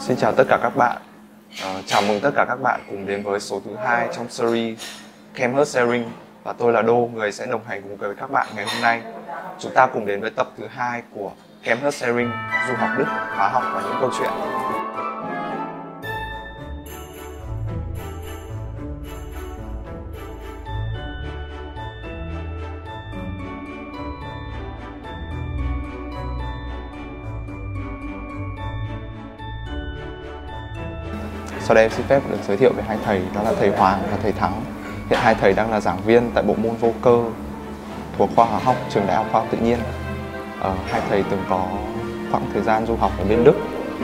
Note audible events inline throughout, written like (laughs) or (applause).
Xin chào tất cả các bạn. Uh, chào mừng tất cả các bạn cùng đến với số thứ hai trong series Campus Sharing và tôi là Đô, người sẽ đồng hành cùng với các bạn ngày hôm nay. Chúng ta cùng đến với tập thứ hai của Campus Sharing, du học Đức, hóa học và những câu chuyện. Sau đây em xin phép được giới thiệu về hai thầy, đó là thầy Hoàng và thầy Thắng. Hiện hai thầy đang là giảng viên tại bộ môn vô cơ thuộc khoa hóa học trường Đại học Khoa học Tự nhiên. Ờ, hai thầy từng có khoảng thời gian du học ở bên Đức.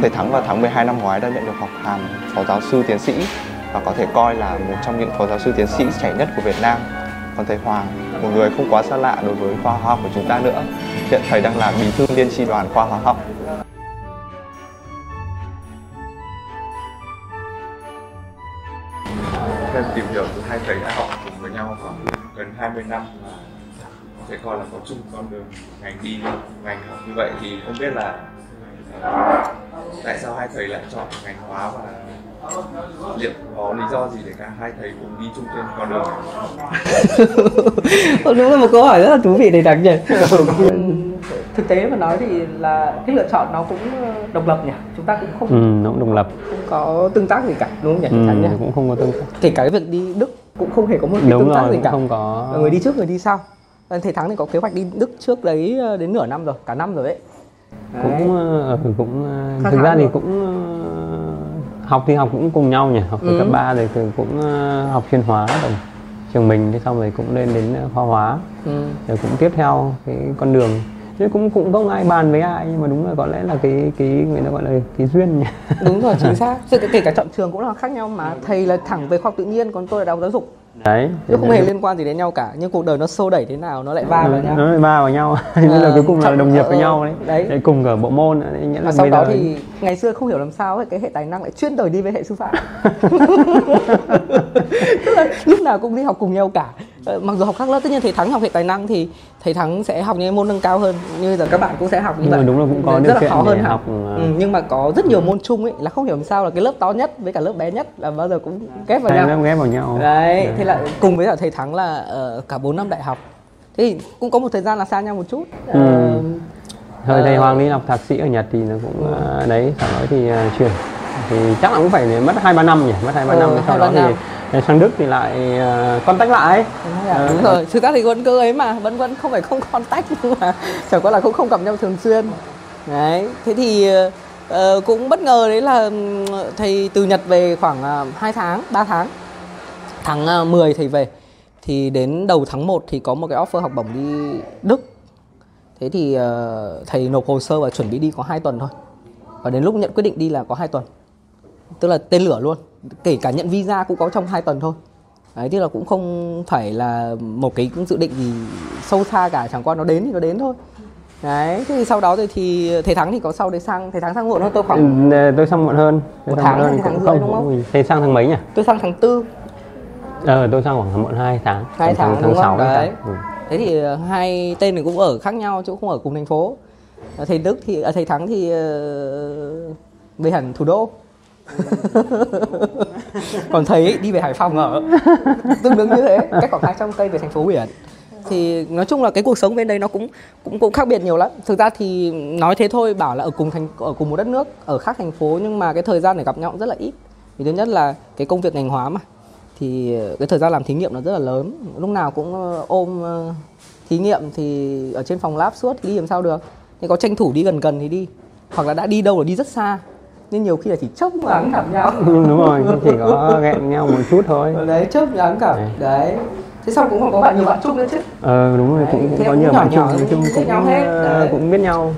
Thầy Thắng vào tháng 12 năm ngoái đã nhận được học hàm phó giáo sư tiến sĩ và có thể coi là một trong những phó giáo sư tiến sĩ trẻ nhất của Việt Nam. Còn thầy Hoàng, một người không quá xa lạ đối với khoa hóa học của chúng ta nữa. Hiện thầy đang là bí thư liên tri đoàn khoa hóa học chung con đường ngành đi ngành học như vậy thì không biết là uh, tại sao hai thầy lại chọn ngành hóa và liệu có lý do gì để cả hai thầy cùng đi chung trên con đường đúng là một câu hỏi rất là thú vị để đặc nhỉ? Thực tế mà nói thì là cái lựa chọn nó cũng độc lập nhỉ? Chúng ta cũng không ừ, nó cũng độc lập. không có tương tác gì cả đúng không nhỉ? Ừ, Thắng nhỉ? cũng không có tương tác. Kể cả cái việc đi đức cũng không hề có một cái đúng tương tác rồi gì cũng cả. không có. Người đi trước người đi sau thầy thắng thì có kế hoạch đi đức trước đấy ờ, đến nửa năm rồi cả năm rồi đấy. Cũng ờ, cũng ờ, Khác thực ra thì rồi. cũng học thì học cũng cùng nhau nhỉ học từ Ừ. cấp 3 rồi thì cũng học chuyên hóa rồi trường mình thế xong rồi cũng lên đến khoa hóa. Ừ. rồi cũng tiếp theo cái con đường. Chứ cũng cũng không ai bàn với ai nhưng mà đúng là có lẽ là cái cái người ta gọi là cái duyên nhỉ. Đúng rồi chính (laughs) xác. Kể cả chọn trường cũng là khác nhau mà. Thầy là thẳng về khoa học tự nhiên còn tôi là học giáo dục đấy chứ không hề liên quan gì đến nhau cả nhưng cuộc đời nó xô đẩy thế nào nó lại va vào nhau. nó lại va vào nhau. (laughs) Nên là Ờ, cuối cùng là đồng nghiệp với nhau đấy, đấy. Để cùng ở bộ môn. Đấy, nghĩa là sau đó thì ngày xưa không hiểu làm sao ấy, cái hệ tài năng lại chuyên đời đi với hệ sư phạm. (laughs) (laughs) Tức là lúc nào cũng đi học cùng nhau cả mặc dù học khác lớp tất nhiên thầy thắng học hệ tài năng thì thầy thắng sẽ học những môn nâng cao hơn. Như giờ các bạn cũng sẽ học như Nhưng vậy. đúng là cũng có rất là khó hơn học, ờ. ừ, nhưng mà có rất nhiều môn chung ấy là không hiểu làm sao là cái lớp to nhất với cả lớp bé nhất là bao giờ cũng ghép vào hai nhau. ghép vào nhau. Đấy thế là cùng với cả thầy thắng là ờ, cả 4 năm đại học. Thì cũng có một thời gian là xa nhau một chút. Ờ, Thời thầy Ờ. Hoàng đi học thạc sĩ ở Nhật thì nó cũng ờ, đấy, sau đó thì ờ, chuyển thì chắc là cũng phải mất hai ba năm nhỉ, mất hai ba Ờ, năm hai, sau đó năm. thì sang Đức thì lại uh, contact lại. Đúng rồi, đúng rồi. Thực ra thì vẫn cứ ấy mà vẫn vẫn không phải không contact nhưng mà (laughs) chẳng qua là cũng không gặp nhau thường xuyên. Đấy thế thì ờ, cũng bất ngờ đấy là thầy từ Nhật về khoảng uh, 2 tháng 3 tháng. Tháng uh, 10 thầy về thì đến đầu tháng 1 thì có một cái offer học bổng đi Đức. Thế thì ờ, thầy nộp hồ sơ và chuẩn bị đi có 2 tuần thôi. Và đến lúc nhận quyết định đi là có 2 tuần tức là tên lửa luôn kể cả nhận visa cũng có trong 2 tuần thôi đấy thì là cũng không phải là một cái dự định gì sâu xa cả chẳng qua nó đến thì nó đến thôi đấy thế thì sau đó rồi thì thầy thắng thì có sau đấy sang thầy thắng sang muộn hơn tôi khoảng Ừ, tôi sang muộn hơn. Tôi Một tháng hơn tháng cũng rưỡi đúng không? Thầy sang tháng mấy nhỉ? tôi sang tháng tư Ờ, tôi sang khoảng muộn 2 tháng. Hai tháng, tháng không? 6 Đấy. Ừ. thế thì ờ, hai tên này cũng ở khác nhau chứ không ở cùng thành phố Ờ, thầy đức thì à, thầy thắng thì về hẳn thủ đô còn thấy đi về hải phòng ở, tương đương như thế, cách khoảng 200 cây về thành phố biển thì nói chung là cái cuộc sống bên đây nó cũng cũng cũng khác biệt nhiều lắm. Thực ra thì nói thế thôi, bảo là ở cùng thành, ở cùng một đất nước, ở khác thành phố, nhưng mà cái thời gian để gặp nhau cũng rất là ít. Vì thứ nhất là cái công việc ngành hóa mà, thì cái thời gian làm thí nghiệm nó rất là lớn. Lúc nào cũng ờ, ôm ờ, thí nghiệm thì ở trên phòng lab suốt thì đi làm sao được. Thì có tranh thủ đi gần gần thì đi, hoặc là đã đi đâu là đi rất xa nên nhiều khi là chỉ chốc ngắn gặp nhau Ừ, đúng rồi, (laughs) chỉ có ghẹn nhau một chút thôi. đấy chớp ngắn cả Đấy. đấy thế xong cũng còn có bạn nhiều bạn chung nữa chứ Ờ đúng rồi, Đấy, cũng, cũng có cũng nhiều bạn chung, nói chung biết cũng nhau hết. ờ, Đấy. cũng biết nhau.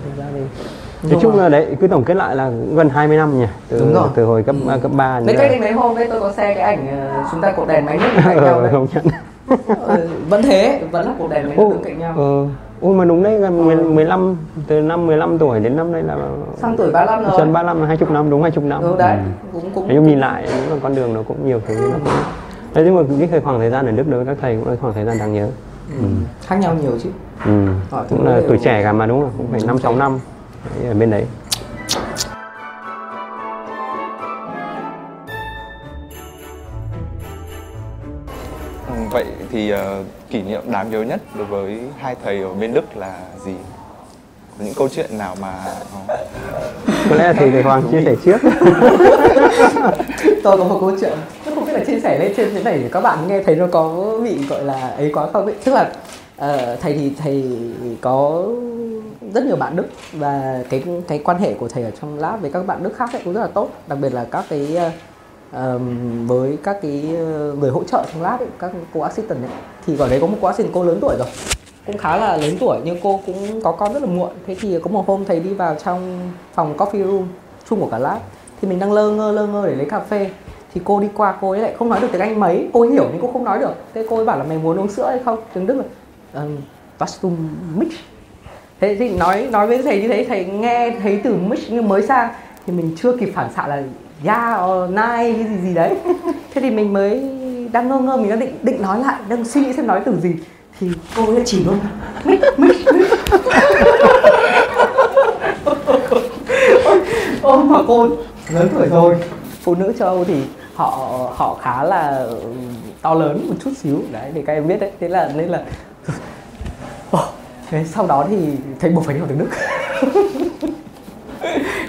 Đúng nói chung rồi. là đấy cứ tổng kết lại là cũng gần 20 năm nhỉ từ Đúng rồi. từ hồi cấp Ừ. cấp 3 Mấy cái mấy hôm đấy tôi có xe cái ảnh ờ, chúng ta cột đèn máy nước cạnh (laughs) nhau ờ, đấy. không nhận Ờ, (laughs) vẫn thế vẫn là cột đèn máy nước cạnh nhau ờ, ôi mà đúng đấy gần 10, 15 từ năm 15 tuổi đến năm nay là sang tuổi 35 rồi. Xuân 35 là 20 năm đúng 20 năm. Ừ, đấy Ừ. cũng cũng chung nhìn lại đúng là con đường nó cũng nhiều thứ nó cũng Thế nhưng mà cái thời khoảng thời gian ở Đức đối với các thầy cũng là khoảng thời gian đáng nhớ. Ừ. khác nhau nhiều chứ. Ừ. Cũng là tuổi trẻ cả mà đúng không? Cũng phải Đúng 5 6 rồi. năm. Đấy, ở bên đấy vậy thì uh, kỷ niệm đáng nhớ nhất đối với hai thầy ở bên Đức là gì? những câu chuyện nào mà có lẽ là thầy thầy Hoàng chia sẻ trước. (laughs) Tôi có một câu chuyện không biết là chia sẻ lên trên thế này để các bạn nghe thấy nó có bị gọi là ấy quá không ấy. Tức là uh, thầy thì thầy có rất nhiều bạn Đức và cái cái quan hệ của thầy ở trong lab với các bạn Đức khác ấy cũng rất là tốt. Đặc biệt là các cái uh, với các cái ờ, người hỗ trợ trong lab ấy, các cô assistant ấy thì ở đấy có một cô assistant cô lớn tuổi rồi cũng khá là lớn tuổi nhưng cô cũng có con rất là muộn. Thế thì có một hôm thầy đi vào trong phòng coffee room chung của cả lab thì mình đang lơ ngơ lơ ngơ để lấy cà phê. Thì cô đi qua cô ấy lại không nói được tiếng anh mấy. Cô ấy hiểu nhưng cô không nói được. Thế cô ấy bảo là mày muốn uống sữa hay không? Tiếng đức là um, mix thế thì nói nói với thầy như thế thầy nghe thấy từ mix nhưng mới sang thì mình chưa kịp phản xạ là yeah or cái hay gì gì đấy. (laughs) Thế thì mình mới đang ngơ ngơ, mình đang định định nói lại, đang suy nghĩ xem nói từ gì. Thì cô ấy chỉ luôn. Mít mít (laughs) ôi, mà cô lớn tuổi rồi. Phụ nữ châu Âu thì họ họ khá là ừ, to lớn một chút xíu. Đấy thì các em biết đấy. Thế là, nên là (laughs) thế sau đó thì thấy buộc phải đi học tiếng đức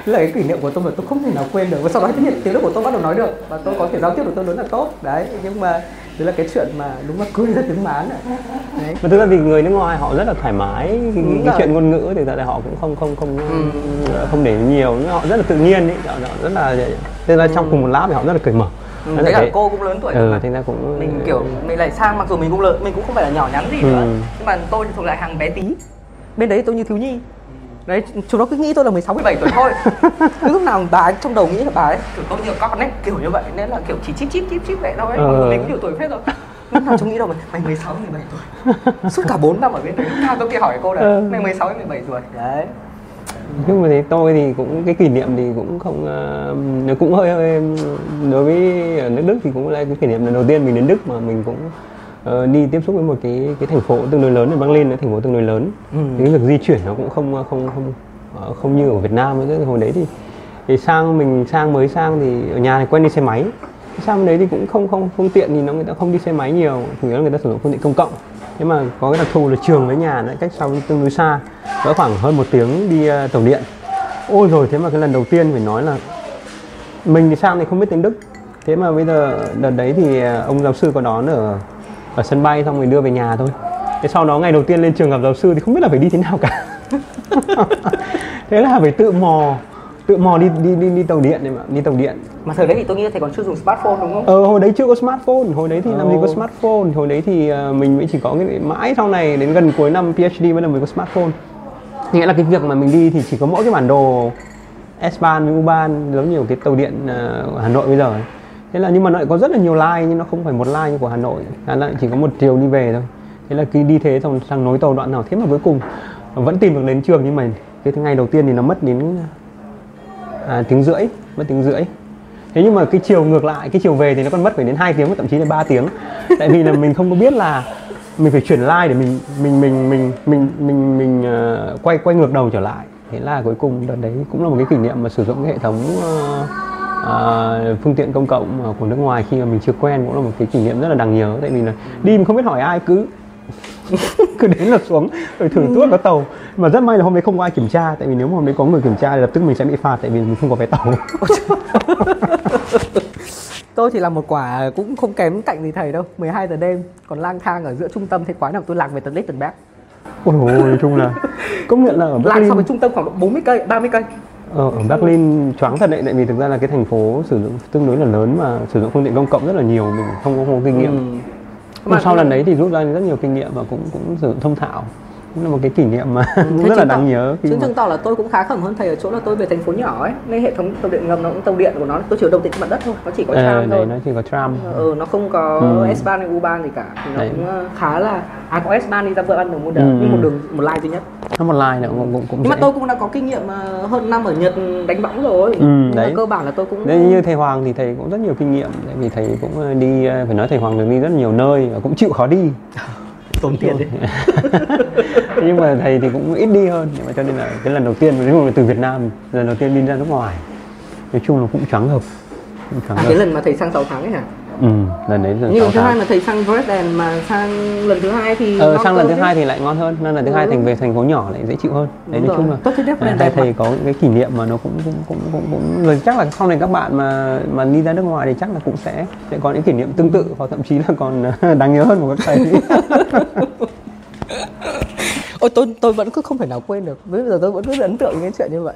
là cái kỷ niệm của tôi mà tôi không thể nào quên được. Và sau đó tiếng tiếng đức của tôi bắt đầu nói được. Và tôi có thể giao tiếp được tôi lớn là tốt. Đấy nhưng mà đấy là cái chuyện mà đúng là cười rất tiếng mán đấy. Mà thực ra vì người nước ngoài họ rất là thoải mái. Cái, cái chuyện ngôn ngữ thì tại họ cũng không không không ừ. không để nhiều. Họ rất là tự nhiên ấy họ rất là ra trong ừ. cùng một lab thì họ rất là cởi mở. Ừ, thế là cô cũng lớn tuổi ừ, mà. ra cũng mình kiểu mình lại sang mặc dù mình cũng lớn mình cũng không phải là nhỏ nhắn gì nữa. Ừ. nhưng mà tôi thì thuộc lại hàng bé tí. Bên đấy tôi như thiếu nhi đấy chúng nó cứ nghĩ tôi là 16 17 tuổi thôi. (laughs) Lúc nào bà ấy trong đầu nghĩ là bà ấy kiểu tôi nhiều con ấy kiểu như vậy nên là kiểu chỉ chip chip chip chip vậy thôi ừ. mình cũng nhiều tuổi phết rồi. Lúc nào chúng nghĩ đâu mà mày 16 17 tuổi. (laughs) Suốt cả 4 năm ở bên đấy nào tôi kia hỏi cô là ừ. mày 16 17 tuổi? Đấy. Nhưng mà thế tôi thì cũng cái kỷ niệm thì cũng không uh, cũng hơi hơi đối với ở nước Đức thì cũng là cái kỷ niệm lần đầu tiên mình đến Đức mà mình cũng uh, đi tiếp xúc với một cái cái thành phố tương đối lớn ở Berlin là thành phố tương đối lớn. Ừ. thì cái việc di chuyển nó cũng không không không uh, không như ở Việt Nam ấy hồi đấy thì thì sang mình sang mới sang thì ở nhà thì quen đi xe máy. Sang đấy thì cũng không không phương tiện thì nó người ta không đi xe máy nhiều chủ yếu là người ta sử dụng phương tiện công cộng. Thế mà có cái đặc thù là trường với nhà nó cách sau tương đối xa có khoảng hơn một tiếng đi uh, tàu điện. Ôi rồi thế mà cái lần đầu tiên phải nói là mình thì sang thì không biết tiếng đức. Thế mà bây giờ đợt đấy thì ông giáo sư có đón ở ở sân bay xong rồi đưa về nhà thôi thế sau đó ngày đầu tiên lên trường gặp giáo sư thì không biết là phải đi thế nào cả (laughs) thế là phải tự mò tự mò đi đi đi, đi tàu điện này mà đi tàu điện mà thời đấy thì tôi nghĩ thầy còn chưa dùng smartphone đúng không? Ờ hồi đấy chưa có smartphone, hồi đấy thì oh. làm gì có smartphone, hồi đấy thì uh, mình mới chỉ có cái mãi sau này đến gần cuối năm PhD mới là mới có smartphone. Nghĩa là cái việc mà mình đi thì chỉ có mỗi cái bản đồ S-Bahn với U-Bahn giống như cái tàu điện uh, Hà Nội bây giờ thế là nhưng mà nó lại có rất là nhiều line nhưng nó không phải một line như của Hà Nội. Hà Nội chỉ có một chiều đi về thôi. Thế là khi đi thế xong sang nối tàu đoạn nào. Thế mà cuối cùng vẫn tìm được đến trường nhưng mà cái ngày đầu tiên thì nó mất đến à, tiếng rưỡi mất tiếng rưỡi. Thế nhưng mà cái chiều ngược lại cái chiều về thì nó còn mất phải đến 2 tiếng thậm chí là 3 tiếng. Tại vì là mình không có biết là mình phải chuyển like để mình mình mình mình mình mình mình uh, quay quay ngược đầu trở lại. Thế là cuối cùng đợt đấy cũng là một cái kỷ niệm mà sử dụng cái hệ thống uh, uh, phương tiện công cộng của nước ngoài khi mà mình chưa quen cũng là một cái kỷ niệm rất là đáng nhớ. Tại vì là đi mình không biết hỏi ai cứ (laughs) cứ đến là xuống rồi thử tuốt có tàu. Mà rất may là hôm đấy không có ai kiểm tra. Tại vì nếu mà hôm đấy có người kiểm tra thì lập tức mình sẽ bị phạt tại vì mình không có vé tàu. (laughs) Tôi chỉ là một quả cũng không kém cạnh gì thầy đâu. 12 giờ đêm còn lang thang ở giữa trung tâm thế quái nào tôi lạc về tận Lichtenberg ôi ôi nói chung là (laughs) công nhận là ở Berlin lạc so với trung tâm khoảng 40 cây 30 cây Ờ, ở Berlin choáng thật đấy, tại vì thực ra là cái thành phố sử dụng tương đối là lớn mà sử dụng phương tiện công cộng rất là nhiều, mình không có, không có kinh nghiệm. Ừ. Nhưng sau lần đấy thì rút ra rất nhiều kinh nghiệm và cũng cũng sử dụng thông thạo cũng là một cái kỷ niệm mà ừ, (laughs) rất là đáng nhớ chứ mà... chứng tỏ là tôi cũng khá khẩm hơn thầy ở chỗ là tôi về thành phố nhỏ ấy nên hệ thống tàu điện ngầm nó cũng tàu điện của nó tôi chỉ đầu tiện trên mặt đất thôi nó chỉ có ờ, tram à, thôi nó chỉ có tram ừ, nó không có ừ. S Bahn hay U Bahn gì cả thì nó đấy. cũng ờ, khá là à có S Bahn đi ra vợ ăn được một đường ừ. nhưng một đường một line duy nhất nó một line nữa cũng cũng, cũng nhưng dễ. mà tôi cũng đã có kinh nghiệm ờ, hơn năm ở Nhật đánh bóng rồi ừ, đấy. cơ bản là tôi cũng đấy, như thầy Hoàng thì thầy cũng rất nhiều kinh nghiệm tại vì thầy cũng đi phải nói thầy Hoàng được đi rất nhiều nơi và cũng chịu khó đi (laughs) tốn tiền đấy (laughs) nhưng mà thầy thì cũng ít đi hơn nhưng mà cho nên là cái lần đầu tiên nếu mà từ Việt Nam lần đầu tiên đi ra nước ngoài nói chung là cũng trắng hợp cũng trắng à, hợp. cái lần mà thầy sang 6 tháng ấy hả ừ lần đấy lần nhưng lần thứ hai mà thầy sang Dresden mà sang lần thứ hai thì ờ, sang lần thứ hai thì lại ngon hơn nên lần thứ hai Ừ. thành về thành phố nhỏ lại dễ chịu hơn đấy Đúng nói chung là Tôi thấy Dresden à, hai thầy có những cái kỷ niệm mà nó cũng cũng cũng cũng, cũng rồi chắc là sau này các bạn mà mà đi ra nước ngoài thì chắc là cũng sẽ sẽ có những kỷ niệm tương tự hoặc thậm chí là còn (laughs) đáng nhớ hơn của các thầy (laughs) Ôi tôi tôi vẫn cứ không thể nào quên được. Bây giờ tôi vẫn cứ ấn tượng những cái chuyện như vậy.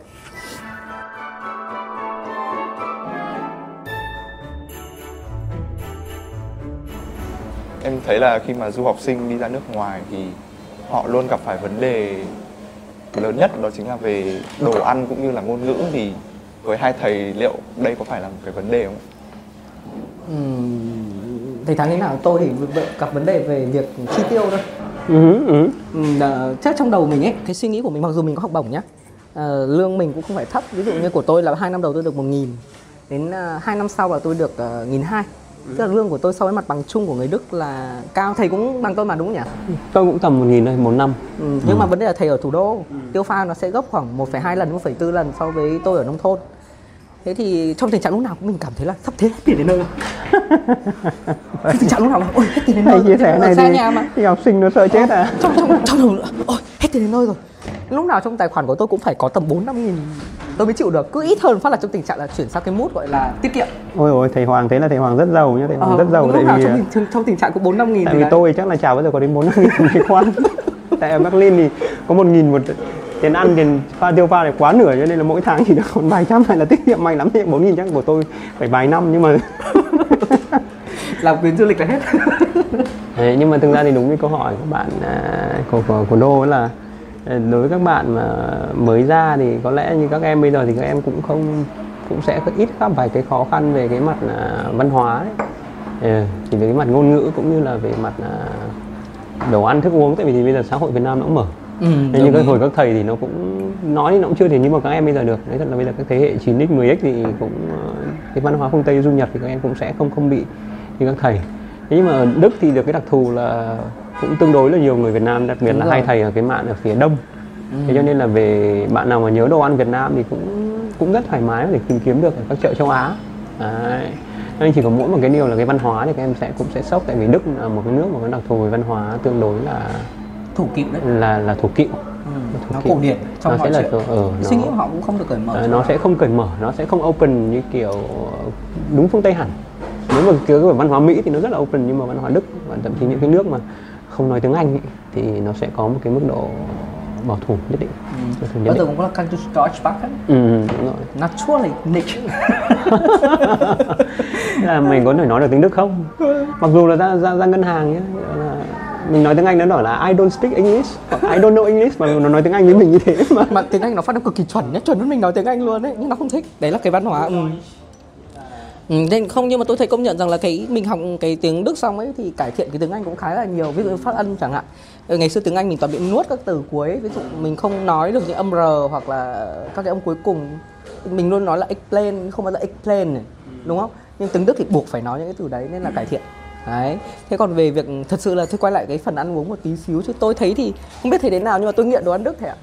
Em thấy là khi mà du học sinh đi ra nước ngoài thì họ luôn gặp phải vấn đề lớn nhất đó chính là về đồ ăn cũng như là ngôn ngữ thì với hai thầy liệu đây có phải là một cái vấn đề không? Ừm, thầy thắng thế nào tôi thì gặp vấn đề về việc chi tiêu thôi. ừ, ừ. Ờ, chắc trong đầu mình ấy cái suy nghĩ của mình mặc dù mình có học bổng nhá ờ, lương mình cũng không phải thấp ví dụ như của tôi là hai năm đầu tôi được một nghìn đến uh, hai năm sau là tôi được uh, nghìn hai tức là lương của tôi so với mặt bằng chung của người Đức là cao. Thầy cũng bằng tôi mà đúng không nhỉ? Tôi cũng tầm một nghìn thôi một năm. Ừ, nhưng mà vấn đề là thầy ở thủ đô. Tiêu pha nó sẽ gấp khoảng 1,2 lần 1,4 lần so với tôi ở nông thôn thế thì trong tình trạng lúc nào cũng mình cảm thấy là sắp thế hết tiền đến nơi. (laughs) Rồi tình trạng lúc nào là ôi hết tiền đến nơi thầy chia rồi. sẻ này thì, nhà mà. thì học sinh nó sợ chết à? Trong trong trong đầu nữa ôi hết tiền đến nơi rồi. Lúc nào trong tài khoản của tôi cũng phải có tầm bốn năm nghìn. Tôi mới chịu được cứ ít hơn phát là trong tình trạng là chuyển sang cái mút gọi là tiết kiệm. Ôi ôi thầy Hoàng thế là thầy Hoàng rất giàu nhá thầy Hoàng Ờ, rất giàu tại vì trong, tình, trong tình trạng có bốn năm nghìn tại thì vì đấy. tôi chắc là chả bao giờ có đến bốn năm nghìn khoản (laughs) tại ở Berlin thì có một nghìn một tiền ăn tiền pha tiêu pha này quá nửa cho nên là mỗi tháng chỉ được còn vài trăm này là tiết kiệm may lắm thì bốn nghìn chắc của tôi phải vài năm nhưng mà (laughs) làm tuyến du lịch là hết (laughs) Đấy, nhưng mà thực ra thì đúng như câu hỏi của bạn à, của, của của Đô là à, đối với các bạn mà mới ra thì có lẽ như các em bây giờ thì các em cũng không cũng sẽ ít gặp vài cái khó khăn về cái mặt à, văn hóa đấy. Ừ, thì về cái mặt ngôn ngữ cũng như là về mặt à, đồ ăn thức uống tại vì thì bây giờ xã hội Việt Nam nó cũng mở ừ, Thế như các hồi các thầy thì nó cũng nói thì nó cũng chưa thể như mà các em bây giờ được. Đấy thật là bây giờ các thế hệ 9x 10x thì cũng ờ, cái văn hóa phương Tây du nhập thì các em cũng sẽ không không bị như các thầy. Thế nhưng mà ở Đức thì được cái đặc thù là cũng tương đối là nhiều người Việt Nam đặc biệt Đúng là rồi. hai thầy ở cái mạn ở phía đông. Thế cho nên là về bạn nào mà nhớ đồ ăn Việt Nam thì cũng cũng rất thoải mái để tìm kiếm được ở các chợ châu Á. Đấy. Nên chỉ có mỗi một cái điều là cái văn hóa thì các em sẽ cũng sẽ sốc tại vì Đức là một cái nước mà có đặc thù về văn hóa tương đối là thủ cựu đấy. Là là thủ cựu ừ, thủ nó cựu. cổ điển trong Nó mọi sẽ là chuyện. kiểu- ờ, nó- suy nghĩ của họ cũng không được cởi mở Ờ, nó sẽ không cởi mở nó sẽ không open như kiểu đúng phương tây hẳn. Nếu mà cái về văn hóa mỹ thì nó rất là open nhưng mà văn hóa đức và thậm chí những cái nước mà không nói tiếng anh ý, thì nó sẽ có một cái mức độ bảo thủ nhất định. Bao giờ cũng có là Can du Deutsch sprechen? ừ, ừ, đúng rồi. Naturally (laughs) Thế là mình có thể nói được tiếng đức không? Mặc dù là ra ra, ra ngân hàng nhé là mình nói tiếng anh nó nói là I don't speak English. Hoặc I don't know English. Mà nó nói tiếng Anh với mình như thế mà. Mà tiếng Anh nó phát âm cực kỳ chuẩn nhé, chuẩn hơn mình nói tiếng Anh luôn đấy nhưng nó không thích. Đấy là cái văn hóa ừ. Ừ, nên không nhưng mà tôi thấy công nhận rằng là cái mình học cái tiếng Đức xong ấy thì cải thiện cái tiếng Anh cũng khá là nhiều. Ví dụ phát âm chẳng hạn. Ừ, ngày xưa tiếng Anh mình toàn bị nuốt các từ cuối ví dụ mình không nói được những âm r hoặc là các cái âm cuối cùng. Mình luôn nói là explain không bao giờ explain này đúng không? Nhưng tiếng Đức thì buộc phải nói những cái từ đấy nên là cải thiện đấy thế còn về việc thật sự là tôi quay lại cái phần ăn uống một tí xíu chứ tôi thấy thì không biết thấy đến nào nhưng mà tôi nghiện đồ ăn Đức thầy ạ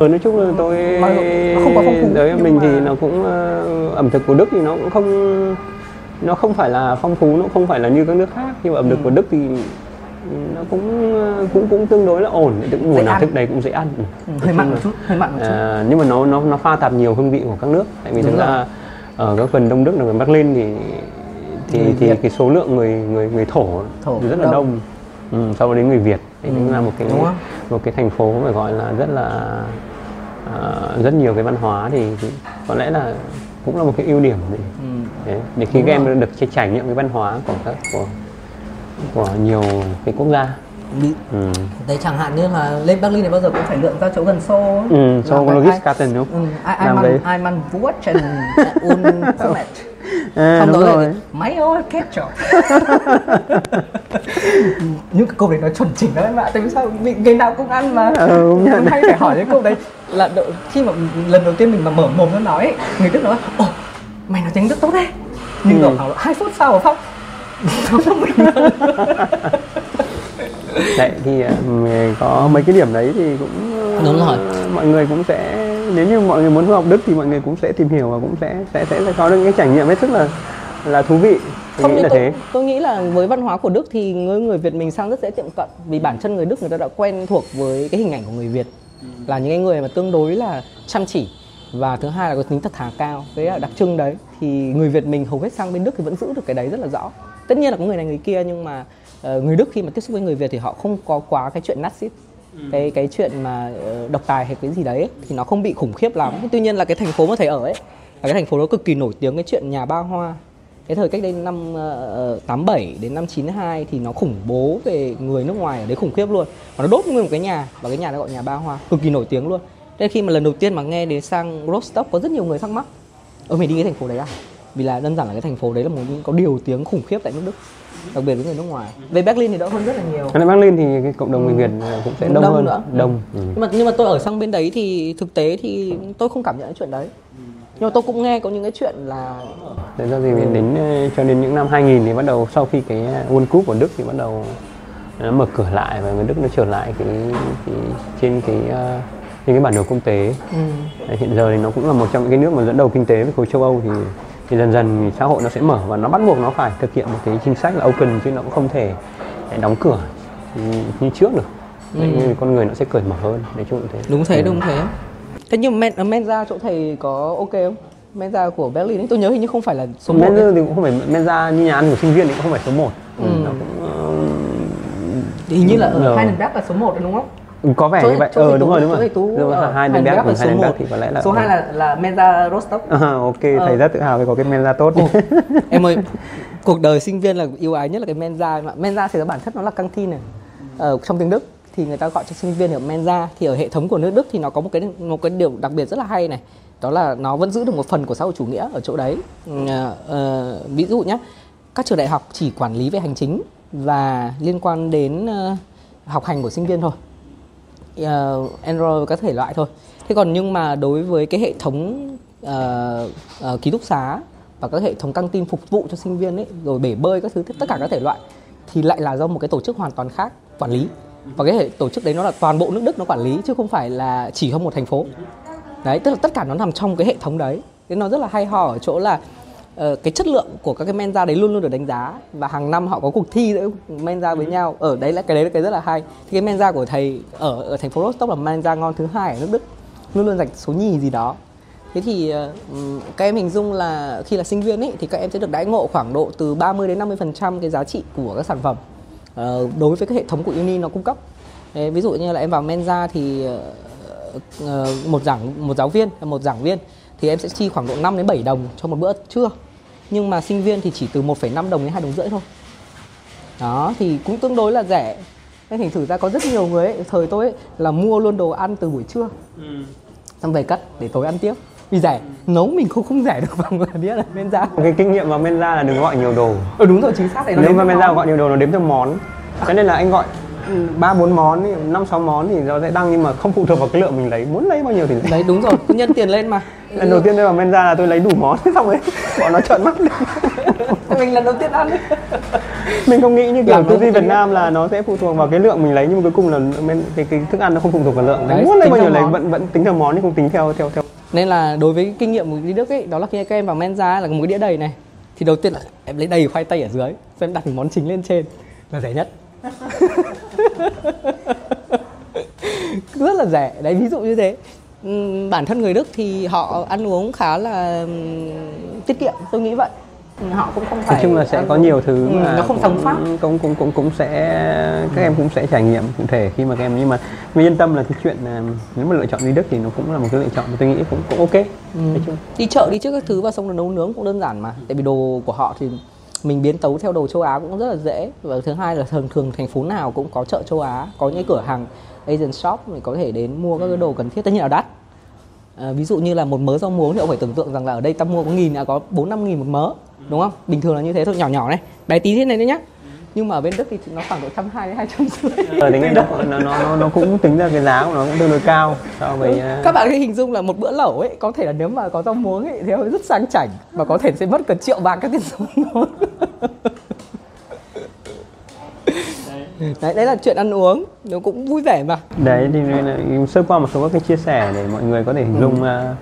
Ừ, nói chung là tôi Mà nó không quá phong phú, nhưng mình mà- thì nó cũng ờ, ẩm thực của Đức thì nó cũng không nó không phải là phong phú nó không phải là như các nước khác nhưng mà ẩm Ừ. thực của Đức thì nó cũng ờ, cũng cũng tương đối là ổn cũng mùa Dễ nào ăn. thức đấy cũng dễ ăn Ừ. ừ, hơi mặn một chút hơi mặn một chút À, nhưng mà nó nó nó pha tạp nhiều hương vị của các nước tại vì Đúng thực rồi. ra ở các phần đông đức là gần Berlin thì thì Người thì Việt. cái số lượng người người người thổ, Thổ rất là đông. đông ừ, so với đến người Việt thì Ừ, cũng là một cái một cái thành phố phải gọi là rất là à, rất nhiều cái văn hóa thì, thì có lẽ là cũng là một cái ưu điểm để, ừ. để, để khi các em được trải nghiệm cái văn hóa của các của của nhiều cái quốc gia ừ. đấy chẳng hạn như là lên Berlin này bao giờ cũng phải lượn ra chỗ gần Xô ấy. Ừ, với cái- Logiskarten đúng Ừ, không? Làm man đấy. ai man und Pommes. À, đúng đó rồi. là mayo ketchup. những cái câu đấy nó chuẩn chỉnh em ạ. Tại vì sao mình ngày nào cũng ăn mà. Ừ, nhận. Mình hay phải hỏi những câu đấy (laughs) là đợi, khi mà lần đầu tiên mình mà mở mồm nó nói ấy, người Đức nói ồ mày nói tiếng Đức tốt đấy. Nhưng Ừ. khoảng hai phút sau Phong nó không mình Đấy thì à, mình có mấy cái điểm đấy thì cũng Đúng rồi. mọi người cũng sẽ nếu như mọi người muốn du học Đức thì mọi người cũng sẽ tìm hiểu và cũng sẽ sẽ sẽ, sẽ có được những cái trải nghiệm hết sức là là thú vị. Tôi không nghĩ là tôi, thế. tôi nghĩ là với văn hóa của Đức thì người người Việt mình sang rất dễ tiệm cận vì bản thân người Đức người ta đã quen thuộc với cái hình ảnh của người Việt là những cái người mà tương đối là chăm chỉ. Và thứ hai là có tính thật thà cao đấy là đặc trưng đấy. Thì người Việt mình hầu hết sang bên Đức thì vẫn giữ được cái đấy rất là rõ. Tất nhiên là có người này người kia nhưng mà uh, người Đức khi mà tiếp xúc với người Việt thì họ không có quá cái chuyện Nazi cái cái chuyện mà ờ, độc tài hay cái gì đấy ấy, thì nó không bị khủng khiếp lắm. Tuy nhiên là cái thành phố mà thầy ở ấy là cái thành phố đó cực kỳ nổi tiếng cái chuyện nhà ba hoa. Cái thời cách đây năm ờ, ờ, uh, 87 đến năm 92 thì nó khủng bố về người nước ngoài ở đấy khủng khiếp luôn. Và nó đốt nguyên một cái nhà và cái nhà nó gọi nhà ba hoa cực kỳ nổi tiếng luôn. Thế khi mà lần đầu tiên mà nghe đến sang Rostock có rất nhiều người thắc mắc ơ mày đi cái thành phố đấy à? Vì là đơn giản là cái thành phố đấy là một những có điều tiếng khủng khiếp tại nước Đức đặc biệt với người nước ngoài. Về Berlin thì đỡ hơn rất là nhiều. Còn Berlin thì cái cộng đồng người Việt cũng sẽ đông, Đông hơn. nữa. đông. Ừ. nhưng mà nhưng mà tôi ở sang bên đấy thì thực tế thì tôi không cảm nhận cái chuyện đấy. Nhưng mà tôi cũng nghe có những cái chuyện là Thế ra thì đến ờ, cho đến những năm 2000 thì bắt đầu sau khi cái World Cup của Đức thì bắt đầu nó mở cửa lại và người Đức nó trở lại cái, cái trên cái ờ, trên cái bản đồ quốc tế. ừ, Hiện giờ thì nó cũng là một trong những cái nước mà dẫn đầu kinh tế với khối châu Âu thì thì dần dần thì xã hội nó sẽ mở và nó bắt buộc nó phải thực hiện một cái chính sách là open chứ nó cũng không thể đóng cửa như, trước được. Đấy, Ừ. con người nó sẽ cởi mở hơn nói chung là thế. đúng thế Ừ. đúng thế thế nhưng men Menza chỗ thầy có ok không Menza của Berlin ấy tôi nhớ hình như không phải là số một Mensa thì cũng không phải Mensa như nhà ăn của sinh viên thì cũng không phải số 1 Ừ. Nó cũng hình như là ở Ờ. Heidelberg là số 1 đúng không ờ, có vẻ Chỗ- như vậy. chỗ Ờ đúng Tú- rồi đúng rồi. Tú Đúng rồi, Heidelberg Heidelberg và là số Heidelberg 1 thì có lẽ là số 2 là là Menza Rostock. À, ok, Ờ. thầy rất tự hào vì có cái Mensa tốt. Ồ, (laughs) em ơi cuộc đời sinh viên là yêu ái nhất là cái menza mà menza thì bản chất nó là căng tin này. Ở trong tiếng đức thì người ta gọi cho sinh viên ở menza thì ở hệ thống của nước đức thì nó có một cái một cái điều đặc biệt rất là hay này. Đó là nó vẫn giữ được một phần của xã hội chủ nghĩa ở chỗ đấy. Ừ, ờ, ví dụ nhé các trường đại học chỉ quản lý về hành chính và liên quan đến ờ, học hành của sinh viên thôi uh, Android các thể loại thôi. Thế còn nhưng mà đối với cái hệ thống ờ, ờ, ký túc xá và các hệ thống căng tin phục vụ cho sinh viên ấy rồi bể bơi các thứ tất cả các thể loại thì lại là do một cái tổ chức hoàn toàn khác quản lý. Và cái hệ tổ chức đấy nó là toàn bộ nước Đức nó quản lý chứ không phải là chỉ trong một thành phố. Đấy tức là tất cả nó nằm trong cái hệ thống đấy. Thế nó rất là hay ho ở chỗ là ờ, cái chất lượng của các cái mensa đấy luôn luôn được đánh giá và hàng năm họ có cuộc thi giữa mensa với nhau. Ở đấy là cái đấy là cái rất là hay. Thì cái mensa của thầy ở, ở thành phố Rostock là mensa ngon thứ hai ở nước Đức. Luôn luôn giành số nhì gì đó. Thế thì ờ, các em hình dung là khi là sinh viên ấy thì các em sẽ được đãi ngộ khoảng độ từ 30 đến 50 phần trăm cái giá trị của các sản phẩm. Ờ, đối với cái hệ thống của uni nó cung cấp. Đấy, ví dụ như là em vào mensa thì ờ, ờ, một giảng một giáo viên một giảng viên thì em sẽ chi khoảng độ 5 đến 7 đồng cho một bữa trưa nhưng mà sinh viên thì chỉ từ 1,5 đồng đến 2 đồng rưỡi thôi. Đó thì cũng tương đối là rẻ. Nên thành thử ra có rất nhiều người ấy, thời tôi ấy, là mua luôn đồ ăn từ buổi trưa. Xong về cất để tối ăn tiếp. Vì rẻ. Nấu mình không không rẻ được bằng là biết là men ra. Cái kinh nghiệm vào Mensa là đừng gọi nhiều đồ. ừ, đúng rồi chính xác đấy. Nó Nếu mà Mensa nó. gọi nhiều đồ nó đếm theo món. Cho nên là anh gọi ba bốn món, năm sáu món thì nó sẽ đăng nhưng mà không phụ thuộc vào cái lượng mình lấy. Muốn lấy bao nhiêu thì lấy. đấy đúng rồi. Cứ nhân tiền lên mà Lần đầu tiên tôi vào Mensa là tôi lấy đủ món (laughs) xong rồi bọn nó trợn mắt lên. mình lần đầu tiên ăn ấy. mình không nghĩ như kiểu tư duy Việt. Nam là nó sẽ phụ thuộc vào cái lượng mình lấy nhưng mà cuối cùng là men- cái, cái thức ăn nó không phụ thuộc vào lượng. Đấy, muốn lấy bao nhiêu lấy vẫn vẫn tính theo món nhưng không tính theo theo theo. nên là đối với cái kinh nghiệm của đi Đức ấy đó là khi các em vào mensa là một cái đĩa đầy này thì đầu tiên là em lấy đầy khoai tây ở dưới xong em đặt món chính lên trên là rẻ nhất (laughs) (laughs) rất là rẻ đấy ví dụ như thế bản thân người Đức thì họ ăn uống khá là tiết kiệm tôi nghĩ vậy họ cũng không phải Nói chung là sẽ có uống- nhiều thứ Ừ, mà nó không thống pháp cũng cũng cũng cũng sẽ các em cũng sẽ trải nghiệm cụ thể khi mà các em nhưng mà mình yên tâm là cái chuyện nếu mà lựa chọn đi Đức thì nó cũng là một cái lựa chọn mà tôi nghĩ cũng cũng ok. Ừ. Nói chung đi chợ đi trước các thứ và xong rồi nấu nướng cũng đơn giản mà tại vì đồ của họ thì mình biến tấu theo đồ châu Á cũng rất là dễ và thứ hai là thường thường thành phố nào cũng có chợ châu Á có những cửa hàng Asian shop mình có thể đến mua các cái đồ cần thiết. Tất nhiên là đắt. À, ví dụ như là một mớ rau muống thì ông phải tưởng tượng rằng là ở đây ta mua có nghìn à có bốn năm nghìn một mớ đúng không? Bình thường là như thế thôi nhỏ nhỏ này bé tí thế này đấy nhá. Nhưng mà ở bên Đức thì nó khoảng độ trăm hai đến hai trăm rưỡi. Ở tính nó, nó nó nó cũng tính ra cái giá của nó cũng tương đối cao so với uh, các bạn hãy hình dung là một bữa lẩu ấy có thể là nếu mà có rau muống ấy thì nó rất sang chảnh và có thể sẽ mất cả triệu bạc các tiền rau muống (laughs) đấy đấy là chuyện ăn uống nó cũng vui vẻ mà. Đấy thì sơ qua một số các cái chia sẻ để mọi người có thể hình dung uh,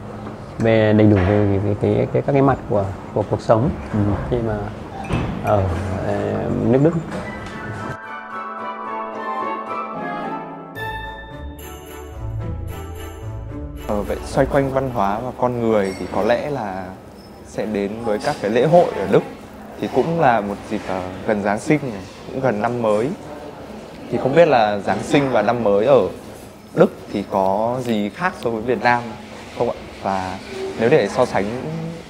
về đầy đủ về cái, cái, cái, cái các cái mặt của của cuộc sống ừ. khi mà ở uh, nước Đức. Ờ, vậy xoay quanh văn hóa và con người thì có lẽ là sẽ đến với các cái lễ hội ở Đức thì cũng là một dịp uh, gần Giáng sinh này, cũng gần năm mới thì không biết là Giáng sinh và năm mới ở Đức thì có gì khác so với Việt Nam không ạ? Và nếu để so sánh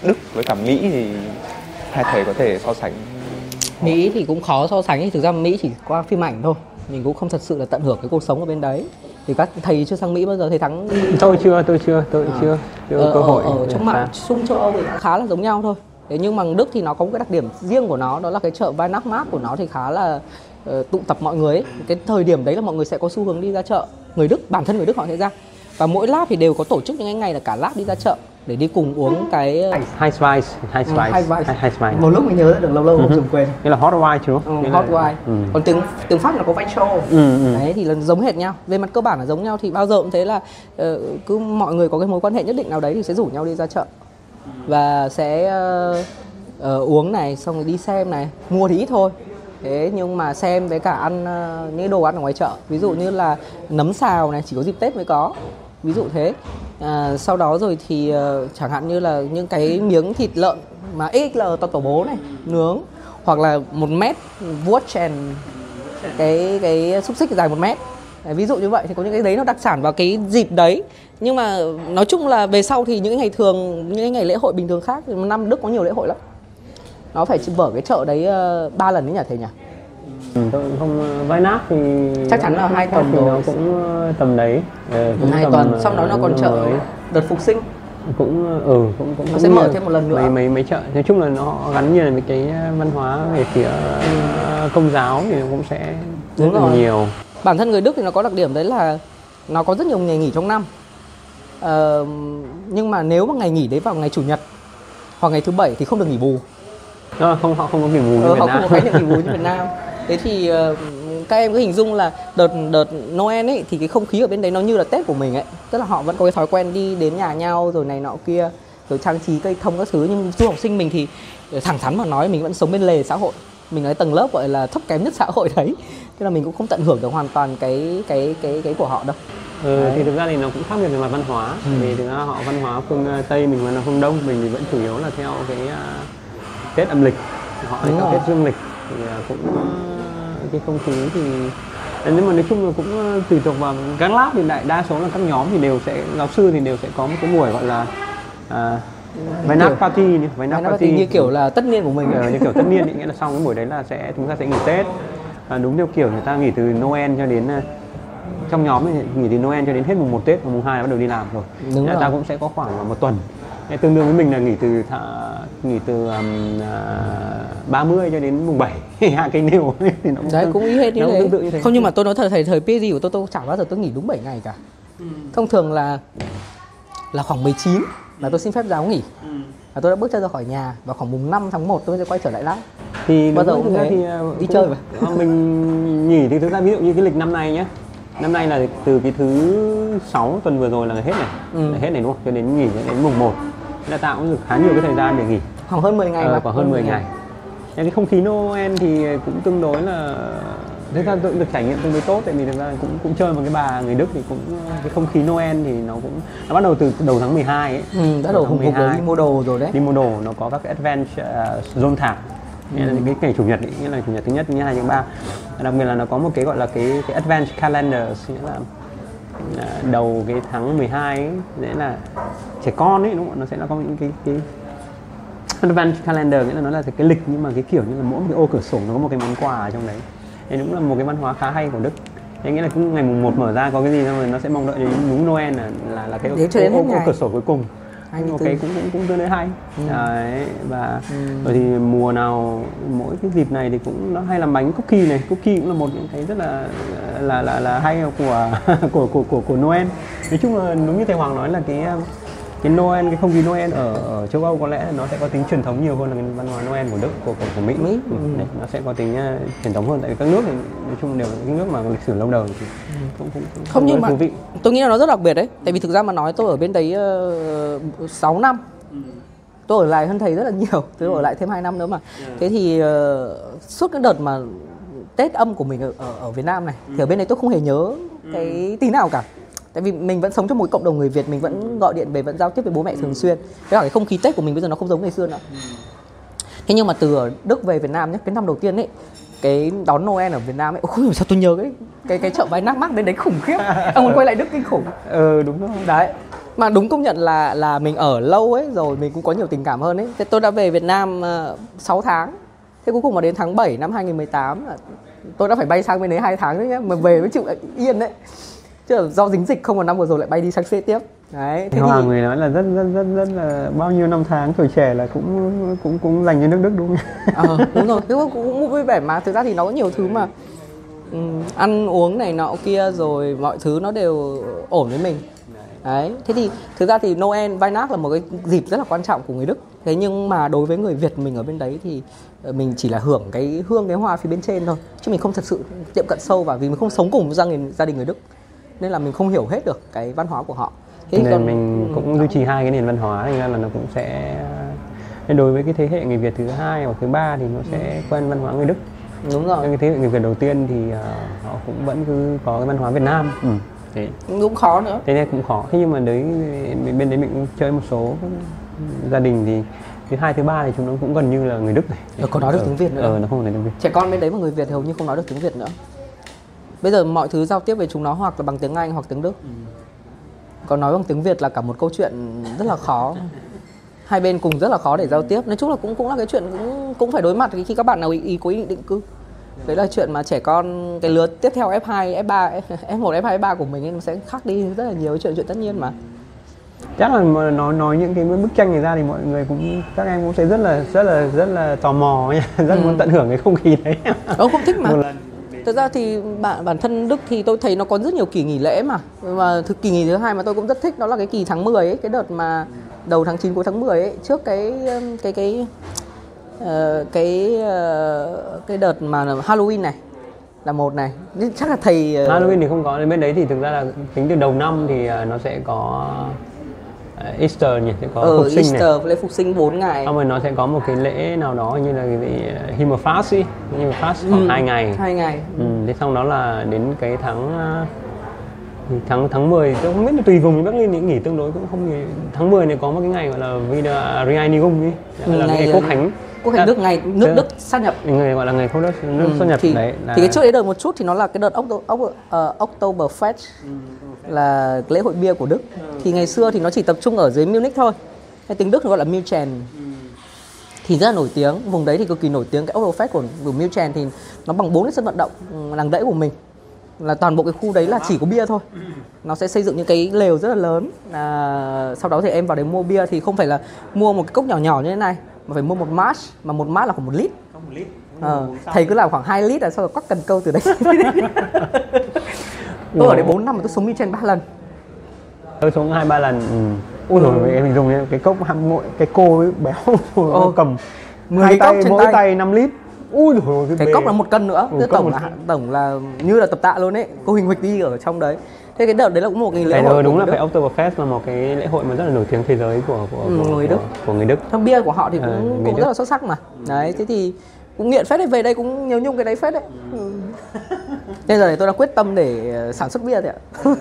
Đức với cả Mỹ thì hai thầy có thể so sánh Mỹ thì cũng khó so sánh thực ra Mỹ chỉ qua phim ảnh thôi. Mình cũng không thật sự là tận hưởng cái cuộc sống ở bên đấy. Thì các thầy chưa sang Mỹ bao giờ thầy thắng? Tôi chưa tôi chưa tôi à. chưa chưa ở, cơ hội. ở, ở trong mạng xung châu Âu thì khá là giống nhau thôi. Thế nhưng mà Đức thì nó có một cái đặc điểm riêng của nó đó là cái chợ Weihnachtsmarkt của nó thì khá là uh, tụ tập mọi người ấy. cái thời điểm đấy là mọi người sẽ có xu hướng đi ra chợ. Người Đức bản thân người Đức họ sẽ ra. Và mỗi lab thì đều có tổ chức những cái ngày là cả lab đi ra chợ để đi cùng uống cái high spice high spice high spice, high spice. một lúc mình nhớ được lâu lâu không dùng quên. Cái là hot wine chứ? Ừ, hot wine. Ừ. còn tiếng tiếng pháp là có vai show ừ, ừ. đấy thì là giống hệt nhau. Về mặt cơ bản là giống nhau. Thì bao giờ cũng thế là uh, cứ mọi người có cái mối quan hệ nhất định nào đấy thì sẽ rủ nhau đi ra chợ. Và sẽ uh, uh, uống này xong rồi đi xem này. Mua thì ít thôi thế nhưng mà xem với cả ăn ờ, những đồ ăn ở ngoài chợ ví dụ như là nấm xào này chỉ có dịp tết mới có ví dụ thế. À, sau đó rồi thì uh, chẳng hạn như là những cái miếng thịt lợn mà XL to tổ bố này nướng hoặc là một mét vuốt chèn cái cái xúc xích dài một mét. Ví dụ như vậy thì có những cái đấy nó đặc sản vào cái dịp đấy. Nhưng mà nói chung là về sau thì những ngày thường những ngày lễ hội bình thường khác năm Đức có nhiều lễ hội lắm nó phải mở cái chợ đấy ờ, ba lần đấy nhỉ thầy nhỉ? Ừ, tôi không vai nát thì chắc chắn là hai tuần thì rồi. nó cũng ờ, tầm đấy. Ừ, hai tầm, tuần sau đó nó còn chợ mới. đợt phục sinh. Cũng ừ cũng cũng nó sẽ mở thêm một lần nữa. Mấy mấy mấy chợ. Nói chung là nó gắn nhiều với cái văn hóa về phía công giáo thì nó cũng sẽ Đúng rất rồi. nhiều. Bản thân người Đức thì nó có đặc điểm đấy là nó có rất nhiều ngày nghỉ trong năm. Ờ, nhưng mà nếu mà ngày nghỉ đấy vào ngày chủ nhật hoặc ngày thứ bảy thì không được nghỉ bù nó không họ không có nghỉ bù như ờ, Việt họ Nam. không có khái niệm nghỉ bù như Việt Nam. (laughs) Thế thì uh, các em cứ hình dung là đợt đợt Noel ấy thì cái không khí ở bên đấy nó như là Tết của mình ấy. Tức là họ vẫn có cái thói quen đi đến nhà nhau rồi này nọ kia rồi trang trí cây thông các thứ. Nhưng du học sinh mình thì thẳng thắn mà nói mình vẫn sống bên lề xã hội. Mình cái tầng lớp gọi là thấp kém nhất xã hội đấy. Thế là mình cũng không tận hưởng được hoàn toàn cái cái cái cái của họ đâu. Ừ, thì thực ra thì nó cũng khác biệt về mặt văn hóa. Ừ. vì thực ra họ văn hóa phương ờ, tây mình là phương đông mình thì vẫn chủ yếu là theo cái tết âm lịch họ Đúng theo tết dương lịch thì uh, cũng uh, cái không khí thì nhưng mà nói chung là cũng tùy thuộc vào các lab thì đại đa số là các nhóm thì đều sẽ giáo sư thì đều sẽ có một cái buổi gọi là uh, Váy nát party váy nát party như kiểu là tất niên của mình ờ, như kiểu tất niên ý, nghĩa là sau cái buổi đấy là sẽ chúng ta sẽ nghỉ Tết và đúng theo kiểu người ta nghỉ từ Noel cho đến trong nhóm thì nghỉ từ Noel cho đến hết mùng 1 Tết và mùng 2 bắt đầu đi làm rồi. Đúng rồi. ta cũng sẽ có khoảng một tuần. Tương đương với mình là nghỉ từ thả, nghỉ từ um, uh, 30 cho đến mùng 7 (laughs) hạ cây nêu thì nó cũng đấy cũng ý hết như thế. như thế. Không nhưng mà tôi nói thật thầy thời PhD của tôi tôi chẳng bao giờ tôi nghỉ đúng 7 ngày cả. Ừ. Thông thường là là khoảng 19 là tôi xin phép giáo nghỉ. Ừ. Và tôi đã bước chân ra khỏi nhà và khoảng mùng 5 tháng 1 tôi sẽ quay trở lại lab. Thì bao giờ cũng thế thì uh, đi chơi mà. mình nghỉ thì thực ra ví dụ như cái lịch năm nay nhé năm nay là từ cái thứ sáu tuần vừa rồi là hết này ừ. là hết này đúng không cho đến nghỉ đến mùng 1 nên là tạo cũng được khá nhiều cái thời gian để nghỉ. Khoảng hơn 10 ngày ờ, khoảng hơn 10 ngày. Nhưng cái không khí Noel thì cũng tương đối là thực ra tôi được trải nghiệm tương đối tốt tại vì thực ra cũng cũng chơi một cái bà người Đức thì cũng cái không khí Noel thì nó cũng nó bắt đầu từ đầu tháng 12 ấy. Ừ, bắt đầu hùng hục đi mua đồ rồi đấy. Đi mua đồ nó có các cái advent uh, zone thảm. Nghĩa là cái ngày chủ nhật ý, nghĩa là chủ nhật thứ nhất thứ hai thứ ba. Đặc biệt là nó có một cái gọi là cái cái advance calendar nghĩa là đầu cái tháng 12 ấy, nghĩa là trẻ con ấy đúng không nó sẽ là có những cái cái advance calendar nghĩa là nó là cái lịch nhưng mà cái kiểu như là mỗi một cái ô cửa sổ nó có một cái món quà ở trong đấy. Thì cũng là một cái văn hóa khá hay của đức. Thế nghĩa là cũng ngày mùng 1 mở ra có cái gì xong rồi nó sẽ mong đợi đến đúng Noel là là, là cái ô, ô, ô, ô cửa sổ cuối cùng anh một cái cũng cũng cũng tương đối hay ừ. đấy và ừ. rồi thì mùa nào mỗi cái dịp này thì cũng nó hay làm bánh cookie này cookie cũng là một những cái rất là là là là hay của (laughs) của của của của Noel nói chung là đúng như thầy Hoàng nói là cái cái Noel cái không khí Noel ở, ở châu Âu có lẽ nó sẽ có tính truyền thống nhiều hơn là cái văn hóa Noel của Đức của của, của Mỹ, Mỹ, Ừ, ừ. đấy, nó sẽ có tính uh, truyền thống hơn. Tại vì các nước thì nói chung đều là những nước mà có lịch sử lâu đời thì cũng cũng, cũng Không, nhưng mà- thú vị. tôi nghĩ là nó rất đặc biệt đấy. Tại vì thực ra mà nói tôi ở bên đấy uh, 6 năm. Tôi ở lại hơn thầy rất là nhiều. Tôi ở lại thêm 2 năm nữa mà. Thế thì ờ, suốt cái đợt mà tết âm của mình ở, ở, ở Việt Nam này thì ở bên đấy tôi không hề nhớ cái tí nào cả tại vì mình vẫn sống trong một cộng đồng người Việt mình vẫn gọi điện về vẫn giao tiếp với bố mẹ thường xuyên. Với cả cái không khí tết của mình bây giờ nó không giống ngày xưa nữa. Thế nhưng mà từ ở Đức về Việt Nam nhé cái năm đầu tiên ấy cái đón Noel ở Việt Nam ấy không hiểu sao tôi nhớ cái cái cái chợ váy nát mắc bên đấy khủng khiếp. Ông muốn quay lại Đức kinh khủng. Ừ đúng rồi. Đấy. Mà đúng công nhận là là mình ở lâu ấy rồi mình cũng có nhiều tình cảm hơn ấy. Thế tôi đã về Việt Nam uh, 6 tháng. Thế cuối cùng mà đến tháng 7 năm 2018 là tôi đã phải bay sang bên đấy hai tháng đấy nhá mà về mới chịu yên đấy chứ do dính dịch không một năm vừa rồi lại bay đi sang C tiếp. Đấy Thế Hoàng người nói là rất rất rất rất là bao nhiêu năm tháng tuổi trẻ là cũng cũng cũng dành cho nước Đức đúng không? ờ đúng rồi. Nhưng mà cũng, vui vẻ mà. Thực ra thì nó có nhiều thứ mà ừm, ăn uống này nọ kia rồi mọi thứ nó đều ổn với mình. Đấy thế thì thực ra thì Noel Weihnacht là một cái dịp rất là quan trọng của người Đức. Thế nhưng mà đối với người Việt mình ở bên đấy thì ờ, mình chỉ là hưởng cái hương cái hoa phía bên trên thôi. Chứ mình không thật sự tiệm cận sâu vào vì mình không sống cùng gia đình gia đình người Đức nên là mình không hiểu hết được cái văn hóa của họ. Thế Nên còn- mình cũng duy trì hai cái nền văn hóa thành ra là nó cũng sẽ nên đối với cái thế hệ người Việt thứ hai hoặc thứ ba thì nó sẽ quen văn hóa người Đức. Đúng rồi. Cái thế hệ người Việt đầu tiên thì ờ, họ cũng vẫn cứ có cái văn hóa Việt Nam. Ừ. thế. Cũng khó nữa. Thế nên cũng khó. Thế nhưng mà đấy bên đấy mình cũng chơi một số gia đình thì thứ hai thứ ba thì chúng nó cũng gần như là người Đức này. Ờ, có nói được tiếng Việt nữa. ờ nó không nói tiếng Việt. Trẻ con bên đấy mà người Việt hầu như không nói được tiếng Việt nữa bây giờ mọi thứ giao tiếp với chúng nó hoặc là bằng tiếng Anh hoặc tiếng Đức. Còn nói bằng tiếng Việt là cả một câu chuyện rất là khó. Hai bên cùng rất là khó để giao tiếp. Nói chung là cũng cũng là cái chuyện cũng cũng phải đối mặt khi các bạn nào ý, ý có ý định định cư đấy là chuyện mà trẻ con cái lứa tiếp theo F2, F3, F1, F2, F3 của mình ấy nó sẽ khác đi rất là nhiều chuyện chuyện tất nhiên mà. Chắc là mà nói nói những cái bức tranh này ra thì mọi người cũng các em cũng sẽ rất là rất là rất là tò mò nha (laughs) rất muốn tận hưởng cái không khí đấy. Ờ không thích mà. Một lần. Thực ra thì bản bản thân Đức thì tôi thấy nó có rất nhiều kỳ nghỉ lễ mà. Và thực kỳ nghỉ thứ hai mà tôi cũng rất thích đó là cái kỳ tháng 10 ấy, cái đợt mà đầu tháng 9 cuối tháng 10 ấy, trước cái um, cái cái ờ, cái ờ, cái đợt mà Halloween này là một này. Chắc là thầy ờ, Halloween thì không có bên đấy thì thực ra là tính từ đầu năm thì nó sẽ có Easter nhỉ? Sẽ có ở phục sinh này. Easter lễ phục sinh 4 ngày. xong rồi nó sẽ có một cái lễ nào đó như là cái gì Himmelfast ấy Himmelfast khoảng Ừ, 2 ngày. Hai ngày. ừ, thế xong đó là đến cái tháng à, thì tháng tháng 10 tôi không biết là tùy vùng Berlin thì nghỉ tương đối cũng không nghỉ. Tháng 10 này có một cái ngày gọi là Vida Reinigung ấy là Ngày, ngày ờ, quốc khánh. Quốc hành Đức ngày nước Thế- Đức sát nhập. Người gọi là ngày quốc đất nước xuất nhập thì, đấy là thì cái trước đấy đợt một chút thì nó là cái đợt Octo, Octo, uh, Oktoberfest là lễ hội bia của Đức. Thì ngày xưa thì nó chỉ tập trung ở dưới Munich thôi. Cái tiếng Đức nó gọi là München thì rất là nổi tiếng. Vùng đấy thì cực kỳ nổi tiếng. Cái Oktoberfest của, của München thì nó bằng bốn cái sân vận động ừ, làng đẫy của mình. Là toàn bộ cái khu đấy là chỉ có bia thôi. Nó sẽ xây dựng những cái lều rất là lớn. À, sau đó thì em vào đấy mua bia. Thì không phải là mua một cái cốc nhỏ nhỏ như thế này mà phải mua một mát. Mà một mát là khoảng một lít. Ờ, thầy cứ làm khoảng 2 lít là sau rồi quắc cần câu từ đấy (laughs) tôi ở đấy 4 năm mà tôi sống München 3 lần tôi xuống hai ba lần ừ. ui rồi em hình dung nhá, cái cốc hạng mỗi cái cô ấy béo (laughs) Ồ. cầm Mười cốc tay trên mỗi tay. tay 5 lít ui rồi cái cốc là một cân nữa Ừ, tổng là tổng là như là tập tạ luôn ấy cô hình huỵch đi ở trong đấy thế cái đợt đấy là cũng một cái lễ Cái hội của đúng là phải. Oktoberfest là một cái lễ hội mà rất là nổi tiếng thế giới của của, Ừ, của, người của, Đức. của người Đức Thằng bia của họ thì cũng, Ờ, cũng Đức. rất là xuất sắc mà đấy thế thì cũng nghiện phết đấy về đây cũng nhớ nhung cái đấy phết đấy ừ. Nên giờ này tôi đã quyết tâm để ờ, sản xuất bia thì ạ. (laughs)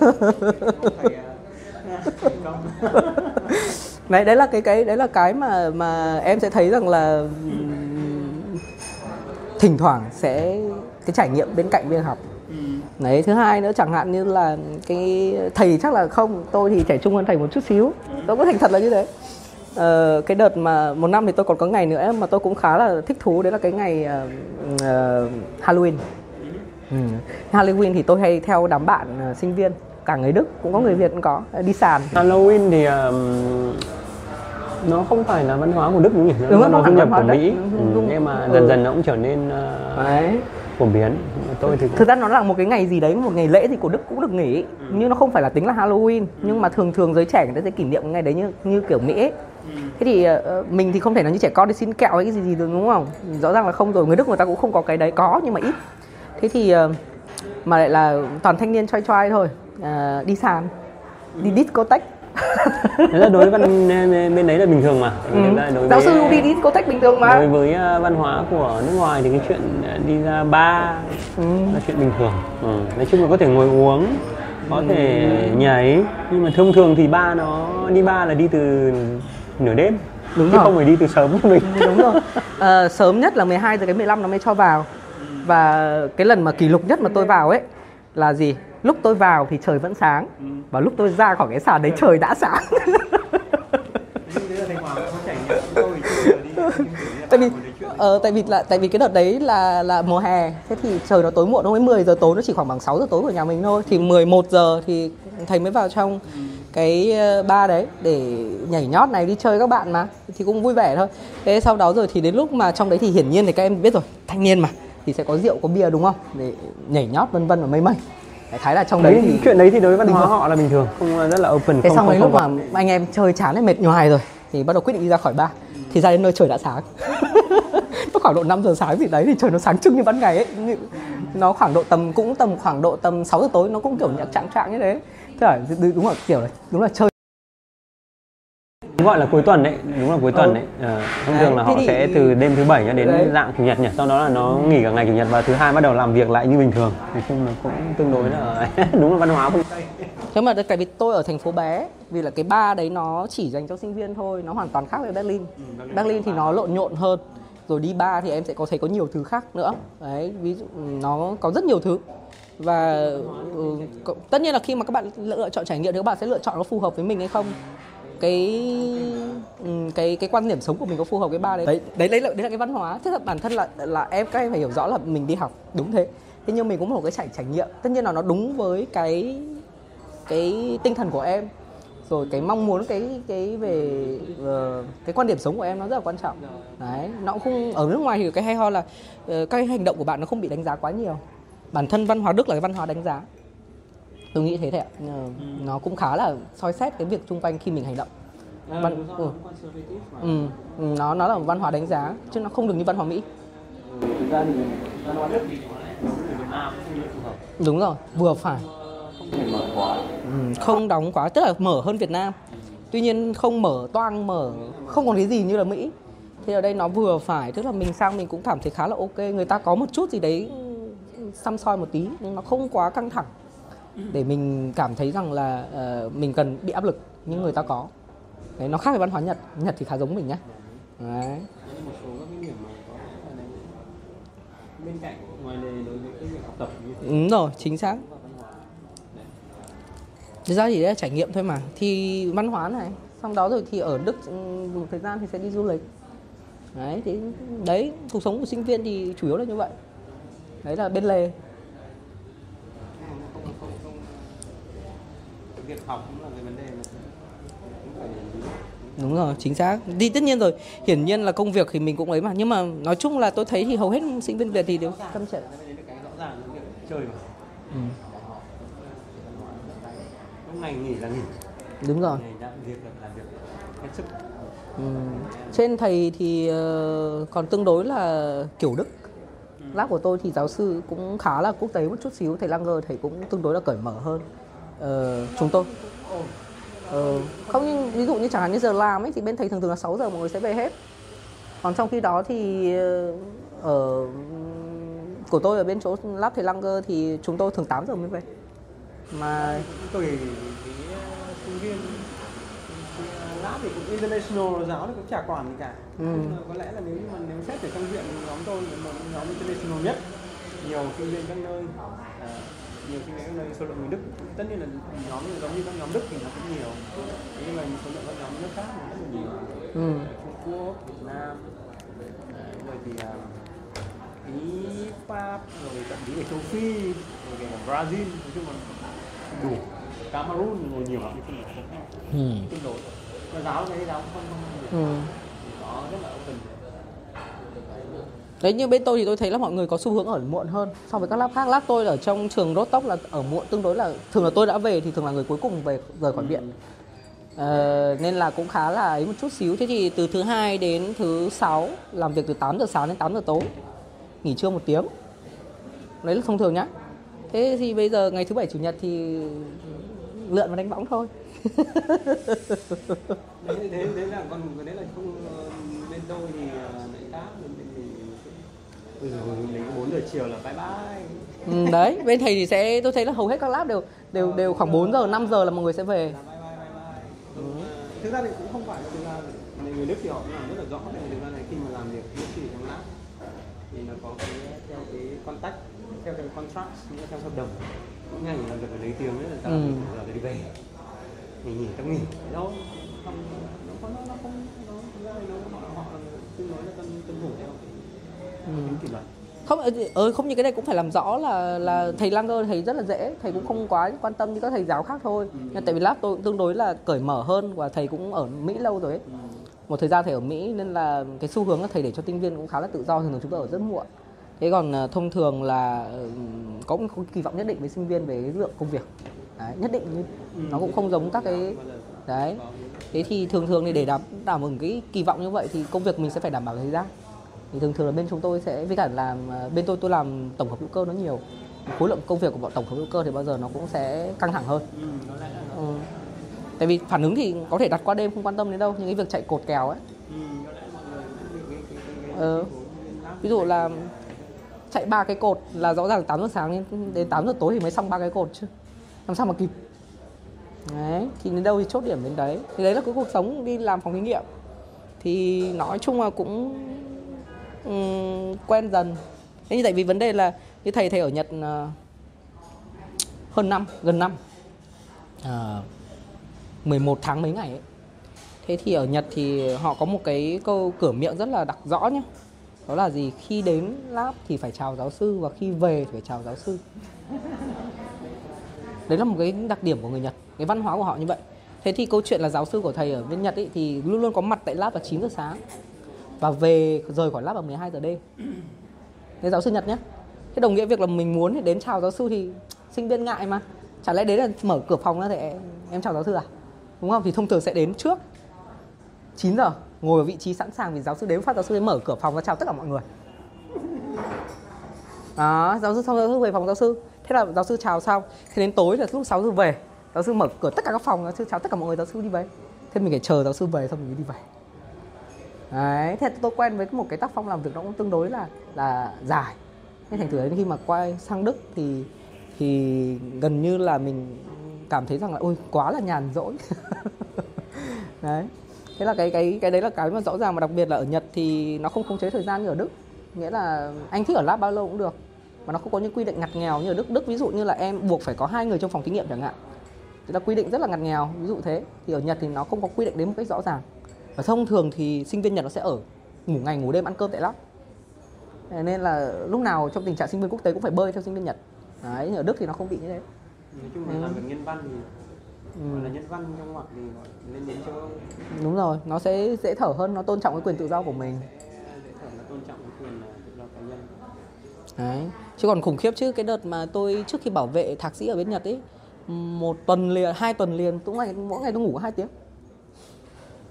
Đấy đấy là cái cái đấy là cái mà mà em sẽ thấy rằng là thỉnh thoảng sẽ cái trải nghiệm bên cạnh việc học. Đấy thứ hai nữa chẳng hạn như là cái thầy chắc là không tôi thì trẻ trung hơn thầy một chút xíu. Tôi có thành thật là như thế. Ờ, cái đợt mà một năm thì tôi còn có ngày nữa mà tôi cũng khá là thích thú đấy là cái ngày ờ, ờ, Halloween ừ. Halloween thì tôi hay theo đám bạn ờ, sinh viên cả người Đức cũng có người Việt cũng có ờ, đi sàn Halloween thì um, nó không phải là văn hóa của Đức đúng không nhỉ? Nó Đúng nó du nhập của Mỹ. Ừ, nhưng mà Ừ. dần dần nó cũng trở nên uh, đấy phổ biến tôi thì thực ra nó là một cái ngày gì đấy một ngày lễ thì của đức cũng được nghỉ Ừ. nhưng nó không phải là tính là halloween nhưng mà thường thường giới trẻ người ta sẽ kỷ niệm ngày đấy như như kiểu mỹ ấy. Ừ. thế thì mình thì không thể nào như trẻ con đi xin kẹo hay cái gì gì được đúng không rõ ràng là không rồi người đức người ta cũng không có cái đấy có nhưng mà ít thế thì ờ, mà lại là toàn thanh niên choi choi thôi Ờ, đi sàn đi discotheque (laughs) Thế là đối với văn bên đấy là bình thường mà ừ. Đối giáo sư cũng đi discotheque bình thường mà đối với à, văn hóa của nước ngoài thì cái chuyện à, đi ra bar Ừ. là chuyện bình thường ừ. nói chung là có thể ngồi uống có thể nhảy nhưng mà thông thường thì bar nó đi bar là đi từ nửa đêm Đúng chứ rồi. không phải đi từ sớm như mình đúng rồi (laughs) Ờ, sớm nhất là 12 giờ cái 15 nó mới cho vào và cái lần mà kỷ lục nhất mà tôi vào ấy là gì? Lúc tôi vào thì trời vẫn sáng. Và lúc tôi ra khỏi cái sàn đấy trời đã sáng. (laughs) Tại vì ờ, tại vì là tại vì cái đợt đấy là là mùa hè. Thế thì trời nó tối muộn mới 10 giờ tối nó chỉ khoảng bằng 6 giờ tối của nhà mình thôi. Thì 11 giờ thì thầy mới vào trong cái ờ, bar đấy để nhảy nhót này đi chơi các bạn mà. Thì cũng vui vẻ thôi. Thế sau đó rồi thì đến lúc mà trong đấy thì hiển nhiên thì các em biết rồi thanh niên mà thì sẽ có rượu có bia đúng không? Để nhảy nhót vân vân và mây mây. Đại khái là trong đấy đấy thì chuyện đấy thì đối với văn hóa họ là bình thường. Không rất là open thế không, xong không, đến không lúc mà anh em chơi chán hay mệt nhoài rồi thì bắt đầu quyết định đi ra khỏi bar. Thì ra đến nơi trời đã sáng. (laughs) Nó khoảng độ 5 giờ sáng gì đấy thì trời nó sáng trưng như ban ngày ấy. Nó khoảng độ tầm cũng tầm khoảng độ tầm 6 giờ tối nó cũng kiểu nhạc trạng trạng như thế. Thế là đúng là kiểu là đúng là chơi gọi là cuối tuần đấy đúng là cuối tuần Ừ. đấy. Ờ, thông thường là thế họ thì- sẽ từ đêm thứ bảy cho đến Đấy. dạng chủ nhật nhỉ? Sau đó là nó nghỉ cả ngày chủ nhật và thứ hai bắt đầu làm việc lại như bình thường. Nói chung là cũng tương đối là (laughs) đúng là văn hóa phương tây thế mà tại vì tôi ở thành phố bé vì là cái bar đấy nó chỉ dành cho sinh viên thôi nó hoàn toàn khác với Berlin. Berlin thì nó lộn nhộn hơn. Rồi đi bar thì em sẽ có thấy có nhiều thứ khác nữa. Đấy ví dụ ừ, nó có rất nhiều thứ. Và ừ, tất nhiên là khi mà các bạn lựa chọn trải nghiệm thì các bạn sẽ lựa chọn nó phù hợp với mình hay không cái ừ, cái cái quan điểm sống của mình có phù hợp với ba đấy. Đấy đấy, đấy, là, đấy là cái văn hóa. Tức là bản thân là là em các em phải hiểu rõ là mình đi học đúng thế. Thế nhưng mình cũng một cái trải trải nghiệm. Tất nhiên là nó đúng với cái cái tinh thần của em. Rồi cái mong muốn cái cái về ờ, cái quan điểm sống của em nó rất là quan trọng. Đấy nó cũng không ở nước ngoài thì cái hay ho là ờ, các cái hành động của bạn nó không bị đánh giá quá nhiều. Bản thân văn hóa đức là cái văn hóa đánh giá tôi nghĩ thế thôi ạ. Ờ, nó cũng khá là soi xét cái việc xung quanh khi mình hành động. Văn ừ. Ừ, ừ, nó nó là một văn hóa đánh giá chứ nó không được như văn hóa mỹ. Thực ra thì văn hóa đức thì Việt Nam không phù hợp đúng rồi vừa phải. Quá. Ừ, không đóng quá tức là mở hơn Việt Nam. Tuy nhiên không mở toang mở không còn cái gì như là Mỹ. Thì ở đây nó vừa phải tức là mình sang mình cũng cảm thấy khá là ok. Người ta có một chút gì đấy ừ, xăm soi một tí nhưng nó không quá căng thẳng để mình cảm thấy rằng là ờ, mình cần bị áp lực nhưng người ta có. Đấy nó khác với văn hóa Nhật. Nhật thì khá giống mình nhá. Đấy. Một số các cái điểm mà có thể là bên cạnh ngoài đề đối với cái việc học tập như thế. Đúng rồi chính xác. Thực ra thì đấy là trải nghiệm thôi mà. Thì văn hóa này Xong đó rồi thì ở Đức ừ, một thời gian thì sẽ đi du lịch. Đấy, thì đấy cuộc sống của sinh viên thì chủ yếu là như vậy. Đấy là bên lề việc học cũng là cái vấn đề mà cũng phải. Đúng rồi, chính xác. Thì tất nhiên rồi, hiển nhiên là công việc thì mình cũng ấy mà. Nhưng mà nói chung là tôi thấy thì hầu hết sinh viên Việt thì đều chăm chỉ chơi mà. Ừ. lúc ngày nghỉ là nghỉ. Đúng rồi. Ngày làm việc là làm việc. Hết sức. Ừ. Trên thầy thì ờ, còn tương đối là kiểu Đức. Lab của tôi thì giáo sư cũng khá là quốc tế một chút xíu. Thầy Langer thầy cũng tương đối là cởi mở hơn Ờ, Chúng tôi. Ờ, Không nhưng ví dụ như chẳng hạn như giờ làm ấy Thì bên thầy thường thường là 6 giờ mọi người sẽ về hết. Còn trong khi đó thì ờ, Ở Của tôi ở bên chỗ lab thầy Langer Thì chúng tôi thường 8 giờ mới về. Mà tôi sinh viên lab thì cũng international giáo thì cũng chả quản gì cả. Ừ. Có lẽ là nếu như mà nếu xét về trong diện nhóm tôi là một nhóm international nhất nhiều sinh viên các nơi. À, nhiều viên các nơi số lượng người Đức tất nhiên là nhóm giống như các nhóm Đức thì nó cũng nhiều nhưng mà số lượng các nhóm nước khác thì rất là nhiều ừ. Trung Quốc, Việt Nam rồi thì à, Ý, Pháp, rồi thậm chí ở châu Phi, rồi kể cả Brazil, nói chung là đủ. Cameroon ngồi nhiều lắm, Ừ. tương đối. Mà giáo cái giáo không không không Ừ. rất là. Đấy như bên tôi thì tôi thấy là mọi người có xu hướng ở muộn hơn so với các lab khác. Lab tôi ở trong trường rốt tốc là ở muộn tương đối là thường là tôi đã về thì thường là người cuối cùng về rời khỏi viện. Ờ, nên là cũng khá là ấy một chút xíu. Thế thì từ thứ hai đến thứ sáu làm việc từ 8 giờ sáng đến 8 giờ tối nghỉ trưa một tiếng. Đấy là thông thường nhá. Thế thì bây giờ ngày thứ bảy chủ nhật thì lượn và đánh bóng thôi. Đấy thế đấy là còn đấy là không ờ, bên tôi thì ờ, lại khác bên bên mình bây giờ chiều là bye bye. Ừ, đấy bên thầy thì sẽ tôi thấy là hầu hết các lab đều đều đều khoảng 4 giờ 5 giờ là mọi người sẽ về. Là bye bye bye bye. Ờ, thực ra thì cũng không phải thực ra thì người Đức thì họ cũng làm rất là rõ vì thực ra này khi mà làm việc bất kỳ trong lab thì nó có cái theo cái contact theo cái contract nghĩa là theo hợp đồng. Mỗi ngày làm việc ở đấy tiếng đấy là ta Ừ. giờ đi về. Nghỉ nghỉ ta nghỉ. Đâu không nó không nó, nó không nó thực ra thì nó họ họ tương đối là tuân tuân thủ theo Ừ. kỷ luật. Không ờ không như cái này cũng phải làm rõ là là thầy Langer thầy rất là dễ thầy cũng không quá quan tâm như các thầy giáo khác thôi. Nhưng tại vì lab tôi cũng tương đối là cởi mở hơn và thầy cũng ở Mỹ lâu rồi ấy. Một thời gian thầy ở Mỹ nên là cái xu hướng là thầy để cho tinh viên cũng khá là tự do thường thường chúng tôi ở rất muộn. Thế còn ờ, thông thường là ờ, có một kỳ vọng nhất định với sinh viên về cái lượng công việc. Đấy, nhất định như nó cũng không giống các cái đấy. Thế thì thường thường thì để đảm đảm ứng cái kỳ vọng như vậy thì công việc mình sẽ phải đảm bảo thời gian thì thường thường là bên chúng tôi sẽ với cả làm ờ, bên tôi tôi làm tổng hợp hữu cơ nó nhiều. Khối lượng công việc của bọn tổng hợp hữu cơ thì bao giờ nó cũng sẽ căng thẳng hơn. Ừ, ừ. tại vì phản ứng thì có thể đặt qua đêm không quan tâm đến đâu nhưng cái việc chạy cột kèo ấy. Ừ, Ờ. ví dụ là chạy ba cái cột là rõ ràng 8 giờ sáng đến, đến 8 giờ tối thì mới xong ba cái cột chứ. Làm sao mà kịp. Đấy thì đến đâu thì chốt điểm đến đấy. Thì đấy là cái cuộc sống đi làm phòng thí nghiệm. Thì nói chung là cũng Ừ, quen dần. Thế như tại vì vấn đề là như thầy thầy ở Nhật ờ, hơn năm gần năm. Ờ, à, 11 tháng mấy ngày ấy. Thế thì ở Nhật thì họ có một cái câu cửa miệng rất là đặc rõ nhé Đó là gì? Khi đến lab thì phải chào giáo sư và khi về thì phải chào giáo sư. Đấy là một cái đặc điểm của người Nhật Cái văn hóa của họ như vậy. Thế thì câu chuyện là giáo sư của thầy ở bên Nhật ấy thì luôn luôn có mặt tại lab vào 9 giờ sáng. Và về rời khỏi lab vào 12 giờ đêm Thế giáo sư Nhật nhé Thế đồng nghĩa việc là mình muốn thì đến chào giáo sư thì sinh viên ngại mà Chả lẽ đấy là mở cửa phòng ra thì em, em chào giáo sư à? Đúng không? Thì thông thường sẽ đến trước 9 giờ ngồi ở vị trí sẵn sàng vì giáo sư đến phát giáo sư đến mở cửa phòng và chào tất cả mọi người đó giáo sư xong giáo sư về phòng giáo sư thế là giáo sư chào xong thế đến tối là lúc 6 giờ về giáo sư mở cửa tất cả các phòng giáo sư chào tất cả mọi người giáo sư đi về thế mình phải chờ giáo sư về xong mình mới đi về đấy, thế tôi quen với một cái tác phong làm việc nó cũng tương đối là là dài. Nên thành thử đến khi mà quay sang đức thì thì gần như là mình cảm thấy rằng là, ôi, quá là nhàn rỗi. (laughs) Đấy. Thế là cái cái cái đấy là cái mà rõ ràng mà đặc biệt là ở Nhật thì nó không khống chế thời gian như ở Đức. Nghĩa là anh thích ở lab bao lâu cũng được, mà nó không có những quy định ngặt nghèo như ở Đức. Đức ví dụ như là em buộc phải có hai người trong phòng thí nghiệm chẳng hạn. Thì là quy định rất là ngặt nghèo, ví dụ thế. Thì ở Nhật thì nó không có quy định đến một cách rõ ràng và thông thường thì sinh viên Nhật nó sẽ ở ngủ ngày ngủ đêm ăn cơm tại Thế nên là lúc nào trong tình trạng sinh viên quốc tế cũng phải bơi theo sinh viên Nhật đấy ở Đức thì nó không bị như thế nói chung là Ừ. làm việc nhân văn thì Ừ. là nhân văn trong ngoặc thì lên đến Âu đúng rồi nó sẽ dễ thở hơn nó tôn trọng cái quyền tự do của mình dễ thở là tôn trọng cái quyền là tự do cá nhân Đấy. Chứ còn khủng khiếp chứ cái đợt mà tôi trước khi bảo vệ thạc sĩ ở bên Nhật ấy một tuần liền, hai tuần liền, tôi ngày mỗi ngày tôi ngủ hai tiếng.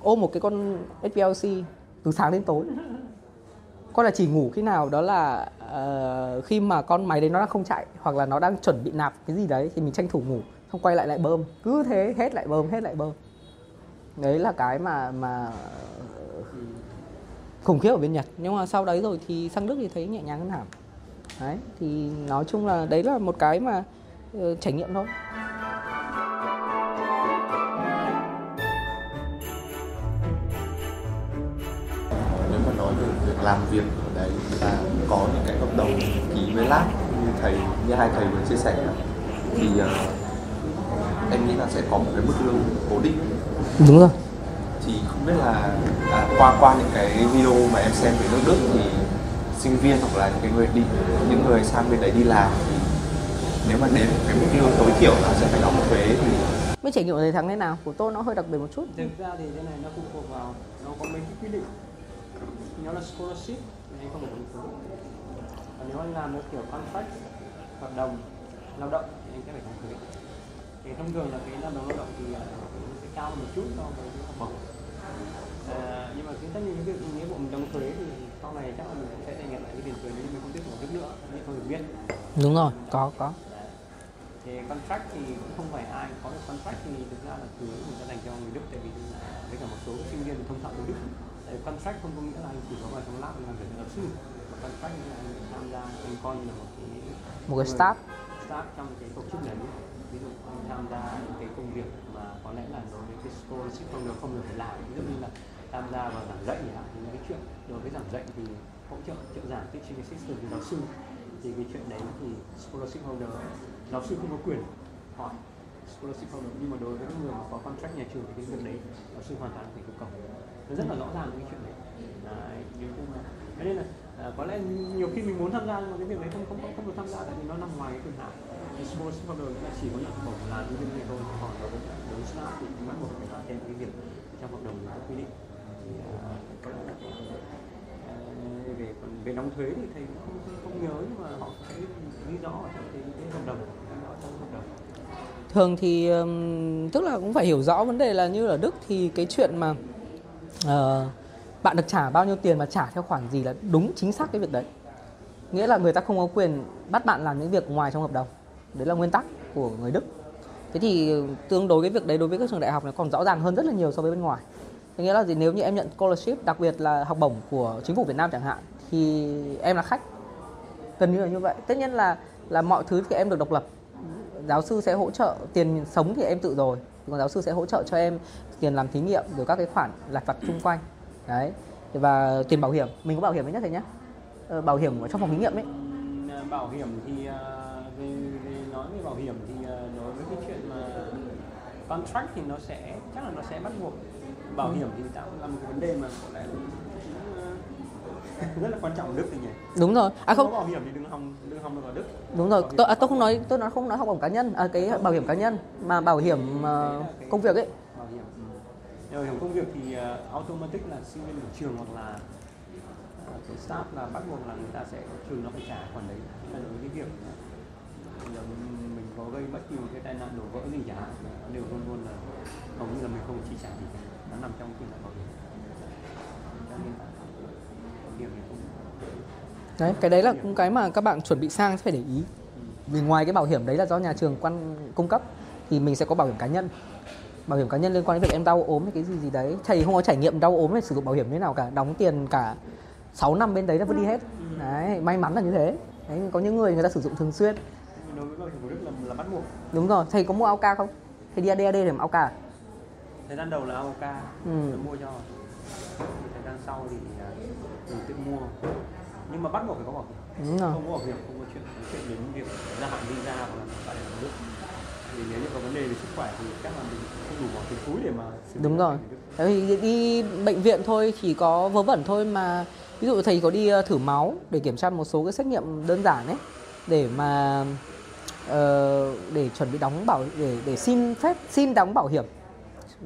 Ôm một cái con SPLC từ sáng đến tối. Con là chỉ ngủ khi nào đó là uh, khi mà con máy đấy nó đang không chạy hoặc là nó đang chuẩn bị nạp cái gì đấy thì mình tranh thủ ngủ xong quay lại lại bơm. Cứ thế hết lại bơm hết lại bơm. Đấy là cái mà mà ờ, khủng khiếp ở bên Nhật. Nhưng mà sau đấy rồi thì sang Đức thì thấy nhẹ nhàng hơn hẳn. Đấy thì nói chung là đấy là một cái mà uh, trải nghiệm thôi. Làm việc ở đấy là có những cái hợp đồng ký với lab như thầy như hai thầy vừa chia sẻ. Thì ờ, em nghĩ là sẽ có một cái mức lương cố định đúng rồi. Thì không biết là à, qua qua những cái video mà em xem về nước Đức thì sinh viên hoặc là những cái người đi những người sang bên đấy đi làm thì nếu mà đến cái mức lương tối thiểu là sẽ phải đóng thuế thì mới trải nghiệm ở thầy thắng thế nào? Của tôi nó hơi đặc biệt một chút. Thực ra thì cái này nó phụ thuộc vào nó có mấy cái quy định nó là scholarship thì anh không phải đóng thuế còn nếu anh làm theo kiểu contract hợp đồng lao động thì anh sẽ phải đóng thuế thì thông thường là cái hợp đồng lao động thì nó sẽ cao hơn một chút so với cái học bổng À, nhưng mà cái tất nhiên cái việc nghĩa vụ mình đóng thuế thì sau này chắc là mình sẽ phải nhận lại cái tiền thuế nếu mình không tiếp tục nữa nhưng không được biết. Đúng rồi có có. Thì contract thì cũng không phải ai có được contract thì thực ra là yếu người ta dành cho người Đức tại vì với cả một số sinh viên thông thạo người Đức tại contract không có nghĩa là anh chỉ có vào trong lab làm việc luật sư mà contract nghĩa là anh tham gia anh coi như là một cái một cái staff. Staff trong cái tổ chức này. Ví dụ anh tham gia những cái công việc mà có lẽ là đối với cái scholarship không được không được phải làm. Ví dụ như là tham gia vào giảng dạy chẳng hạn thì những cái chuyện đối với giảng dạy thì hỗ trợ trợ giảng teaching assistant giáo sư. Thì cái chuyện đấy thì scholarship holder giáo sư không có quyền hỏi scholarship holder nhưng mà đối với những người mà có contract nhà trường thì cái việc đấy giáo sư hoàn toàn có thể yêu cầu. Nó rất là rõ ràng cái chuyện đấy. Đấy, nhưng mà thế nên là à, có lẽ nhiều khi mình muốn tham gia nhưng mà cái việc đấy không không không, được tham gia tại vì nó nằm ngoài cái quyền hạn. Cái scholarship không được chỉ có nhận bổng là nhân viên này thôi còn đối với đối với staff thì bắt buộc phải làm thêm cái việc trong hợp đồng có quy định. Thì à, ờ, về còn về đóng thuế thì thầy cũng không, không, nhớ nhưng mà họ sẽ ghi rõ trong cái, cái hợp đồng ghi rõ trong hợp đồng thường thì tức là cũng phải hiểu rõ vấn đề là như ở Đức thì cái chuyện mà uh, bạn được trả bao nhiêu tiền và trả theo khoản gì là đúng chính xác cái việc đấy. Nghĩa là người ta không có quyền bắt bạn làm những việc ngoài trong hợp đồng. Đấy là nguyên tắc của người Đức. Thế thì tương đối cái việc đấy đối với các trường đại học nó còn rõ ràng hơn rất là nhiều so với bên ngoài. Thế nghĩa là gì? Nếu như em nhận scholarship đặc biệt là học bổng của chính phủ Việt Nam chẳng hạn thì em là khách. Gần như là như vậy. Tất nhiên là là mọi thứ thì em được độc lập giáo sư sẽ hỗ trợ tiền sống thì em tự rồi còn giáo sư sẽ hỗ trợ cho em tiền làm thí nghiệm rồi các cái khoản lặt vặt chung quanh. Đấy và tiền bảo hiểm mình có bảo hiểm đấy nhá thầy nhé. ờ, bảo hiểm ở trong phòng thí nghiệm ấy. Ờ, bảo hiểm thì ờ, về, về nói về bảo hiểm thì ờ, à, đối với cái chuyện mà contract thì nó sẽ chắc là nó sẽ bắt buộc. Bảo hiểm thì tạo là một vấn đề mà có lẽ (laughs) rất là quan trọng ở Đức thì nhỉ? Đúng rồi. À không không. bảo hiểm thì đừng hòng đừng hòng được ở Đức. Đúng rồi. Tôi, à, tôi không nói tôi nói không nói học bổng cá nhân. À, cái bảo hiểm cá nhân mà bảo hiểm ờ, công việc ấy. Bảo hiểm ừ. bảo hiểm công việc thì uh, automatic là sinh viên của trường hoặc là uh, cái staff là bắt buộc là người ta sẽ trường nó phải trả khoản đấy. Là đối với cái việc uh, giờ mình có gây bất kỳ một cái tai nạn đổ vỡ gì chẳng hạn đều luôn luôn là hầu như là mình không chi trả gì cả. Nó nằm trong tiền bảo hiểm cho nên là bảo hiểm thì không đấy cái đấy là cũng cái mà các bạn chuẩn bị sang sẽ phải để ý. Vì ngoài cái bảo hiểm đấy là do nhà trường quan cung cấp thì mình sẽ có bảo hiểm cá nhân. Bảo hiểm cá nhân liên quan đến việc em đau ốm hay cái gì gì đấy. Thầy không có trải nghiệm đau ốm hay sử dụng bảo hiểm như thế nào cả đóng tiền cả 6 năm bên đấy là vứt đi hết. Đấy may mắn là như thế. Đấy có những người người ta sử dụng thường xuyên. Nhưng đối với bảo hiểm của Đức là, là bắt buộc. Đúng rồi thầy có mua AOK không? Thầy đi ADAD để AOK à? thời gian đầu là AOK Ừ. tôi mua cho. Thời gian sau thì à, mình tự mua nhưng mà bắt buộc phải có bảo hiểm. Đúng rồi. Không có bảo hiểm không có chuyện nói chuyện đến việc gia hạn visa hoặc là tại Đức vì nếu như có vấn đề về sức khỏe thì chắc là mình không đủ bỏ tiền túi để mà đúng rồi. vì đi bệnh viện thôi chỉ có vớ vẩn thôi mà ví dụ thầy có đi ờ, thử máu để kiểm tra một số cái xét nghiệm đơn giản ấy để mà ờ, để chuẩn bị đóng bảo để để xin phép xin đóng bảo hiểm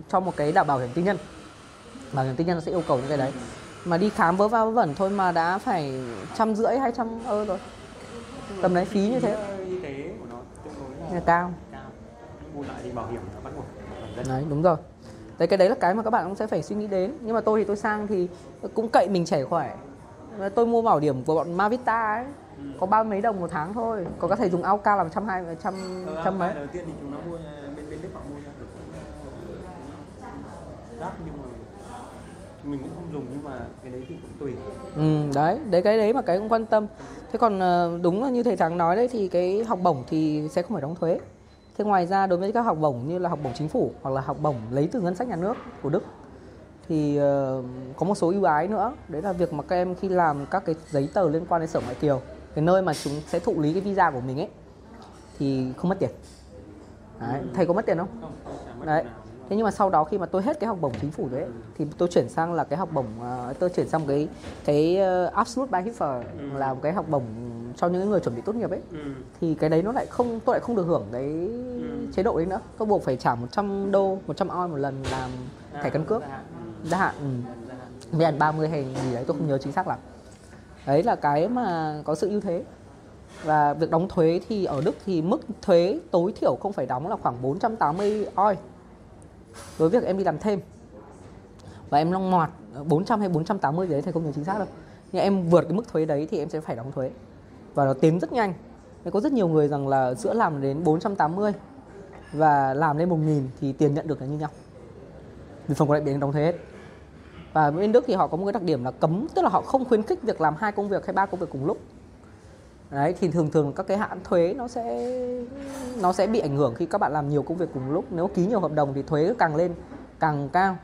cho một cái đạo bảo hiểm tư nhân. Bảo hiểm tư nhân nó sẽ yêu cầu những cái đấy mà đi khám vớ va vớ vẩn thôi mà đã phải trăm rưỡi hai trăm ơ rồi. Tầm đấy phí như thế. Phí, y tế của nó tương đối là cao. cao. Nhưng bù lại thì bảo hiểm là bắt buộc toàn dân. Đấy đúng rồi. Đấy cái đấy là cái mà các bạn cũng sẽ phải suy nghĩ đến. Nhưng mà tôi thì tôi sang thì cũng cậy mình trẻ khỏe. Tôi mua bảo hiểm của bọn Mavita ấy. Có ba mấy đồng một tháng thôi. Còn các thầy dùng AOK là trăm hai trăm Ờ, trăm mấy. đầu tiên thì chúng nó mua bên bên Đức họ mua ra được đắt nhưng mà mình cũng không dùng nhưng mà cái đấy thì cũng tùy. Ừ, đấy đấy cái đấy mà cái cũng quan tâm. Thế còn ờ, đúng là như thầy thắng nói đấy thì cái học bổng thì sẽ không phải đóng thuế. Thế ngoài ra đối với các học bổng như là học bổng chính phủ hoặc là học bổng lấy từ ngân sách nhà nước của Đức thì ờ, có một số ưu ái nữa. Đấy là việc mà các em khi làm các cái giấy tờ liên quan đến sở ngoại kiều cái nơi mà chúng sẽ thụ lý cái visa của mình ấy thì không mất tiền. Đấy, thầy có mất tiền không? Không không chả mất đấy thế nhưng mà sau đó khi mà tôi hết cái học bổng chính phủ đấy thì tôi chuyển sang là cái học bổng ờ, tôi chuyển sang cái cái uh, absolute Hiffer Ừ. là một cái học bổng cho những người chuẩn bị tốt nghiệp ấy ừ. thì cái đấy nó lại không tôi lại không được hưởng cái chế độ đấy nữa tôi buộc phải trả 100 đô 100 oi một lần làm thẻ căn cước Gia hạn. Ừ. gia hạn ừ. 30 hay gì đấy tôi không nhớ chính xác lắm đấy là cái mà có sự ưu thế và việc đóng thuế thì ở Đức thì mức thuế tối thiểu không phải đóng là khoảng 480 oi với việc em đi làm thêm. Và em long mọt ờ, 400 hay 480 gì đấy thầy không nhớ chính xác đâu. Nhưng em vượt cái mức thuế đấy thì em sẽ phải đóng thuế. Và nó tiến rất nhanh. Nên có rất nhiều người rằng là giữa làm đến 480 và làm lên 1000 thì tiền nhận được là như nhau. Vì phần còn lại biến đóng thuế hết. Và bên Đức thì họ có một cái đặc điểm là cấm, tức là họ không khuyến khích việc làm hai công việc hay ba công việc cùng lúc đấy thì thường thường các cái hạn thuế nó sẽ nó sẽ bị ảnh hưởng khi các bạn làm nhiều công việc cùng lúc. Nếu ký nhiều hợp đồng thì thuế càng lên càng cao.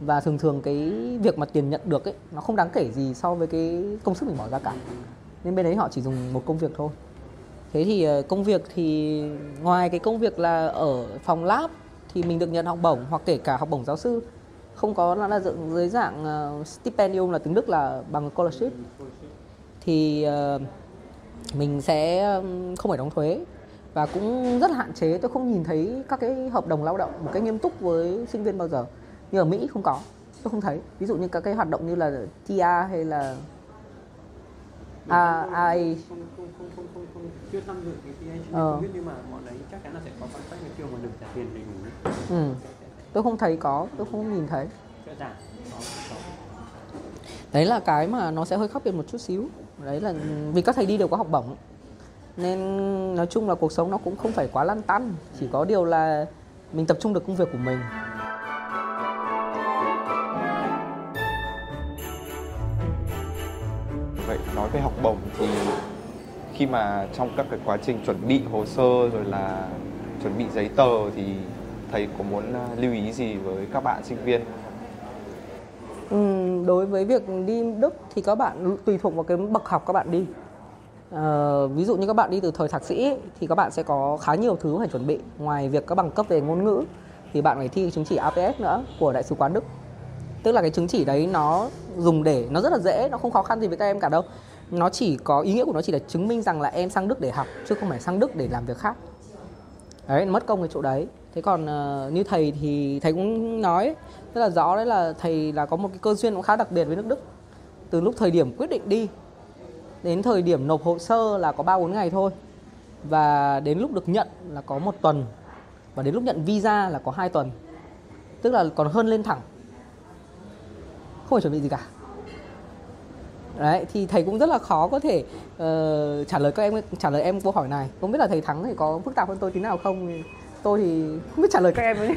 Và thường thường cái việc mà tiền nhận được ấy nó không đáng kể gì so với cái công sức mình bỏ ra cả. Nên bên đấy họ chỉ dùng một công việc thôi. Thế thì ờ, công việc thì ngoài cái công việc là ở phòng lab thì mình được nhận học bổng hoặc kể cả học bổng giáo sư. Không có là dựng dưới dạng uh, stipendium là tiếng Đức là bằng scholarship. Thì uh, mình sẽ không phải đóng thuế và cũng rất là hạn chế. Tôi không nhìn thấy các cái hợp đồng lao động một cách nghiêm túc với sinh viên bao giờ. Như ở Mỹ không có tôi không thấy. Ví dụ như các cái hoạt động như là TR hay là à, ai không, không, không, không, không, không, chưa tham dự cái PhD ờ. không biết nhưng mà bọn đấy chắc chắn là sẽ có contract với trường mà được trả tiền đầy đủ. Ừ. tôi không thấy có tôi không nhìn thấy. Đấy là cái mà nó sẽ hơi khác biệt một chút xíu đấy là vì các thầy đi đều có học bổng. Nên nói chung là cuộc sống nó cũng không phải quá lăn tăn, chỉ có điều là mình tập trung được công việc của mình. Vậy nói về học bổng thì khi mà trong các cái quá trình chuẩn bị hồ sơ rồi là chuẩn bị giấy tờ thì thầy có muốn à, lưu ý gì với các bạn sinh viên? Đối với việc đi Đức thì các bạn tùy thuộc vào cái bậc học các bạn đi. Uh, ví dụ như các bạn đi từ thời thạc sĩ thì các bạn sẽ có khá nhiều thứ phải chuẩn bị. Ngoài việc các bằng cấp về ngôn ngữ thì bạn phải thi chứng chỉ APS nữa của đại sứ quán Đức. Tức là cái chứng chỉ đấy nó dùng để nó rất là dễ nó không khó khăn gì với các em cả đâu. Nó chỉ có ý nghĩa của nó chỉ là chứng minh rằng là em sang Đức để học chứ không phải sang Đức để làm việc khác. Đấy mất công cái chỗ đấy thế còn uh, như thầy thì thầy cũng nói rất là rõ đấy là thầy là có một cái cơ duyên cũng khá đặc biệt với nước Đức. Từ lúc thời điểm quyết định đi đến thời điểm nộp hồ sơ là có ba bốn ngày thôi. Và đến lúc được nhận là có một tuần và đến lúc nhận visa là có hai tuần. Tức là còn hơn lên thẳng. Không phải chuẩn bị gì cả. Đấy thì thầy cũng rất là khó có thể uh, trả lời các em trả lời em câu hỏi này. Không biết là thầy thắng thì có phức tạp hơn tôi tí nào không? Tôi thì không biết trả lời các em ấy. (laughs)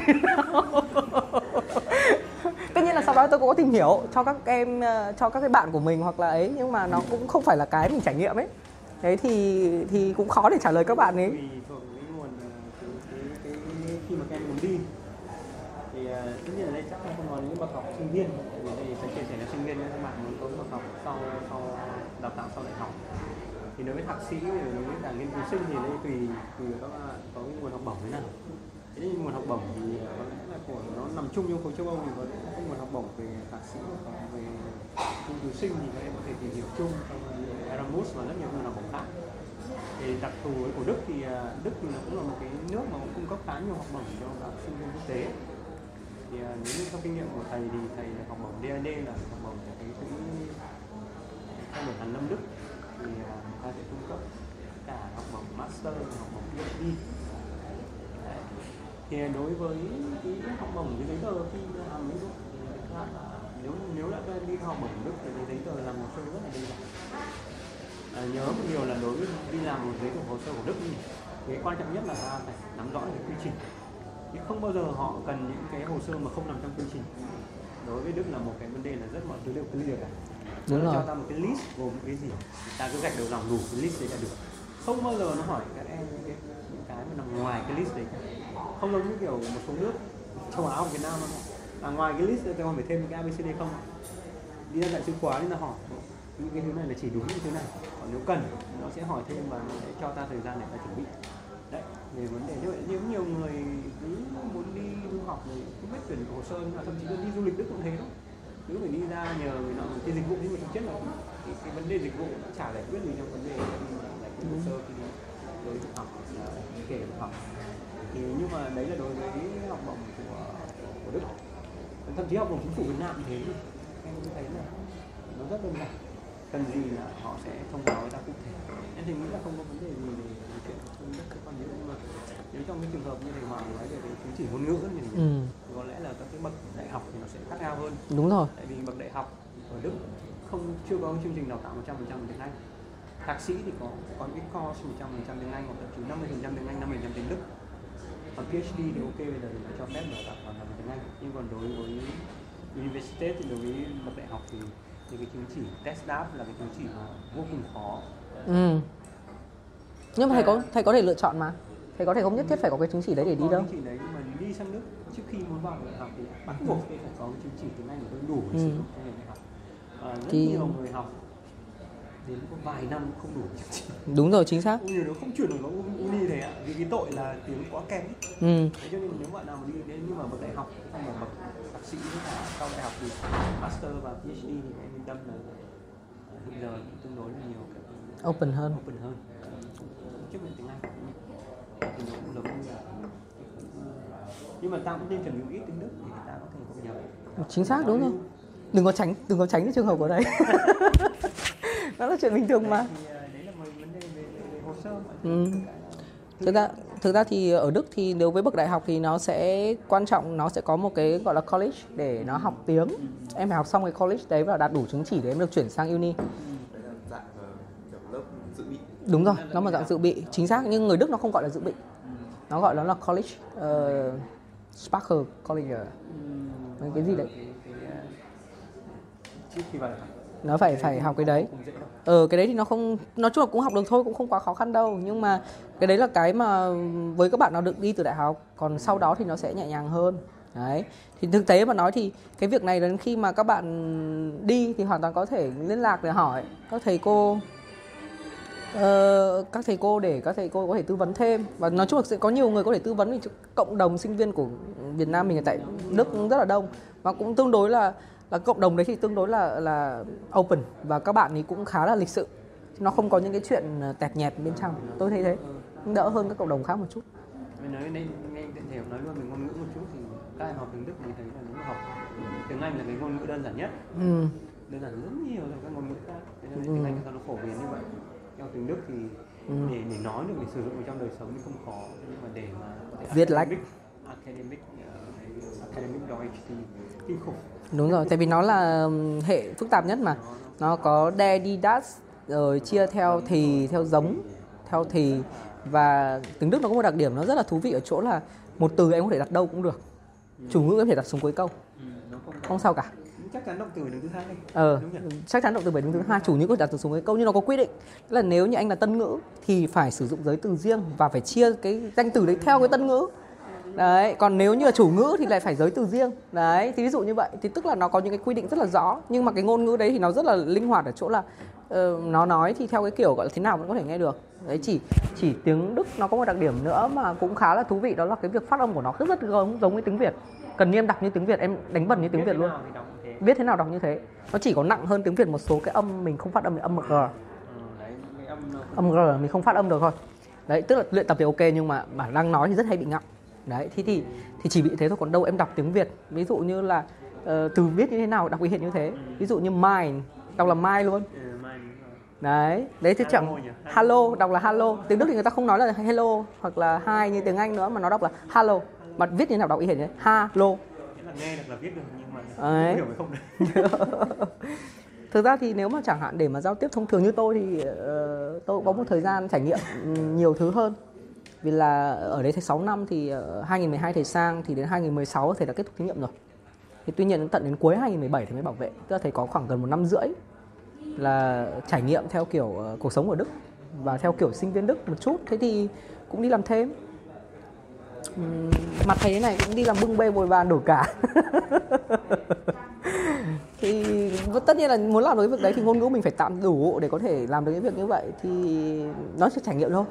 Tất nhiên là sau đó tôi cũng có tìm hiểu cho các em ờ, cho các cái bạn của mình hoặc là ấy, nhưng mà nó cũng không phải là cái mình trải nghiệm ấy. Đấy, thì thì cũng khó để trả lời các bạn ấy. Ờ, khi mà các em muốn đi, thì ờ, tất nhiên ở đây chắc không còn những bậc học sinh viên vì đây sẽ chia sẻ là sinh viên các bạn muốn có bậc học sau sau đào tạo sau đại học nếu đối với thạc sĩ, đối với cả nghiên cứu sinh thì đây tùy tùy các bạn có cái nguồn học bổng thế nào. Thế nhưng nguồn học bổng thì có lẽ là của, nó nằm chung trong khối châu Âu thì có cái nguồn học bổng về thạc sĩ và về nghiên cứu sinh thì các em có thể tìm hiểu chung trong Erasmus và rất nhiều nguồn học bổng khác. Thì đặc thù của Đức thì à, Đức thì cũng là một cái nước mà cũng cung cấp khá nhiều học bổng cho các sinh viên quốc tế. Thì à, nếu như theo kinh nghiệm của thầy thì thầy học bổng DAD là học bổng của cái quỹ theo đuổi hàn lâm Đức. Thì à, ta sẽ cung cấp cả học bổng master và học bổng PhD thì đối với cái học bổng cái giấy tờ khi làm ví dụ à, nếu nếu đã đi học bổng Đức thì cái giấy tờ là một sơ rất là đơn giản. À, nhớ một điều là đối với đi làm một giấy tờ hồ sơ của Đức thì cái quan trọng nhất là ta phải nắm rõ được quy trình. Chứ không bao giờ họ cần những cái hồ sơ mà không nằm trong quy trình. Đối với Đức là một cái vấn đề là rất mọi thứ đều clear cả. Đúng nó rồi. cho ta một cái list gồm cái gì? Ta cứ gạch đầu dòng đủ cái list đấy là được. Không bao giờ nó hỏi các em những cái, những cái mà nằm ngoài cái list đấy. Không giống như kiểu một số nước châu Á hoặc Việt Nam nó hỏi à, ngoài cái list tôi phải thêm cái ABCD không? Đi ra đại sứ quán thì nó hỏi những cái thứ này là chỉ đúng những thứ này. Còn nếu cần nó sẽ hỏi thêm và nó sẽ cho ta thời gian để ta chuẩn bị. Đấy về vấn đề như vậy. Nếu nhiều người cứ muốn đi du học thì không biết tuyển hồ sơ thậm chí là đi du lịch đức cũng thế đó cứ phải đi ra nhờ người nọ cái dịch vụ nhưng mà thực chất là cái, cái vấn đề dịch vụ nó chả giải quyết gì trong vấn đề giải quyết hồ sơ khi đối với học kể học thì nhưng mà đấy là đối với học bổng của của đức. Thậm chí học bổng chính phủ Việt Nam thế. Em cũng thấy là nó rất đơn giản. Cần gì là họ sẽ thông báo với ta cụ thể. Em thì nghĩ là không có vấn đề gì về điều chuyện. Không đất cơ quan nếu trong cái trường hợp như thầy Hoàng nói về cái chứng chỉ ngôn ngữ thì ừ, có lẽ là các cái bậc đại học thì nó sẽ khác nhau hơn. Đúng rồi. Tại vì bậc đại học ở Đức không chưa có chương trình đào tạo 100% tiếng Anh. Thạc sĩ thì có có những cái course 100% tiếng Anh hoặc thậm chí 50% tiếng Anh 50% tiếng Đức. Còn PhD thì ok bây giờ thì nó cho phép đào tạo hoàn toàn tiếng Anh. Nhưng còn đối với university thì đối với bậc đại học thì thì cái chứng chỉ TESDAP là cái chứng chỉ mà vô cùng khó. Ừ. nhưng mà thầy có thầy có thể lựa chọn mà thầy có thể không nhất thiết phải có cái chứng chỉ đấy để đi đâu. chứng chỉ đấy nhưng mà đi sang Đức trước khi muốn vào đại học thì bắt buộc phải có cái chứng chỉ tiếng Anh của tôi đủ để Ừ. sử dụng ngành đại học. À, rất Thì- nhiều người học đến có vài năm không đủ chứng chỉ. Đúng rồi chính xác. Như nó không chuyển được vào uni thế ạ vì cái tội là tiếng quá kém. Ừ. thế cho nên nếu bạn nào mà đi đến nhưng mà bậc đại học không mà bậc thạc sĩ với cả sau đại học thì master và phd thì em yên tâm là à, hiện giờ tương đối là nhiều open hơn. Open hơn. Trước anh thì nó cũng giống như là nhưng mà ta cũng nên bị một ít tiếng đức để ta có thể hội nhập chính xác đúng rồi đừng có tránh đừng có tránh cái trường hợp của đấy. (laughs) Đó là chuyện bình thường mà. Thì đấy là một vấn đề về, về, về hồ sơ. Mà Ừ. thực ra thực ra thì ở Đức thì đối với bậc đại học thì nó sẽ quan trọng nó sẽ có một cái gọi là college để nó học tiếng. Em phải học xong cái college đấy và đạt đủ chứng chỉ để em được chuyển sang uni đúng rồi nó một dạng dự bị chính xác nhưng người Đức nó không gọi là dự bị. Nó gọi nó là college uh, Sparkle College. Mấy cái gì đấy. Nó phải phải học cái đấy. Không ờ cái đấy thì nó không nói chung là cũng học được thôi cũng không quá khó khăn đâu. Nhưng mà cái đấy là cái mà với các bạn nào được đi từ đại học còn sau đó thì nó sẽ nhẹ nhàng hơn. Đấy. Thì thực tế mà nói thì cái việc này đến khi mà các bạn đi thì hoàn toàn có thể liên lạc để hỏi. Các thầy cô ờ, các thầy cô để các thầy cô có thể tư vấn thêm. Và nói chung là sẽ có nhiều người có thể tư vấn vì cộng đồng sinh viên của Việt Nam mình ở tại cũng rất là đông. Và cũng tương đối là là cộng đồng đấy thì tương đối là là open và các bạn ấy cũng khá là lịch sự. Nó không có những cái chuyện tẹt nhẹp bên trong. Tôi thấy thế. Đỡ hơn các cộng đồng khác một chút. Mình nói nên nghe tiện thể nói luôn về ngôn ngữ một chút thì các em học tiếng Đức mình thấy là mà học tiếng Anh là cái ngôn ngữ đơn giản nhất. Ừ. đơn giản rất nhiều với các ngôn ngữ khác. Thế nên tiếng Anh sao nó phổ biến như vậy theo tiếng Đức thì để để nói được để sử dụng trong đời sống thì không khó. Nhưng mà để mà Viết lách. academic academic uh, academic Deutsch thì kinh khủng. Đúng rồi tại vì nó là hệ phức tạp nhất mà. Nó có de đi das rồi chia theo thì theo giống theo thì và tiếng Đức nó có một đặc điểm nó rất là thú vị ở chỗ là một từ em có thể đặt đâu cũng được. Chủ ngữ em có thể đặt xuống cuối câu. Không không sao cả chắc chắn động từ đứng thứ hai. Ờ chắc chắn động từ bảy đứng thứ hai chủ ngữ có đặt từ xuống cái câu nhưng nó có quy định Tức là nếu như anh là tân ngữ thì phải sử dụng giới từ riêng và phải chia cái danh từ đấy theo cái tân ngữ. Đấy còn nếu như là chủ ngữ thì lại phải giới từ riêng. Đấy thì ví dụ như vậy. Thì tức là nó có những cái quy định rất là rõ nhưng mà cái ngôn ngữ đấy thì nó rất là linh hoạt ở chỗ là ờ, nó nói thì theo cái kiểu gọi là thế nào vẫn có thể nghe được. Đấy chỉ chỉ tiếng đức nó có một đặc điểm nữa mà cũng khá là thú vị đó là cái việc phát âm của nó rất rất giống giống với tiếng việt. Cần như em đọc như tiếng việt em đánh vần như tiếng việt luôn viết thế nào đọc như thế. Nó chỉ có nặng hơn tiếng việt một số cái âm mình không phát âm được âm g. Âm g mình không phát âm được thôi. Đấy tức là luyện tập thì ok nhưng mà mà đang nói thì rất hay bị ngọng. Đấy thì thì thì chỉ bị thế thôi còn đâu em đọc tiếng việt. Ví dụ như là ờ, từ viết như thế nào đọc bị hiện như thế. Ví dụ như mine đọc là mai luôn. Ừ, đấy đấy Hello chẳng hello. Đọc là hello. Tiếng đức thì người ta không nói là hello hoặc là hi như tiếng anh nữa mà nó đọc là hello. Mà viết như thế nào đọc y hệt như thế? Hello. là nghe được là viết được nhưng mà Đấy. hiểu không được (laughs) Thực ra thì nếu mà chẳng hạn để mà giao tiếp thông thường như tôi thì ờ, tôi cũng có một thời gian trải nghiệm nhiều thứ hơn. Vì là ở đấy thầy 6 năm thì ờ, 2012 thầy sang thì đến 2016 thầy đã kết thúc thí nghiệm rồi. Thì tuy nhiên đến tận đến cuối 2017 thì mới bảo vệ. Tức là thầy có khoảng gần một năm rưỡi là trải nghiệm theo kiểu ờ, cuộc sống ở Đức và theo kiểu sinh viên Đức một chút. Thế thì cũng đi làm thêm. Mặt thầy thế này cũng đi làm bưng bê bồi bàn đổ cả. (laughs) thì vâng, tất nhiên là muốn làm được cái việc đấy thì ngôn ngữ mình phải tạm đủ để có thể làm được cái việc như vậy thì nó sẽ trải nghiệm thôi.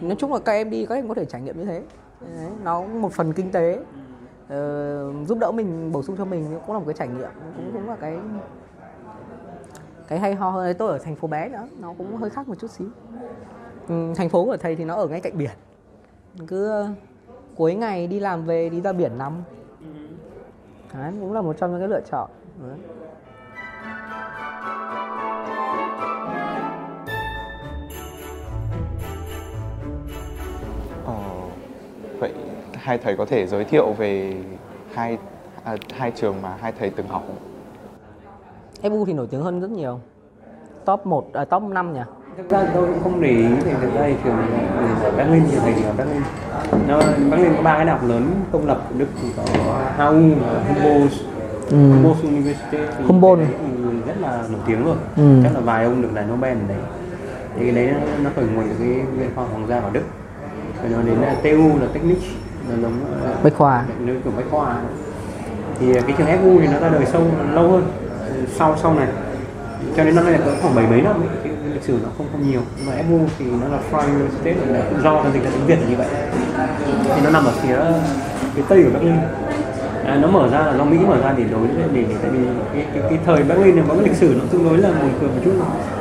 Nói chung là các em đi các em có thể trải nghiệm như thế. Đấy, nó một phần kinh tế. Ờ, giúp đỡ mình bổ sung cho mình cũng là một cái trải nghiệm cũng cũng là cái cái hay ho hơn. Tôi ở thành phố bé nữa nó cũng hơi khác một chút xíu ừ, thành phố của thầy thì nó ở ngay cạnh biển. Cứ cuối ngày đi làm về đi ra biển nằm ừ. Đấy, cũng là một trong những cái lựa chọn Đấy. Ờ, vậy hai thầy có thể giới thiệu về hai à, hai trường mà hai thầy từng học không? FU thì nổi tiếng hơn rất nhiều top 1, à, top 5 nhỉ? Thực ra tôi không để ý thì thực ra thì trường Linh thì thầy ở Berlin nó Berlin có ba cái đại học lớn công lập của Đức thì có HU và Humboldt Ừ. Humboldt University thì Humboldt. đấy rất là nổi tiếng rồi Ừ. chắc là vài ông được giải Nobel ở đấy thì cái đấy nó, nó khởi nguồn từ cái viện khoa hoàng gia ở Đức rồi nó đến là TU là Technik là giống ờ, Bách Khoa nơi kiểu bách khoa thì cái trường FU thì nó ra đời sâu lâu hơn sau sau này cho nên năm nay là khoảng bảy mấy năm ấy. lịch sử nó không không nhiều nhưng mà FU thì nó là Freie Universität là do ra dịch ra tiếng Việt là như vậy thì nó nằm ở phía phía tây của Berlin à, nó mở ra là do Mỹ mở ra để đối để, để, để tại vì cái, cái, cái thời Berlin này có cái lịch sử nó tương đối là buồn cười một chút.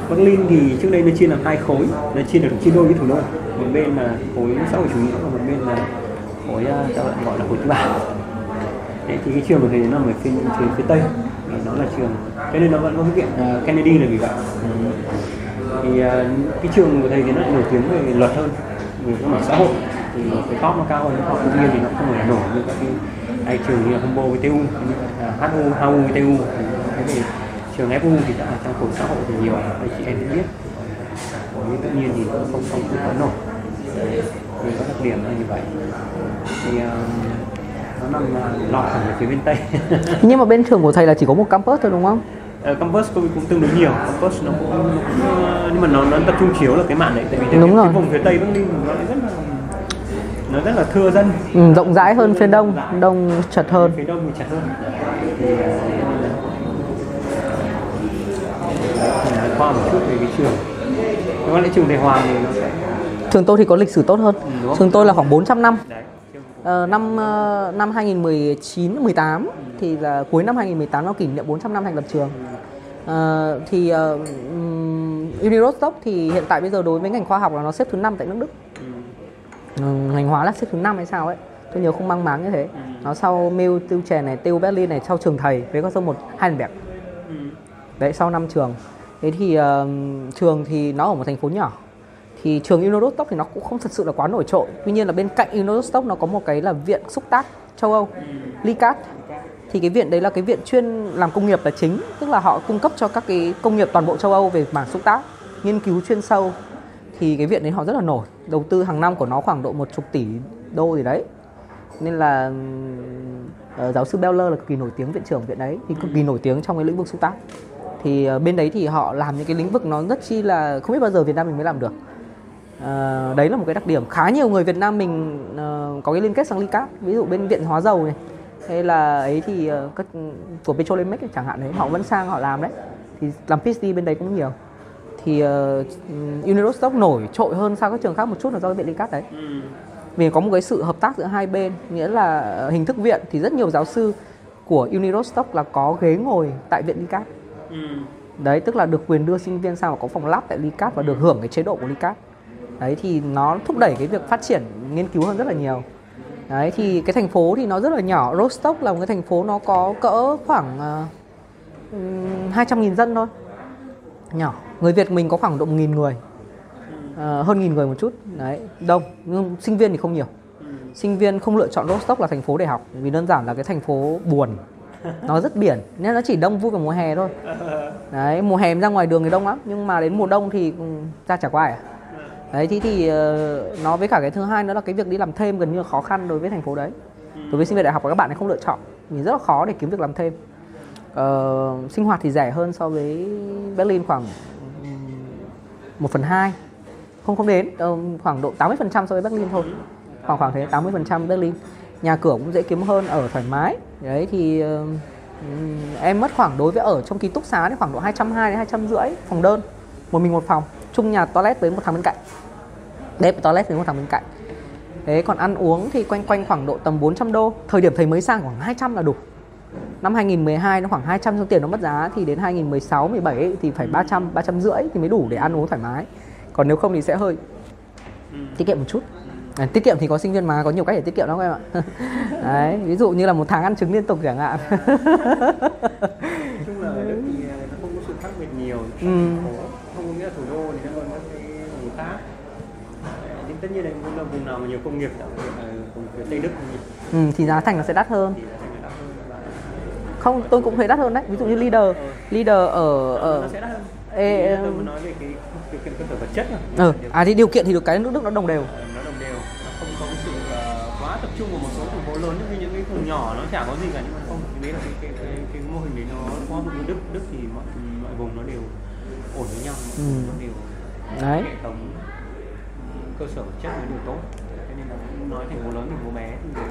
Berlin thì trước đây nó chia làm hai khối nó chia được chia đôi với thủ đô. Một bên là khối xã hội chủ nghĩa và một bên là khối à, ta gọi là khối tư bản Đấy, thì cái trường của thầy nó nằm ở phía, phía, phía tây. Thì nó là trường cho nên nó vẫn có cái viện uh, à, Kennedy là vì vậy. Thì uh, cái trường của thầy thì nó lại nổi tiếng về luật hơn về các mặt xã hội thì cái top nó cao hơn cái top tự nhiên thì nó không phải nổi như các cái hai trường như là Humboldt với TU HU, HU với TU thế thì trường FU thì đã trong khối xã hội thì nhiều anh chị em cũng biết. Khối tự nhiên thì nó không không không có nổi. Thì có đặc điểm là như vậy. Thì à, nó nằm à, lọt hẳn về phía bên tây. (laughs) Nhưng mà bên trường của thầy là chỉ có một campus thôi đúng không? Ờ, campus tôi cũng tương đối nhiều. Campus nó cũng, nó cũng ờ, nhưng mà nó, nó tập trung chiếu là cái mạn đấy tại vì cái, cái vùng phía tây bắc ninh nó rất là nó rất là thưa dân. Ừ, rộng rãi hơn phía đông đông chật hơn. Phía đông thì chặt hơn. Thì ờ, qua một chút về cái trường. Nếu lại trường Đài Hoàng thì nó sẽ trường tôi thì có lịch sử tốt hơn. Ừ, trường tôi là khoảng 400 năm. Đấy Ờ, năm ờ, năm 2019 18 thì là cuối năm 2018 nó kỷ niệm 400 năm thành lập trường. Ờ, thì uh, Unirostock thì hiện tại bây giờ đối với ngành khoa học là nó xếp thứ 5 tại nước Đức. Ừ, ngành hóa là xếp thứ 5 hay sao ấy. Tôi nhớ không mang máng như thế. Nó sau Mill, Tiêu Chè này, TU Berlin này, sau trường thầy với có số một Heidelberg. Đấy sau năm trường. Thế thì ờ, trường thì nó ở một thành phố nhỏ thì trường Unirostock thì nó cũng không thật sự là quá nổi trội tuy nhiên là bên cạnh Unirostock nó có một cái là viện xúc tác châu Âu LICAT thì cái viện đấy là cái viện chuyên làm công nghiệp là chính tức là họ cung cấp cho các cái công nghiệp toàn bộ châu Âu về mảng xúc tác nghiên cứu chuyên sâu thì cái viện đấy họ rất là nổi đầu tư hàng năm của nó khoảng độ một chục tỷ đô gì đấy. Nên là uh, giáo sư Beller là cực kỳ nổi tiếng viện trưởng viện đấy thì cực kỳ nổi tiếng trong cái lĩnh vực xúc tác. Thì uh, bên đấy thì họ làm những cái lĩnh vực nó rất chi là không biết bao giờ Việt Nam mình mới làm được. Uh, đấy là một cái đặc điểm. Khá nhiều người Việt Nam mình uh, có cái liên kết sang LICAT ví dụ bên viện hóa dầu này. Hay là ấy thì uh, các của Petrolimex chẳng hạn đấy họ vẫn sang họ làm đấy. Thì làm PhD bên đấy cũng nhiều thì uh, Unirostock nổi trội hơn so với các trường khác một chút là do cái viện LICAT đấy. Vì có một cái sự hợp tác giữa hai bên nghĩa là ờ, hình thức viện thì rất nhiều giáo sư của Unirostock là có ghế ngồi tại viện LICAT đấy tức là được quyền đưa sinh viên sang và có phòng lab tại LICAT và được hưởng cái chế độ của LICAT đấy thì nó thúc đẩy cái việc phát triển nghiên cứu hơn rất là nhiều. Đấy thì cái thành phố thì nó rất là nhỏ. Rostock là một cái thành phố nó có cỡ khoảng uh, 200.000 dân thôi. Nhỏ người Việt mình có khoảng độ nghìn người. À, hơn nghìn người một chút. Đấy đông. Nhưng sinh viên thì không nhiều. Sinh viên không lựa chọn Rostock là thành phố để học vì đơn giản là cái thành phố buồn. Nó rất biển nên nó chỉ đông vui vào mùa hè thôi. Đấy mùa hè ra ngoài đường thì đông lắm nhưng mà đến mùa đông thì ừ, ra chả có ai à. Đấy thì thì ờ, nó với cả cái thứ hai nữa là cái việc đi làm thêm gần như là khó khăn đối với thành phố đấy. Đối với sinh viên đại học và các bạn ấy không lựa chọn. Vì rất là khó để kiếm việc làm thêm. Ờ, sinh hoạt thì rẻ hơn so với Berlin khoảng 1 phần 2 không không đến. Khoảng độ 80% so với Berlin thôi. Khoảng khoảng thế 80% Berlin. Nhà cửa cũng dễ kiếm hơn, ở thoải mái. Đấy, thì ờ, em mất khoảng, đối với ở trong ký túc xá thì khoảng độ 220 đến 250 phòng đơn. Một mình một phòng. Chung nhà toilet với một thằng bên cạnh. Bếp toilet với một thằng bên cạnh. Thế còn ăn uống thì quanh quanh khoảng độ tầm 400 đô. Thời điểm thầy mới sang khoảng 200 là đủ năm 2012 nó khoảng 200 trong tiền nó mất giá thì đến 2016 17 ấy, thì phải 300 350 thì mới đủ để ăn uống thoải mái. Còn nếu không thì sẽ hơi tiết kiệm một chút. À, tiết kiệm thì có sinh viên mà có nhiều cách để tiết kiệm lắm các em ạ. (laughs) Đấy ví dụ như là một tháng ăn trứng liên tục chẳng hạn. Nói chung là ở Đức thì ờ, nó không có sự khác biệt nhiều. Ừ. không có nghĩa là thủ đô thì nó còn các cái vùng khác. Thì tất nhiên là cũng là vùng nào mà nhiều công nghiệp là vùng phía tây đức. Ừ, thì giá thành nó sẽ đắt hơn không tôi cũng thấy đắt hơn đấy. Ví dụ như leader. Leader ở ở Ê, tôi nói về cái điều kiện cơ sở vật chất mà ừ. à thì điều kiện thì được cái nước Đức nó đồng đều. Nó đồng đều. Nó không có sự ờ, quá tập trung vào một số thành phố lớn. Nhưng những cái vùng nhỏ nó chả có gì cả nhưng mà không. Đấy là cái cái, cái, cái mô hình đấy nó có một đức đức thì mọi mọi vùng nó đều ổn với nhau. Ừ. nó đều Đấy. hệ thống cơ sở vật chất nó đều tốt thế nên là cũng nói thành phố lớn thành phố bé thì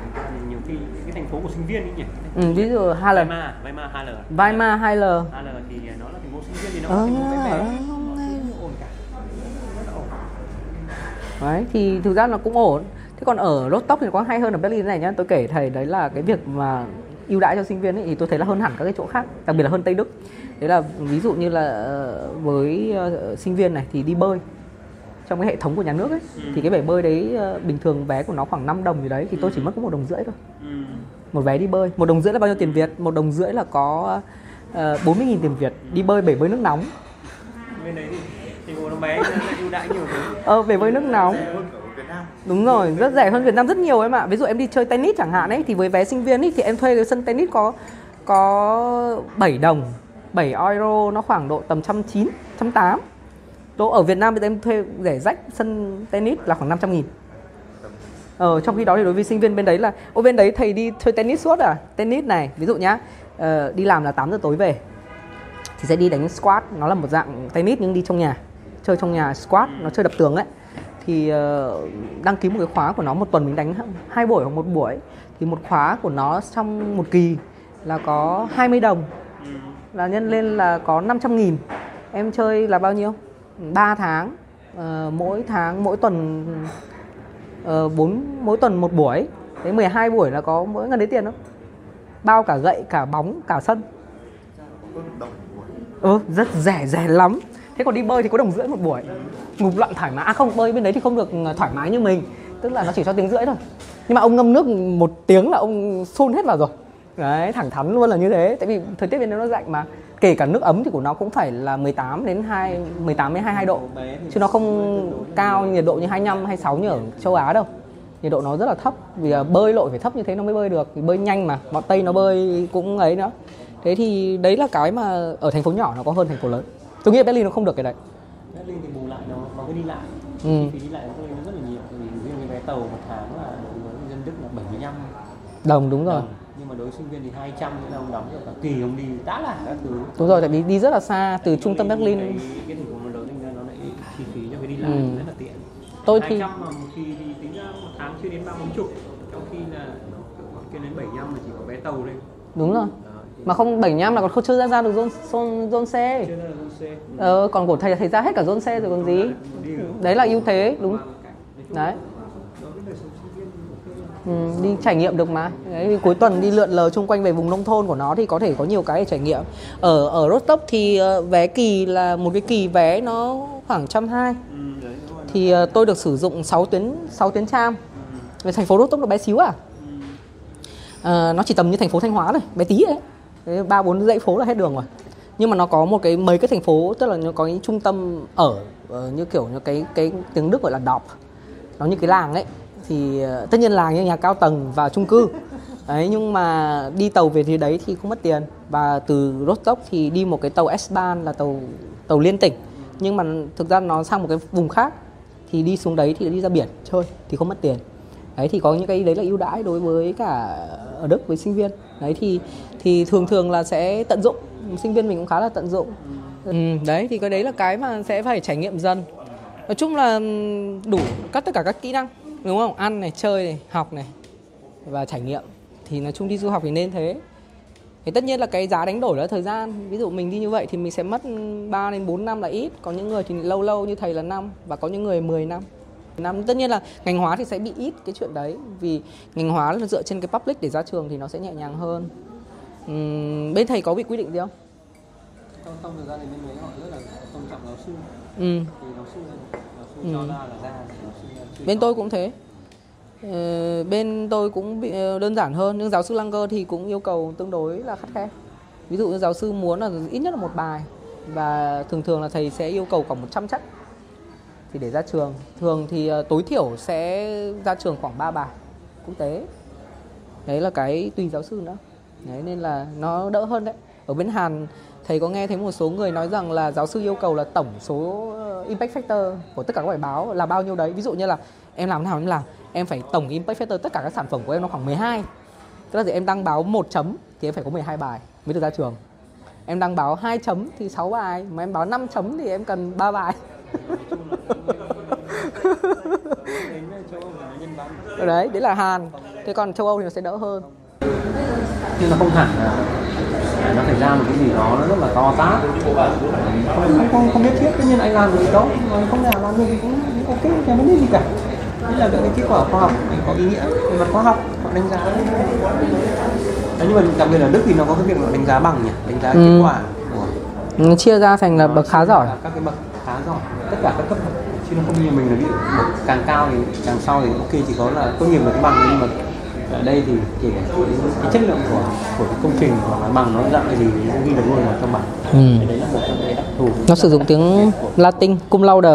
nhiều khi cái thành phố của sinh viên ấy nhỉ ừ, ví dụ Halle Weimar Weimar Halle Weimar Halle Halle thì nó là thành phố sinh viên thì nó Ờ, thành phố bé bé ờ. Đấy, thì thực ra nó cũng ổn. Thế còn ở Rostock thì có hay hơn ở Berlin này nhá. Tôi kể thầy đấy là cái việc mà ưu đãi cho sinh viên ấy, thì tôi thấy là hơn hẳn các cái chỗ khác, đặc biệt là hơn Tây Đức. Đấy là ví dụ như là ờ, với ờ, sinh viên này thì đi bơi trong cái hệ thống của nhà nước ấy thì cái bể bơi đấy ờ, bình thường vé của nó khoảng 5 đồng gì đấy thì tôi chỉ mất có một đồng rưỡi thôi. Ừ. một vé đi bơi. Một đồng rưỡi là bao nhiêu tiền Việt? Một đồng rưỡi là có uh, 40.000 tiền Việt. Đi bơi bể bơi nước nóng. Bên đấy thì nó bé ưu đãi nhiều thứ. Ờ bể bơi nước nóng. Đúng rồi, rất rẻ hơn Việt Nam rất nhiều em ạ. Ví dụ em đi chơi tennis chẳng hạn ấy thì với vé sinh viên ấy thì em thuê cái sân tennis có có 7 đồng, 7 euro nó khoảng độ tầm 190, 180. Tôi ở Việt Nam thì em thuê rẻ rách sân tennis là khoảng 500 nghìn. Ờ, trong khi đó thì đối với sinh viên bên đấy là Ô bên đấy thầy đi chơi tennis suốt à? Tennis này, ví dụ nhá uh, Đi làm là 8 giờ tối về Thì sẽ đi đánh squat. Nó là một dạng tennis nhưng đi trong nhà Chơi trong nhà squat, nó chơi đập tường ấy. Thì uh, đăng ký một cái khóa của nó Một tuần mình đánh hai buổi hoặc một buổi. Thì một khóa của nó trong một kỳ Là có 20 đồng. Là nhân lên là có 500 nghìn. Em chơi là bao nhiêu? 3 tháng uh, Mỗi tháng, mỗi tuần ờ, bốn 4, mỗi tuần một buổi. Thế 12 buổi là có mỗi ngân đấy tiền không? Bao cả gậy, cả bóng, cả sân. Ừ, rất rẻ, rẻ lắm. Thế còn đi bơi thì có đồng rưỡi một buổi. Ngục lặn thoải mái, à không, bơi bên đấy thì không được ờ, thoải mái như mình. Tức là nó chỉ cho tiếng rưỡi thôi. Nhưng mà ông ngâm nước một tiếng là ông xôn hết vào rồi. Đấy, thẳng thắn luôn là như thế. Tại vì thời tiết bên đấy nó lạnh mà. Kể cả nước ấm thì của nó cũng phải là 18 đến 2, 18 đến 22 độ. Chứ nó không cao nhiệt độ như 25, 26 như ở châu Á đâu. Nhiệt độ nó rất là thấp. Vì là bơi lội phải thấp như thế nó mới bơi được. Bơi nhanh mà. Bọn tây nó bơi cũng ấy nữa. Thế thì đấy là cái mà ở thành phố nhỏ nó có hơn thành phố lớn. Tôi nghĩ Berlin nó không được cái đấy. Berlin thì bù lại nó có cái đi lại. Ừ. phí đi lại nó rất là nhiều. Vì riêng cái vé tàu một tháng là đối với dân Đức là 75 đồng đúng rồi. Đồng sinh viên thì 200 nữa là ông đóng được cả kỳ ông đi đã là các thứ. Đúng rồi tại vì đi rất là xa từ trung tâm Berlin. cái, cái thành phố nó lớn nên nó lại chi phí cho cái đi lại Ừ. rất là tiện. Tôi thì- 200 mà một kỳ thì tính ra một tháng chưa đến ba bốn chục trong khi là kia đến 75 là chỉ có vé tàu thôi. Đúng rồi. Đó, mà không 75 là còn không chưa ra ra được zone zone, zone C. Chưa zone C. Ờ, còn của thầy là thầy ra hết cả zone C rồi còn gì. đấy là ưu thế đúng đấy đối với đời sống sinh viên thì ok. Ừ, đi trải nghiệm được mà. Đấy, cuối tuần đi lượn lờ chung quanh về vùng nông thôn của nó thì có thể có nhiều cái để trải nghiệm. Ở ở Rostock thì ờ, vé kỳ là một cái kỳ vé nó khoảng trăm hai. Ừ, thì ờ, tôi được sử dụng 6 tuyến 6 tuyến tram. Về thành phố Rostock nó bé xíu à? Ờ, nó chỉ tầm như thành phố Thanh Hóa này bé tí đấy. Thế ba bốn dãy phố là hết đường rồi. Nhưng mà nó có một cái mấy cái thành phố tức là nó có những trung tâm ở như kiểu như cái cái tiếng Đức gọi là Dorf nó như cái làng ấy thì ờ, tất nhiên là như nhà cao tầng và chung cư. Đấy nhưng mà đi tàu về thì đấy thì không mất tiền. Và từ Rostock thì đi một cái tàu S-Bahn là tàu tàu liên tỉnh. Nhưng mà thực ra nó sang một cái vùng khác. Thì đi xuống đấy thì đi ra biển chơi thì không mất tiền. Đấy thì có những cái đấy là ưu đãi đối với cả ở Đức với sinh viên. Đấy thì thì thường thường là sẽ tận dụng. Sinh viên mình cũng khá là tận dụng. Ừ, đấy thì cái đấy là cái mà sẽ phải trải nghiệm dần. Nói chung là ừ, đủ các tất cả các kỹ năng đúng không? Ăn này chơi này học này và trải nghiệm. Thì nói chung đi du học thì nên thế. Thì tất nhiên là cái giá đánh đổi là thời gian ví dụ mình đi như vậy thì mình sẽ mất 3 đến 4 năm là ít. Có những người thì lâu lâu như thầy là năm và có những người 10 năm. Năm tất nhiên là ngành hóa thì sẽ bị ít cái chuyện đấy. Vì ngành hóa là dựa trên cái public để ra trường thì nó sẽ nhẹ nhàng hơn. Ừm, bên thầy có bị quy định gì không? Trong trong thời gian thì bên đấy họ rất là tôn trọng giáo sư. Ừ. thì giáo sư Ừ. bên tôi cũng thế. Ờ, bên tôi cũng bị ờ, đơn giản hơn nhưng giáo sư Langer thì cũng yêu cầu tương đối là khắt khe. Ví dụ như giáo sư muốn là ít nhất là một bài và thường thường là thầy sẽ yêu cầu khoảng 100 chất. Thì để ra trường. Thường thì ờ, tối thiểu sẽ ra trường khoảng 3 bài quốc tế đấy là cái tùy giáo sư nữa. Đấy nên là nó đỡ hơn đấy. Ở bên Hàn thầy có nghe thấy một số người nói rằng là giáo sư yêu cầu là tổng số ờ, impact factor của tất cả các bài báo là bao nhiêu đấy? Ví dụ như là em làm thế nào em làm, em phải tổng impact factor tất cả các sản phẩm của em nó khoảng 12 tức là gì? Em đăng báo 1 chấm thì em phải có 12 bài mới được ra trường. Em đăng báo 2 chấm thì 6 bài, mà em báo 5 chấm thì em cần 3 bài. (laughs) Đấy đấy là Hàn. Thế còn châu Âu thì nó sẽ đỡ hơn nhưng nó không hẳn là nó phải ra một cái gì đó nó rất là to tát. Không không không biết thiết tất nhiên anh làm được đó mà không làm làm được thì cũng cũng ok chẳng vấn đề gì cả. Thế là cái kết quả khoa học có ý nghĩa về mặt khoa học họ đánh giá. Đấy, nhưng mà đặc biệt là Đức thì nó có cái việc là đánh giá bằng nhỉ đánh giá Ừ. kết quả của Nó chia ra thành là bậc khá giỏi. các cái bậc khá giỏi tất cả các cấp bậc chứ nó không như mình là dụ bậc càng cao thì càng sau thì ok chỉ có là tốt nghiệp được cái bằng nhưng mà ở đây thì kể cái, cái chất lượng của của cái công trình hoặc là bằng nó dạng cái gì nó ghi được luôn vào trong bằng Ừ. Cái đấy là một trong cái đặc thù. Nó sử dụng tiếng Latin cum laude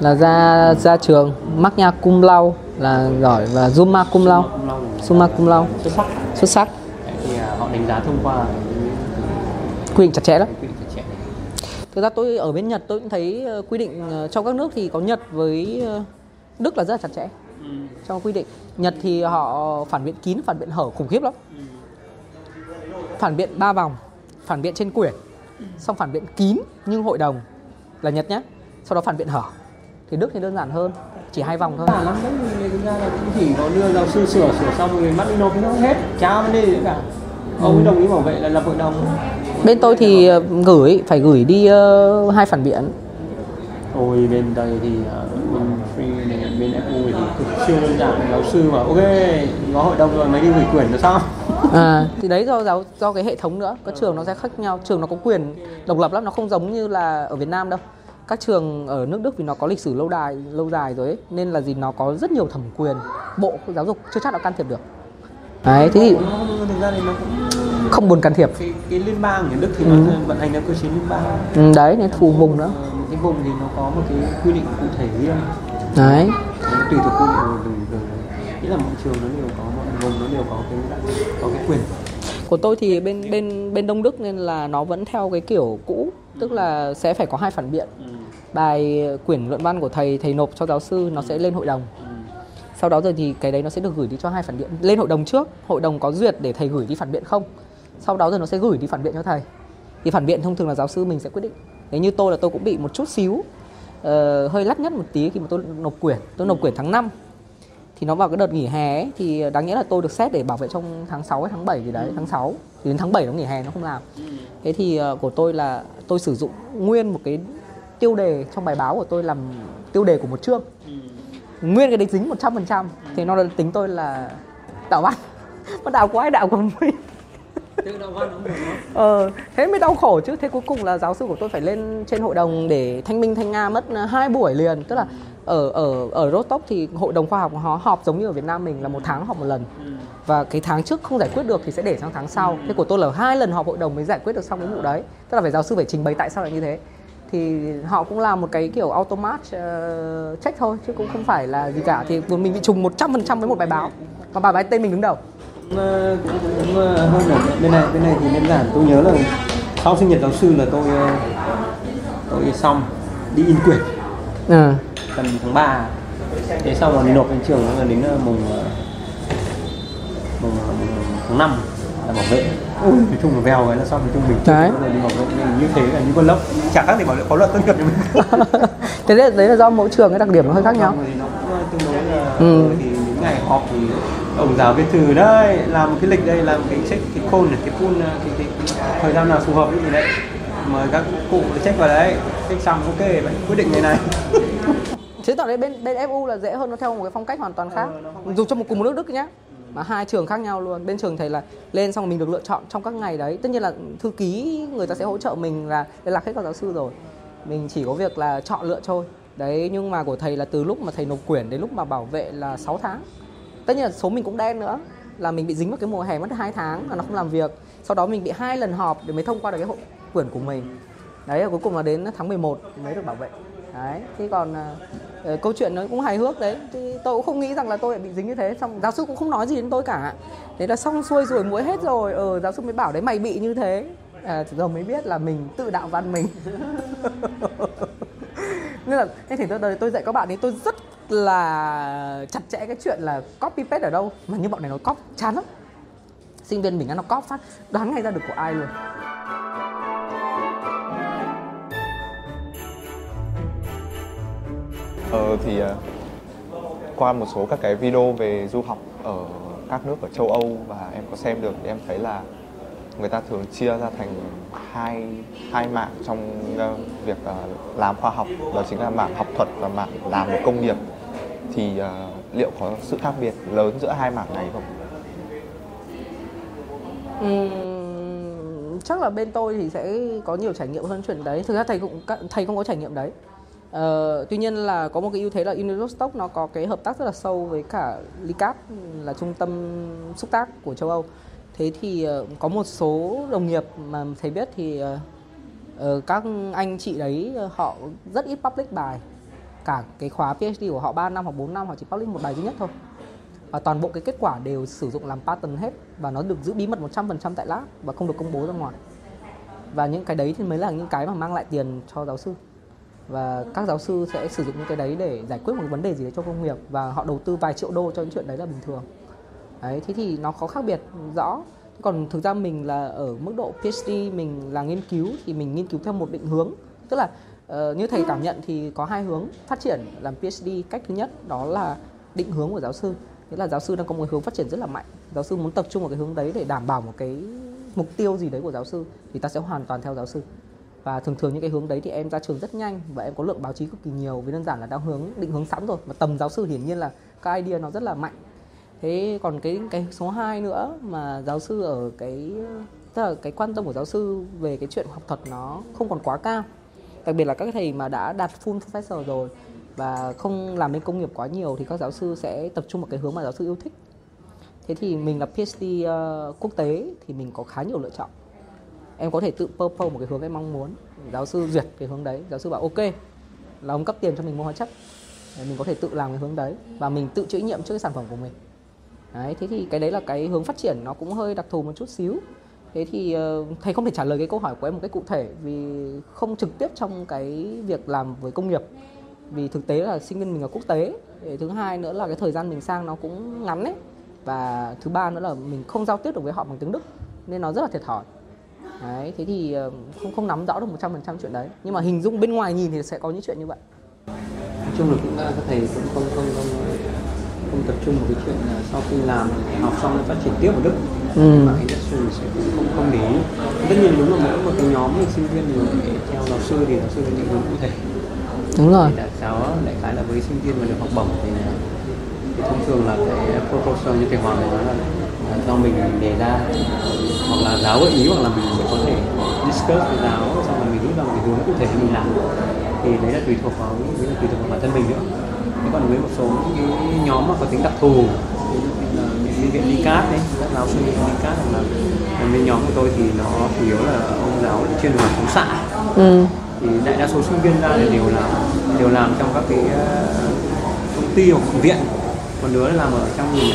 là ra ra trường. Magna cum laude là giỏi và summa cum laude. Summa cum laude. Xuất sắc. Xuất sắc. Thì à, họ đánh giá thông qua quy định chặt chẽ lắm thực ra tôi ở bên Nhật tôi cũng thấy ờ, quy định ờ, trong các nước thì có Nhật với ờ, Đức là rất là chặt chẽ trong quy định. Nhật thì họ phản biện kín phản biện hở khủng khiếp lắm. Phản biện ba vòng phản biện trên quyển xong phản biện kín nhưng hội đồng là Nhật nhé. Sau đó phản biện hở. Thì Đức thì đơn giản hơn chỉ hai vòng thôi. Lắm đấy thì thực ra là cũng chỉ có đưa giáo sư sửa sửa xong rồi mắt đi nộp nó hết. Chả vấn đề gì cả. Ông ấy đồng ý bảo vệ là lập hội đồng. Bên tôi thì ờ, gửi phải gửi đi ờ, hai phản biện. Ôi bên đây thì uh, bên FU thì cực siêu đơn giản giáo sư bảo ok có hội đồng rồi mấy đi gửi quyển là sao? À thì đấy do giáo do cái hệ thống nữa các trường nó sẽ khác nhau trường nó có quyền độc lập lắm nó không giống như là ở Việt Nam đâu. Các trường ở nước Đức vì nó có lịch sử lâu đài lâu dài rồi ấy, nên là gì nó có rất nhiều thẩm quyền bộ giáo dục chưa chắc đã can thiệp được. Đấy thế thì thực ra thì nó cũng không buồn can thiệp. cái, cái liên bang ở Đức thì nó vận hành theo cơ chế liên bang. Ừ, đấy nên phù vùng nữa. Ờ, cái vùng thì nó có một cái quy định cụ thể riêng đấy. Tùy thuộc nghĩa là mọi trường nó đều có mọi vùng nó đều có cái có cái quyền. Của tôi thì bên bên bên Đông Đức nên là nó vẫn theo cái kiểu cũ tức là sẽ phải có hai phản biện. Bài quyển luận văn của thầy thầy nộp cho giáo sư nó sẽ lên hội đồng. Sau đó rồi thì cái đấy nó sẽ được gửi đi cho hai phản biện. Lên hội đồng trước hội đồng có duyệt để thầy gửi đi phản biện không? Sau đó rồi nó sẽ gửi đi phản biện cho thầy. Thì phản biện thông thường là giáo sư mình sẽ quyết định. Nếu như tôi là tôi cũng bị một chút xíu ờ, hơi lắt nhất một tí khi mà tôi nộp quyển. Tôi nộp quyển tháng 5 thì nó vào cái đợt nghỉ hè ấy, thì đáng nghĩa là tôi được xét để bảo vệ trong tháng 6 hay tháng 7 gì đấy tháng 6 thì đến tháng 7 nó nghỉ hè nó không làm. Thế thì ờ, của tôi là tôi sử dụng nguyên một cái tiêu đề trong bài báo của tôi làm tiêu đề của một chương. Nguyên cái đấy dính 100% thì nó tính tôi là đạo văn. (laughs) Mà đạo của ai đạo của mình ờ thế mới đau khổ chứ. Thế cuối cùng là giáo sư của tôi phải lên trên hội đồng để thanh minh thanh nga mất hai buổi liền. Tức là ở ở ở Rostov thì hội đồng khoa học họ họp giống như ở Việt Nam mình là một tháng họp một lần. Và cái tháng trước không giải quyết được thì sẽ để sang tháng sau. Thế của tôi là hai lần họp hội đồng mới giải quyết được xong cái vụ đấy. Tức là phải giáo sư phải trình bày tại sao lại như thế. Thì họ cũng làm một cái kiểu automat uh, check thôi chứ cũng không phải là gì cả. Thì mình bị trùng 100% với một bài báo. Mà bài báo tên mình đứng đầu cũng, ờ, ờ, hơn ở bên này bên này thì đơn giản tôi nhớ là sau sinh nhật giáo sư là tôi ờ, tôi xong đi in quyển ừ. tầm tháng 3 thế sau rồi nộp lên trường là đến ờ, mùng ờ, mùng, ờ, tháng 5 là bảo vệ. Ui. Nói chung là vèo cái là xong nói chung mình Đấy. đi bảo vệ như thế là như con lốc. Chẳng khác gì bảo vệ có luật tốt nghiệp như mình. (laughs) Thế đấy, đấy là do mỗi trường cái đặc điểm nó hơi khác nhau. Thì nó ờ, tương đối là ừ. thì những ngày họp thì ông giáo viên thử đấy làm một cái lịch đây làm cái check cái này cái ờ, cái, cái, cái thời gian nào phù hợp với gì đấy. Mời các cụ check vào đấy. Check xong ok vậy quyết định ngày này. (laughs) Chứ toàn đấy bên bên FU là dễ hơn nó theo một cái phong cách hoàn toàn khác. Dù trong một cùng một nước Đức nhá mà hai trường khác nhau luôn. Bên trường thầy là lên xong mình được lựa chọn trong các ngày đấy. Tất nhiên là thư ký người ta sẽ hỗ trợ mình là liên lạc hết các giáo sư rồi. Mình chỉ có việc là chọn lựa thôi đấy nhưng mà của thầy là từ lúc mà thầy nộp quyển đến lúc mà bảo vệ là 6 tháng. Tất nhiên là số mình cũng đen nữa là mình bị dính vào cái mùa hè mất hai tháng là nó không làm việc. Sau đó mình bị hai lần họp để mới thông qua được cái hội quyển của mình. Đấy và cuối cùng là đến tháng 11 mới được bảo vệ. Đấy thế còn uh, câu chuyện nó cũng hài hước đấy. Thì tôi cũng không nghĩ rằng là tôi lại bị dính như thế. Xong giáo sư cũng không nói gì đến tôi cả. Thế là xong xuôi rồi muối hết rồi. Ờ giáo sư mới bảo đấy mày bị như thế. À, giờ mới biết là mình tự đạo văn mình. (laughs) nên là nên thì tôi tôi dạy các bạn ấy, tôi rất là chặt chẽ cái chuyện là copy paste ở đâu. Mà như bọn này nó copy, chán lắm. Sinh viên mình nó copy phát, đoán ngay ra được của ai luôn. Ờ thì à, qua một số các cái video về du học ở các nước ở châu Âu và em có xem được thì em thấy là người ta thường chia ra thành hai hai mạng trong uh, việc uh, làm khoa học đó chính là mảng học thuật và mảng làm một công nghiệp thì uh, liệu có sự khác biệt lớn giữa hai mảng này không? Uhm, chắc là bên tôi thì sẽ có nhiều trải nghiệm hơn chuyện đấy. Thực ra thầy cũng thầy không có trải nghiệm đấy. Uh, tuy nhiên là có một cái ưu thế là Unirostock nó có cái hợp tác rất là sâu với cả LICAP là trung tâm xúc tác của châu Âu thế thì ờ, có một số đồng nghiệp mà thầy biết thì ờ, ờ, các anh chị đấy họ rất ít public bài. Cả cái khóa PhD của họ 3 năm hoặc 4 năm họ chỉ public một bài duy nhất thôi. Và toàn bộ cái kết quả đều sử dụng làm pattern hết và nó được giữ bí mật 100% tại lab và không được công bố ra ngoài. Và những cái đấy thì mới là những cái mà mang lại tiền cho giáo sư. Và các giáo sư sẽ sử dụng những cái đấy để giải quyết một vấn đề gì đấy cho công nghiệp và họ đầu tư vài triệu đô cho những chuyện đấy là bình thường đấy thế thì nó có khác biệt rõ. Còn thực ra mình là ở mức độ PhD mình là nghiên cứu thì mình nghiên cứu theo một định hướng. Tức là uh, như thầy cảm nhận thì có hai hướng phát triển làm PhD cách thứ nhất đó là định hướng của giáo sư. Nghĩa là giáo sư đang có một hướng phát triển rất là mạnh. Giáo sư muốn tập trung vào cái hướng đấy để đảm bảo một cái mục tiêu gì đấy của giáo sư thì ta sẽ hoàn toàn theo giáo sư. Và thường thường những cái hướng đấy thì em ra trường rất nhanh và em có lượng báo chí cực kỳ nhiều. Vì đơn giản là đang hướng định hướng sẵn rồi. Mà tầm giáo sư hiển nhiên là cái idea nó rất là mạnh thế còn cái cái số 2 nữa mà giáo sư ở cái tức là cái quan tâm của giáo sư về cái chuyện học thuật nó không còn quá cao. Đặc biệt là các thầy mà đã đạt full professor rồi và không làm bên công nghiệp quá nhiều thì các giáo sư sẽ tập trung vào cái hướng mà giáo sư yêu thích. Thế thì mình là PhD uh, ờ, quốc tế thì mình có khá nhiều lựa chọn. Em có thể tự purple một cái hướng em mong muốn. Giáo sư duyệt cái hướng đấy giáo sư bảo ok là ông cấp tiền cho mình mua hóa chất. Mình có thể tự làm cái hướng đấy. Và mình tự chịu nhiệm trước cái sản phẩm của mình đấy, thế thì cái đấy là cái hướng phát triển nó cũng hơi đặc thù một chút xíu. Thế thì ờ, thầy không thể trả lời cái câu hỏi của em một cách cụ thể vì không trực tiếp trong cái việc làm với công nghiệp. Vì thực tế là sinh viên mình là quốc tế thứ hai nữa là cái thời gian mình sang nó cũng ngắn đấy và thứ ba nữa là mình không giao tiếp được với họ bằng tiếng đức, nên nó rất là thiệt thòi. Đấy, thế thì ờ, không không nắm rõ được 100% chuyện đấy. Nhưng mà hình dung bên ngoài nhìn thì sẽ có những chuyện như vậy. Nói chung là cũng các thầy cũng không không không không tập trung vào cái chuyện là sau khi làm học xong lại phát triển tiếp ở Đức. Ừ. mà industry sẽ cũng không không để ý. Tất nhiên đúng là mỗi một cái nhóm thì sinh viên thì theo giáo sư thì giáo sư phải định hướng cụ thể. Đúng rồi. Tại sao đại khái là với sinh viên mà được học bổng thì, thì thông thường là cái proposal như thầy Hoàng nói là, là do mình đề ra. Hoặc là giáo gợi ý hoặc là mình có thể discuss với giáo xong rồi mình rút ra một cái hướng cụ thể mình làm. Thì đấy là tùy thuộc vào đấy là tùy thuộc vào bản thân mình nữa thế còn với một số những cái nhóm mà có tính đặc thù ví dụ như là như viện LICAT đấy các giáo sư LICAT hoặc là bên nhóm của tôi thì nó chủ yếu là ông giáo chuyên làm phóng xạ. Ừ. thì đại đa số sinh viên ra thì đều làm đều làm trong các cái ờ, công ty hoặc viện. Còn đứa làm ở trong gì nhỉ?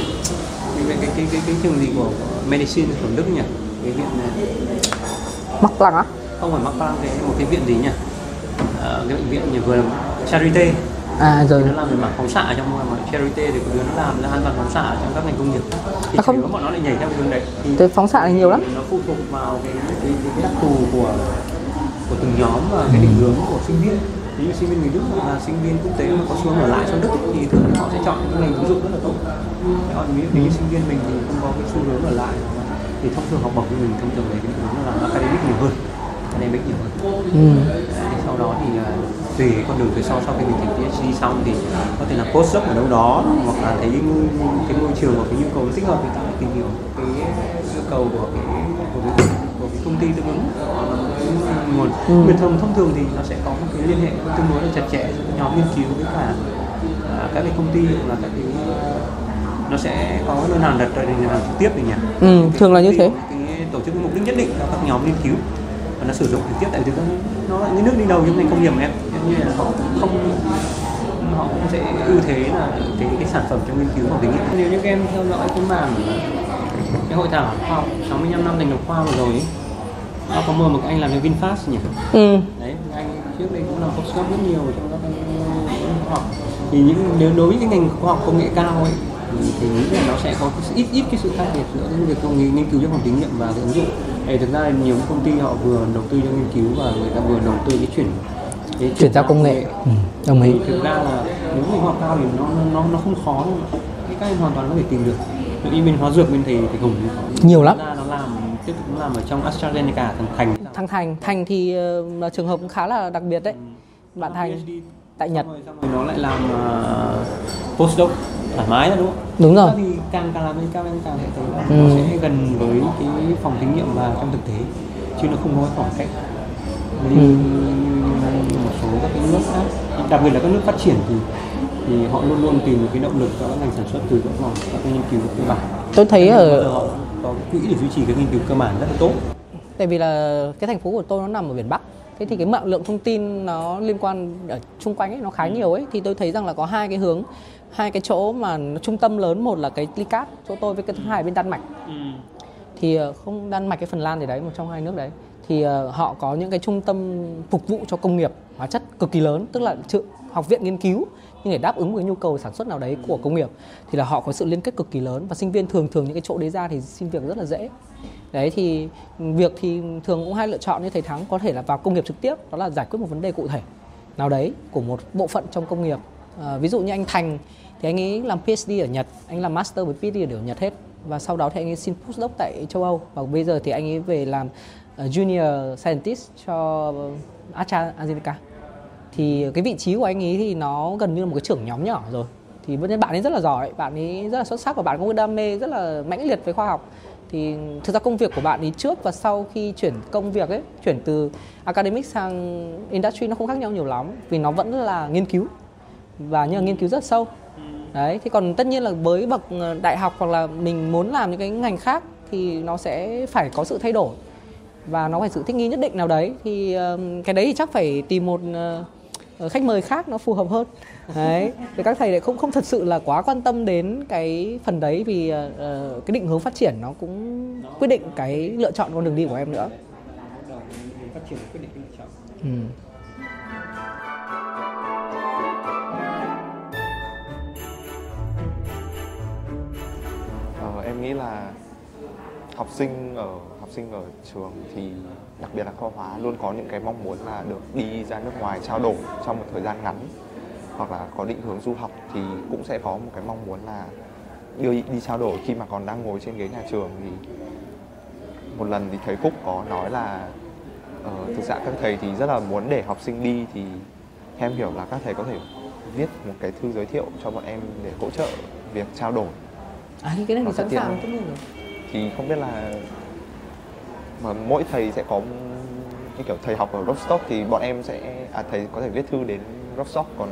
Cái cái cái cái, cái trường gì của medicine của Đức nhỉ? Cái viện này. Mắc Lăng á? Không phải Mắc Lăng cái một cái viện gì nhỉ? À, cái bệnh viện nhỉ vừa là Charité à rồi. Nó làm về mảng phóng xạ trong mà charity thì đứa nó làm là an toàn phóng xạ trong các ngành công nghiệp. Thì à, không. bọn nó lại nhảy theo cái hướng đấy. Thì cái phóng xạ là nhiều lắm. nó phụ thuộc vào cái cái, cái, đặc thù của của từng nhóm và cái định hướng của sinh viên. Ví dụ sinh viên người Đức là sinh viên quốc tế mà có xu hướng ở lại sang Đức thì thường họ sẽ chọn những ngành ứng dụng rất là tốt. Còn ví dụ như sinh viên mình thì không có cái xu hướng ở lại. Thì thông thường học bổng của mình thông thường về cái định hướng là làm academic nhiều hơn academic nhiều hơn. Ừ. Đấy, sau đó thì uh, tùy con đường phía sau sau khi mình thành PhD xong thì có thể là postdoc ở đâu đó hoặc là thấy cái môi trường và cái nhu cầu thích hợp thì ta lại tìm hiểu cái nhu cầu của cái của cái, của cái công ty tương ứng. Nguồn ừ. bình thường thông thường thì nó sẽ có một cái liên hệ tương đối là chặt chẽ giữa nhóm nghiên cứu với cả uh, các cái công ty hoặc là các cái nó sẽ có đơn hàng đặt đơn hàng trực tiếp thì nhỉ? Ừ, thường là như thế. cái tổ chức mục đích nhất định cho các nhóm nghiên cứu và nó sử dụng trực tiếp tại vì nó là những nước đi đầu trong ngành công nghiệp em như là họ cũng không họ cũng sẽ ưu thế là cái cái sản phẩm trong nghiên cứu và thí nghiệm nếu như các em theo dõi cái mảng cái hội thảo khoa học 65 năm thành lập khoa vừa rồi ấy, nó có mời một anh làm cho Vinfast nhỉ? Ừ. đấy anh trước đây cũng làm postdoc rất nhiều trong các cái khoa học. Thì những nếu đối với cái ngành khoa học công nghệ cao ấy thì, nghĩ là nó sẽ có ít ít cái sự khác biệt giữa cái việc công nghiên cứu trong phòng thí nghiệm và ứng dụng. Thì thực ra nhiều công ty họ vừa đầu tư cho nghiên cứu và người ta vừa đầu tư cái chuyển cái chuyển giao công nghệ. Ừ, đồng ý. thì thực ra là nếu mình học cao thì nó nó nó không khó đâu cái các em hoàn toàn có thể tìm được. Như bên hóa dược bên thì hùng thì có nhiều lắm. Ra nó làm tiếp tục làm ở trong AstraZeneca thằng Thành. Thằng Thành. Thành thì uh, là trường hợp cũng khá là đặc biệt đấy. Bạn Thành tại Nhật xong rồi, xong rồi nó lại làm uh, postdoc thoải mái ra đúng không? Đúng rồi. Thì càng càng làm bên cao em càng sẽ thấy là Ừ. nó sẽ gần với cái phòng thí nghiệm và trong thực tế chứ nó không có khoảng cách như, Ừ. một số các cái nước khác đặc biệt là các nước phát triển thì thì họ luôn luôn tìm cái động lực cho các ngành sản xuất từ các vòng các cái nghiên cứu cơ bản tôi thấy nên ở họ có quỹ để duy trì cái nghiên cứu cơ bản rất là tốt tại vì là cái thành phố của tôi nó nằm ở biển Bắc thế thì cái mạng lượng thông tin nó liên quan ở chung quanh ấy nó khá nhiều ấy. Thì tôi thấy rằng là có hai cái hướng hai cái chỗ mà trung tâm lớn một là cái Licat chỗ tôi với cái thứ hai bên Đan Mạch. Thì ờ, không Đan Mạch cái Phần Lan thì đấy một trong hai nước đấy. Thì ờ, họ có những cái trung tâm phục vụ cho công nghiệp hóa chất cực kỳ lớn tức là trường học viện nghiên cứu nhưng để đáp ứng một cái nhu cầu sản xuất nào đấy của công nghiệp. Thì là họ có sự liên kết cực kỳ lớn và sinh viên thường thường những cái chỗ đấy ra thì xin việc rất là dễ đấy thì việc thì thường cũng hai lựa chọn như thầy thắng có thể là vào công nghiệp trực tiếp đó là giải quyết một vấn đề cụ thể nào đấy của một bộ phận trong công nghiệp. À, ví dụ như anh thành thì anh ấy làm PhD ở Nhật anh làm master với PhD ở Nhật hết. Và sau đó thì anh ấy xin postdoc tại châu Âu. Và bây giờ thì anh ấy về làm ờ, junior scientist cho AstraZeneca thì cái vị trí của anh ấy thì nó gần như là một cái trưởng nhóm nhỏ rồi. Thì vẫn bạn ấy rất là giỏi bạn ấy rất là xuất sắc và bạn có đam mê rất là mãnh liệt với khoa học thì thực ra công việc của bạn ý trước và sau khi chuyển công việc ấy, chuyển từ academic sang industry nó không khác nhau nhiều lắm, vì nó vẫn là nghiên cứu và nhưng mà nghiên cứu rất sâu. Đấy thì còn tất nhiên là với bậc ờ, đại học hoặc là mình muốn làm những cái ngành khác thì nó sẽ phải có sự thay đổi và nó phải sự thích nghi nhất định nào đấy. Thì ờ, cái đấy thì chắc phải tìm một ờ, khách mời khác nó phù hợp hơn đấy thì các thầy lại không không thật sự là quá quan tâm đến cái phần đấy vì uh, cái định hướng phát triển nó cũng quyết định cái lựa chọn con đường đi của em nữa phát triển quyết định lựa chọn ừ. Ờ, em nghĩ là học sinh ở học sinh ở trường thì đặc biệt là khoa hóa luôn có những cái mong muốn là được đi ra nước ngoài trao đổi trong một thời gian ngắn hoặc là có định hướng du học thì cũng sẽ có một cái mong muốn là đưa đi trao đổi. Khi mà còn đang ngồi trên ghế nhà trường thì một lần thì thầy Phúc có nói là ờ, thực ra các thầy thì rất là muốn để học sinh đi thì em hiểu là các thầy có thể viết một cái thư giới thiệu cho bọn em để hỗ trợ việc trao đổi. À thì cái này thì sẵn sàng tất nhiên rồi. Thì không biết là mà mỗi thầy sẽ có như kiểu thầy học ở Rostock thì bọn em sẽ à thầy có thể viết thư đến Rostock còn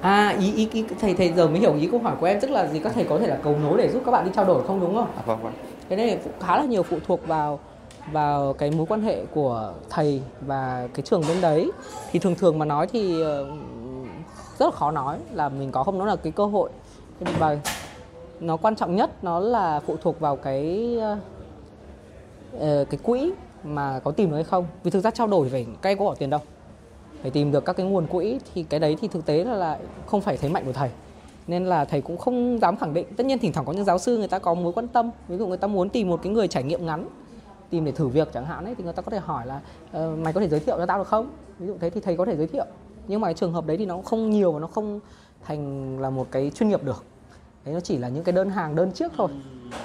à ý, ý ý thầy thầy giờ mới hiểu ý câu hỏi của em tức là gì? Các thầy có thể là cầu nối để giúp các bạn đi trao đổi không đúng không? À vâng vâng. Cái này cũng khá là nhiều phụ thuộc vào vào cái mối quan hệ của thầy và cái trường bên đấy. Thì thường thường mà nói thì ờ, rất là khó nói là mình có không nó là cái cơ hội. Và nó quan trọng nhất nó là phụ thuộc vào cái ờ, cái quỹ mà có tìm được hay không. Vì thực ra trao đổi phải em có bỏ tiền đâu phải tìm được các cái nguồn quỹ thì cái đấy thì thực tế là lại không phải thế mạnh của thầy. Nên là thầy cũng không dám khẳng định. Tất nhiên thỉnh thoảng có những giáo sư người ta có mối quan tâm. Ví dụ người ta muốn tìm một cái người trải nghiệm ngắn tìm để thử việc chẳng hạn ấy thì người ta có thể hỏi là uh, mày có thể giới thiệu cho tao được không? Ví dụ thế thì thầy có thể giới thiệu. Nhưng mà cái trường hợp đấy thì nó không nhiều và nó không thành là một cái chuyên nghiệp được. Đấy nó chỉ là những cái đơn hàng đơn trước thôi.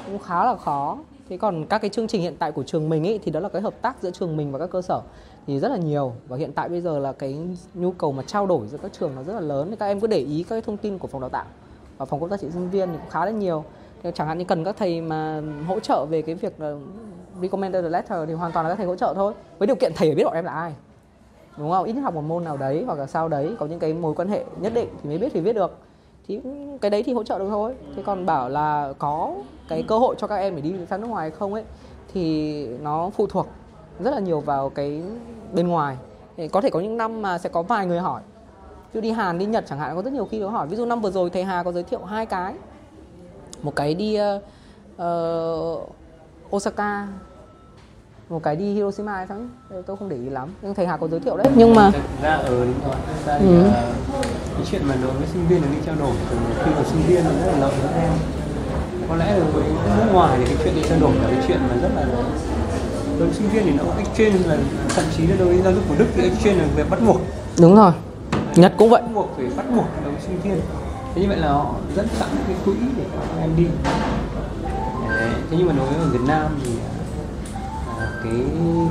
Cũng khá là khó. Thế còn các cái chương trình hiện tại của trường mình ấy thì đó là cái hợp tác giữa trường mình và các cơ sở thì rất là nhiều. Và hiện tại bây giờ là cái nhu cầu mà trao đổi giữa các trường nó rất là lớn. Thì các em cứ để ý các cái thông tin của phòng đào tạo và phòng công tác trị sinh viên thì cũng khá là nhiều. Thì chẳng hạn như cần các thầy mà hỗ trợ về cái việc là recommended letter thì hoàn toàn là các thầy hỗ trợ thôi. Với điều kiện thầy phải biết bọn em là ai. Đúng không? Ít nhất học một môn nào đấy hoặc là sau đấy, có những cái mối quan hệ nhất định thì mới biết thì viết được. Thì cái đấy thì hỗ trợ được thôi. Thế còn bảo là có cái cơ hội cho các em để đi sang nước ngoài hay không ấy, thì nó phụ thuộc rất là nhiều vào cái bên ngoài. Có thể có những năm mà sẽ có vài người hỏi. Chứ đi Hàn đi Nhật chẳng hạn có rất nhiều khi có hỏi. Ví dụ năm vừa rồi thầy Hà có giới thiệu hai cái. Một cái đi uh, Osaka một cái đi Hiroshima hay sao tôi không để ý lắm nhưng thầy Hà có giới thiệu đấy. Nhưng mà thực ra ở ừ, ra thì, ừ. cái chuyện mà đối với sinh viên là đi trao đổi thì khi mà sinh viên nó rất là lợi với em có lẽ là với nước ngoài thì cái chuyện đi trao đổi là cái chuyện mà rất là đối với sinh viên thì nó exchange là thậm chí là đối với giáo dục của Đức thì exchange là việc bắt buộc. Đúng rồi Nhật cũng vậy. bắt buộc phải bắt buộc đối với sinh viên. Thế như vậy là họ dẫn sẵn cái quỹ để các em đi. Thế nhưng mà đối với Việt Nam thì à, cái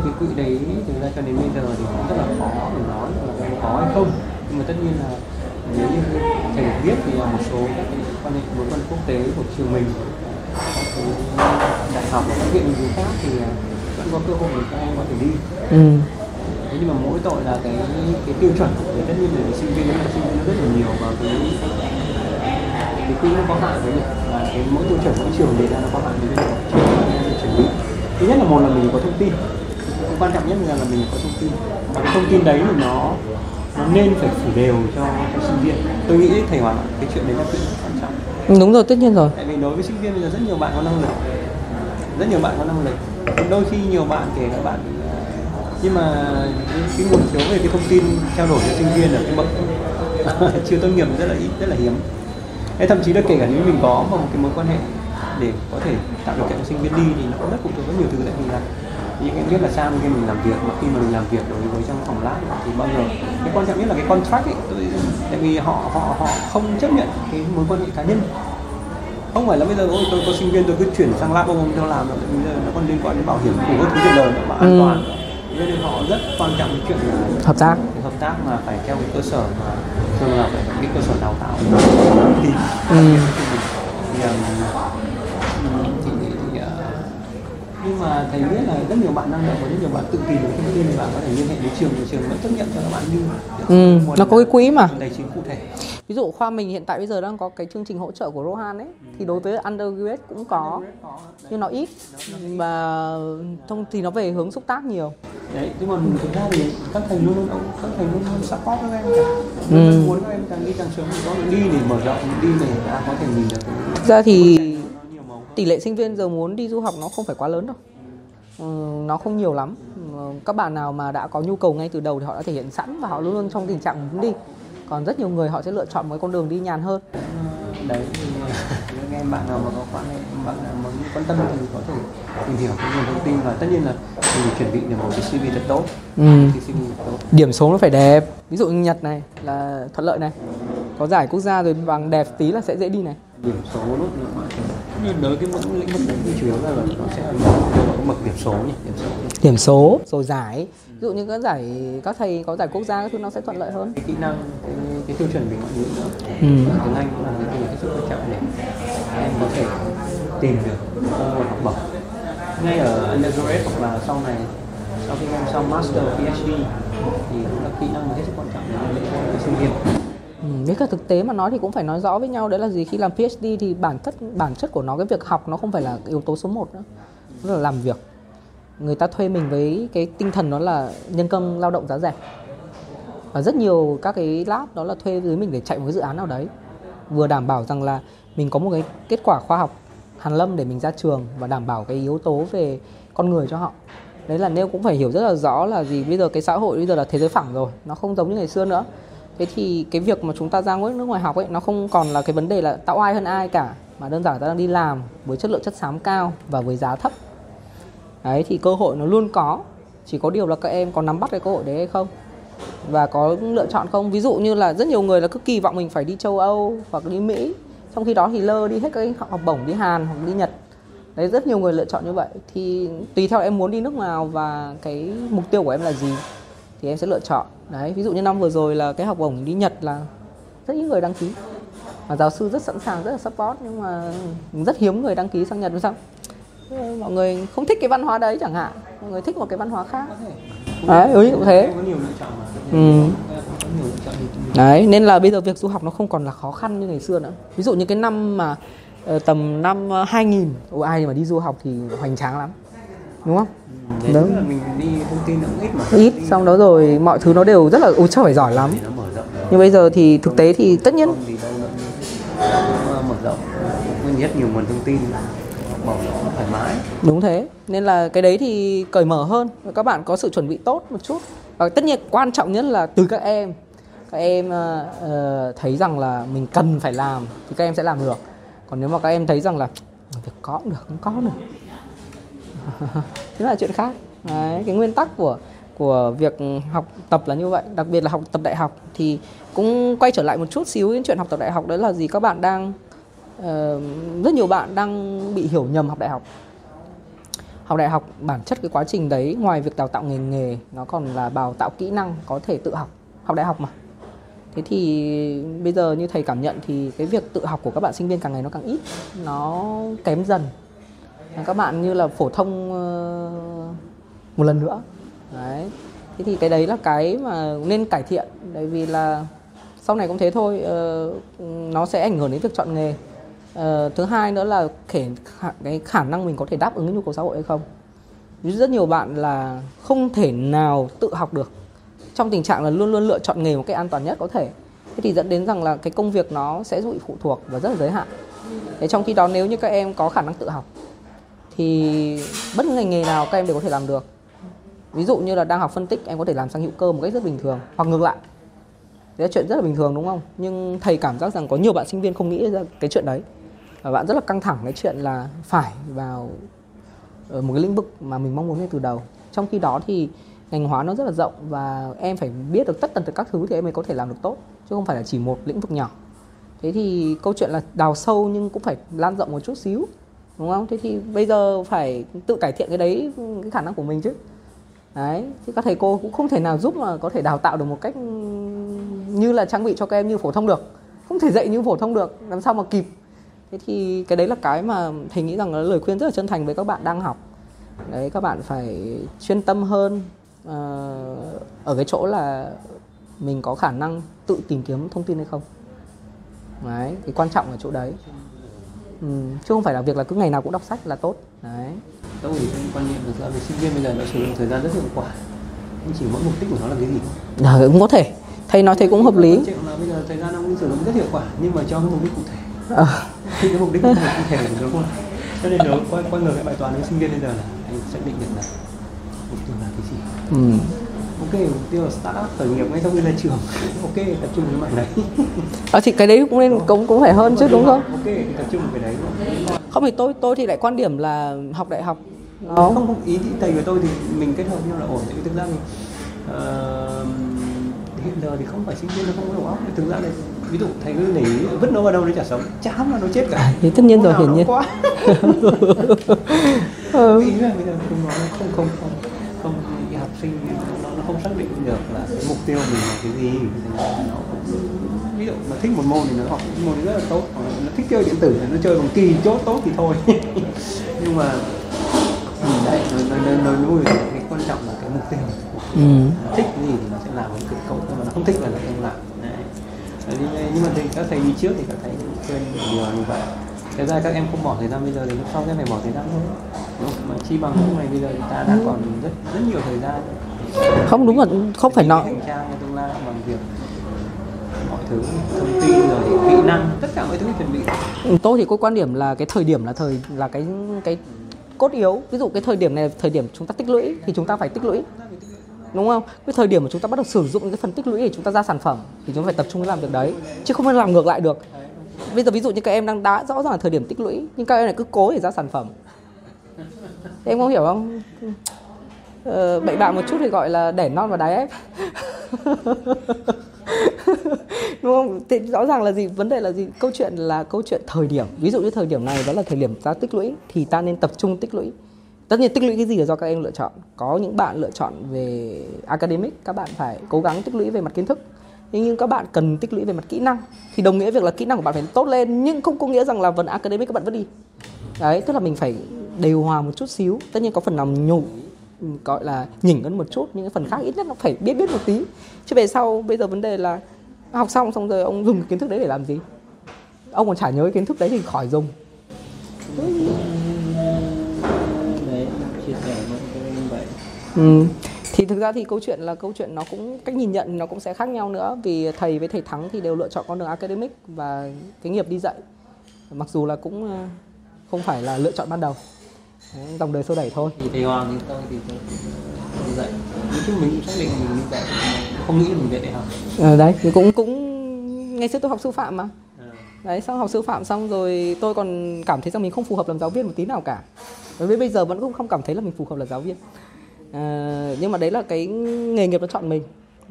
cái quỹ đấy thực ra cho đến bây giờ thì cũng rất là khó để nói là có hay không. Nhưng mà tất nhiên là nếu như thầy biết thì là một số các cái quan hệ mối quan quốc tế của trường mình các đại học và các viện nghiên khác thì vẫn có cơ hội để các em có thể đi. Ừ. thế nhưng mà mỗi tội là cái cái tiêu chuẩn thì tất nhiên là sinh viên là sinh viên nó rất là nhiều và cái cái nó có hạn mình. Và cái mỗi tiêu chuẩn mỗi trường đề ra nó có hạn với mình. Trường chuẩn bị. Thứ nhất là một là mình có thông tin. Quan trọng nhất là, là mình có thông tin. Và cái thông tin đấy thì nó nó nên phải phủ đều cho, cho sinh viên. Tôi nghĩ thầy hoàn cái chuyện đấy là chuyện quan trọng. Đúng rồi tất nhiên rồi. Tại vì đối với sinh viên bây giờ rất nhiều bạn có năng lực rất nhiều bạn có năng lực. Đôi khi nhiều bạn kể cả bạn ờ, nhưng mà cái nguồn thiếu về cái thông tin trao đổi với sinh viên ở cái bậc (laughs) chưa tốt nghiệp rất là ít rất là hiếm. Hay thậm chí là kể cả nếu mình có một cái mối quan hệ để có thể tạo điều kiện cho sinh viên đi thì nó cũng rất phụ thuộc rất nhiều thứ. Tại vì là những em biết là sao khi mình làm việc mà khi mà mình làm việc đối với trong phòng lab thì bao giờ cái quan trọng nhất là cái contract ấy. Tôi, tại vì họ họ họ không chấp nhận cái mối quan hệ cá nhân không phải là bây giờ ôi tôi có sinh viên tôi cứ chuyển sang lab ông theo làm rồi bây giờ nó còn liên quan đến bảo hiểm của các thứ trên đời mà an ừ. toàn. Nên họ rất quan trọng cái chuyện là hợp tác. hợp tác mà phải theo cái cơ sở mà thường là phải cái cơ sở đào tạo. Thì, ừ. thì, thì, uh, nhưng mà thầy biết là rất nhiều bạn năng động và rất nhiều bạn tự tìm được thông tin và có thể liên hệ đến trường trường vẫn chấp nhận cho các bạn đi ừ, nó có cái quỹ mà. tài chính cụ thể ví dụ khoa mình hiện tại bây giờ đang có cái chương trình hỗ trợ của Rohan ấy ừ. thì đối với undergraduate cũng có nhưng nó ít và thông thì nó về hướng xúc tác nhiều. Đấy nhưng mà thực ra thì các thầy luôn luôn các thầy luôn luôn support các em cả. Ừ. muốn các em càng đi càng sớm có đi để mở rộng đi để có thể nhìn được. Ra thì tỷ lệ sinh viên giờ muốn đi du học nó không phải quá lớn đâu. Ừ, nó không nhiều lắm. Ừ, các bạn nào mà đã có nhu cầu ngay từ đầu thì họ đã thể hiện sẵn và họ luôn luôn trong tình trạng muốn đi còn rất nhiều người họ sẽ lựa chọn một con đường đi nhàn hơn. Đấy nghe bạn nào mà có quan bạn nào mà quan tâm thì có thể tìm hiểu cái nguồn thông tin và tất nhiên là mình chuẩn bị được một cái CV thật tốt. Ừ. CV tốt. Điểm số nó phải đẹp. Ví dụ như Nhật này là thuận lợi này. Có giải quốc gia rồi bằng đẹp tí là sẽ dễ đi này điểm số lúc như đối cái những lĩnh vực đấy thì chủ yếu là nó sẽ có bậc điểm số nhỉ điểm số. Điểm số rồi giải. Ví dụ như các giải các thầy có giải quốc gia các thứ nó sẽ thuận lợi hơn. Cái kỹ năng cái, cái tiêu chuẩn về ngoại ngữ nữa. Ừ. tiếng anh cũng là cái gì rất quan trọng để em có thể tìm được nguồn học bổng. Ngay ở undergraduate hoặc là sau này sau khi em xong master phd thì cũng là kỹ năng hết sức quan trọng để để sinh viên Ừ, với cả thực tế mà nói thì cũng phải nói rõ với nhau đấy là gì? Khi làm PhD thì bản chất bản chất của nó cái việc học nó không phải là yếu tố số 1 nữa nó là làm việc. Người ta thuê mình với cái tinh thần đó là nhân công lao động giá rẻ. Và rất nhiều các cái lab đó là thuê dưới mình để chạy một cái dự án nào đấy vừa đảm bảo rằng là mình có một cái kết quả khoa học hàn lâm để mình ra trường và đảm bảo cái yếu tố về con người cho họ. Đấy là nêu cũng phải hiểu rất là rõ là gì? Bây giờ cái xã hội bây giờ là thế giới phẳng rồi nó không giống như ngày xưa nữa thế thì cái việc mà chúng ta ra nước ngoài học ấy, nó không còn là cái vấn đề là tạo ai hơn ai cả, mà đơn giản ta đang đi làm với chất lượng chất xám cao và với giá thấp. Đấy, thì cơ hội nó luôn có, chỉ có điều là các em có nắm bắt cái cơ hội đấy hay không? Và có lựa chọn không? Ví dụ như là rất nhiều người là cứ kỳ vọng mình phải đi châu âu hoặc đi mỹ, trong khi đó thì lơ đi hết các học bổng, đi hàn hoặc đi nhật. Đấy, rất nhiều người lựa chọn như vậy. Thì tùy theo em muốn đi nước nào và cái mục tiêu của em là gì thì em sẽ lựa chọn. Đấy ví dụ như năm vừa rồi là cái học bổng đi Nhật là rất ít người đăng ký. Mà giáo sư rất sẵn sàng rất là support nhưng mà rất hiếm người đăng ký sang Nhật vì sao mọi người không thích cái văn hóa đấy chẳng hạn. Mọi người thích một cái văn hóa khác. Đấy ừ cũng thế. Ừ. đấy nên là bây giờ việc du học nó không còn là khó khăn như ngày xưa nữa. Ví dụ như cái năm mà ờ, tầm năm ờ, 2000 Ồ, ai mà đi du học thì hoành tráng lắm. Đúng không? Đấy, tức là mình đi thông tin nó cũng ít mà. Ít xong đó rồi mọi thứ nó đều rất là ôi trời phải giỏi lắm. Nó nhưng bây giờ thì thực tế thì tất nhiên. Nó mở rộng. Rất nhiều nguồn thông tin. Mở rộng thoải mái. Đúng thế. Nên là cái đấy thì cởi mở hơn. Các bạn có sự chuẩn bị tốt một chút. Và tất nhiên quan trọng nhất là từ các em. Các em ờ, thấy rằng là mình cần phải làm thì các em sẽ làm được. Còn nếu mà các em thấy rằng là việc có cũng được không có được thế là chuyện khác. Đấy, cái nguyên tắc của của việc học tập là như vậy. Đặc biệt là học tập đại học thì cũng quay trở lại một chút xíu đến chuyện học tập đại học đấy là gì? Các bạn đang uh, rất nhiều bạn đang bị hiểu nhầm học đại học. Học đại học bản chất cái quá trình đấy ngoài việc đào tạo nghề nghề nó còn là đào tạo kỹ năng có thể tự học học đại học mà. Thế thì bây giờ như thầy cảm nhận thì cái việc tự học của các bạn sinh viên càng ngày nó càng ít nó kém dần các bạn như là phổ thông ờ, một lần nữa. Đấy. Thế thì cái đấy là cái mà nên cải thiện tại vì là sau này cũng thế thôi ờ, nó sẽ ảnh hưởng đến việc chọn nghề. Ờ, thứ hai nữa là kể khả, cái khả năng mình có thể đáp ứng cái nhu cầu xã hội hay không. Rất nhiều bạn là không thể nào tự học được. Trong tình trạng là luôn luôn lựa chọn nghề một cách an toàn nhất có thể. Thế thì dẫn đến rằng là cái công việc nó sẽ bị phụ thuộc và rất là giới hạn. Thế trong khi đó nếu như các em có khả năng tự học thì bất cứ ngành nghề nào các em đều có thể làm được. Ví dụ như là đang học phân tích, em có thể làm sang hữu cơ một cách rất bình thường, hoặc ngược lại. Đấy là chuyện rất là bình thường, đúng không? Nhưng thầy cảm giác rằng có nhiều bạn sinh viên không nghĩ ra cái chuyện đấy. Và bạn rất là căng thẳng cái chuyện là phải vào ở một cái lĩnh vực mà mình mong muốn ngay từ đầu. Trong khi đó thì ngành hóa nó rất là rộng và em phải biết được tất tần tật các thứ thì em mới có thể làm được tốt, chứ không phải là chỉ một lĩnh vực nhỏ. Thế thì câu chuyện là đào sâu nhưng cũng phải lan rộng một chút xíu đúng không? Thế thì bây giờ phải tự cải thiện cái đấy cái khả năng của mình chứ. Đấy thì các thầy cô cũng không thể nào giúp mà có thể đào tạo được một cách như là trang bị cho các em như phổ thông được. Không thể dạy như phổ thông được làm sao mà kịp. Thế thì cái đấy là cái mà thầy nghĩ rằng là lời khuyên rất là chân thành với các bạn đang học. Đấy các bạn phải chuyên tâm hơn uh, ở cái chỗ là mình có khả năng tự tìm kiếm thông tin hay không. Đấy cái quan trọng ở chỗ đấy ừ, chứ không phải là việc là cứ ngày nào cũng đọc sách là tốt. Đấy. Tôi thì quan niệm là về sinh viên bây giờ nó sử dụng thời gian rất hiệu quả. Nhưng chỉ mỗi mục đích của nó là cái gì. À, cũng có thể. Thầy nói thế cũng hợp lý. Là bây giờ thời gian ông sử dụng rất hiệu quả nhưng mà cho cái mục đích cụ thể. À, khi cái mục đích cụ thể của nó không cho nên nếu quay quay ngược cái bài toán với sinh viên bây giờ là anh xác định được là mục tiêu là cái gì? Ừ. ok mục tiêu là startup khởi nghiệp ngay sau khi ra trường ok tập trung cái mảng đấy à, thì cái đấy cũng nên cũng cũng phải hơn chứ đúng không ok thì tập trung cái đấy không thì tôi tôi thì lại quan điểm là học đại học nó không không ý thì thầy và tôi thì mình kết hợp nhau là ổn tại vì thực ra thì uh, hiện giờ thì không phải sinh viên nó không có đầu óc thực ra là ví dụ thầy cứ để ý, vứt nó vào đâu nó chả sống chán là nó chết cả thì tất nhiên Hôm rồi hiển nhiên quá ừ. ý là bây giờ không nói không không không không cái học sinh không xác định được là cái mục tiêu mình là cái gì nó ví dụ nó thích một môn thì nó học một môn rất là tốt nó thích chơi điện tử thì nó chơi bằng kỳ chốt tốt thì thôi. (laughs) Nhưng mà ừ, đấy nói, nói vui là cái quan trọng là cái mục tiêu. Ừ. nó thích cái gì thì nó sẽ làm cái cậu nhưng mà nó không thích là nó không làm. Đấy. Nhưng- mà thì các thầy đi trước thì các thầy cũng khuyên điều là như vậy. Thật ra các em không bỏ thời gian bây giờ thì lúc sau em phải bỏ thời gian thôi? Mà chi bằng lúc này bây giờ chúng ta đã còn rất rất nhiều thời gian không đúng là không phải nói bằng việc mọi thứ thông tin rồi kỹ năng tất cả mọi thứ chuẩn bị. Tôi thì có quan điểm là cái thời điểm là thời là cái cái cốt yếu. Ví dụ cái thời điểm này là thời điểm chúng ta tích lũy thì chúng ta phải tích lũy. Đúng không? Cái thời điểm mà chúng ta bắt đầu sử dụng cái phần tích lũy để chúng ta ra sản phẩm thì chúng ta phải tập trung làm việc đấy chứ không thể làm ngược lại được. Bây giờ ví dụ như các em đang đã rõ ràng là thời điểm tích lũy nhưng các em lại cứ cố để ra sản phẩm. Em không hiểu không ờ, bậy bạ một chút thì gọi là đẻ non và đái ép. (laughs) Đúng không? Thì rõ ràng là gì? Vấn đề là gì? Câu chuyện là câu chuyện thời điểm. Ví dụ như thời điểm này đó là thời điểm ta tích lũy thì ta nên tập trung tích lũy. Tất nhiên tích lũy cái gì là do các em lựa chọn. Có những bạn lựa chọn về academic các bạn phải cố gắng tích lũy về mặt kiến thức. Nhưng các bạn cần tích lũy về mặt kỹ năng. Thì đồng nghĩa việc là kỹ năng của bạn phải tốt lên nhưng không có nghĩa rằng là phần academic các bạn vẫn đi. Đấy tức là mình phải đều hòa một chút xíu. Tất nhiên có phần nào nhủ gọi là nhỉnh hơn một chút nhưng cái phần khác ít nhất nó phải biết biết một tí. Chứ về sau bây giờ vấn đề là học xong xong rồi ông dùng kiến thức đấy để làm gì? Ông còn chả nhớ cái kiến thức đấy thì khỏi dùng. Đấy chia sẻ với các em vậy. Ừ. Thì thực ra thì câu chuyện là câu chuyện nó cũng cách nhìn nhận nó cũng sẽ khác nhau nữa. Vì thầy với thầy Thắng thì đều lựa chọn con đường academic và cái nghiệp đi dạy. Mặc dù là cũng ờ, không phải là lựa chọn ban đầu dòng đời xô đẩy thôi. Thì thầy Hoàng thì tôi thì tôi dạy. Chung mình cũng xác định mình dạy không nghĩ mình dạy đại học. Ờ, đấy thì cũng cũng ngày xưa tôi học sư phạm mà. Đấy xong học sư phạm xong rồi tôi còn cảm thấy rằng mình không phù hợp làm giáo viên một tí nào cả. Đối với bây giờ vẫn cũng không cảm thấy là mình phù hợp là giáo viên. À, nhưng mà đấy là cái nghề nghiệp nó chọn mình.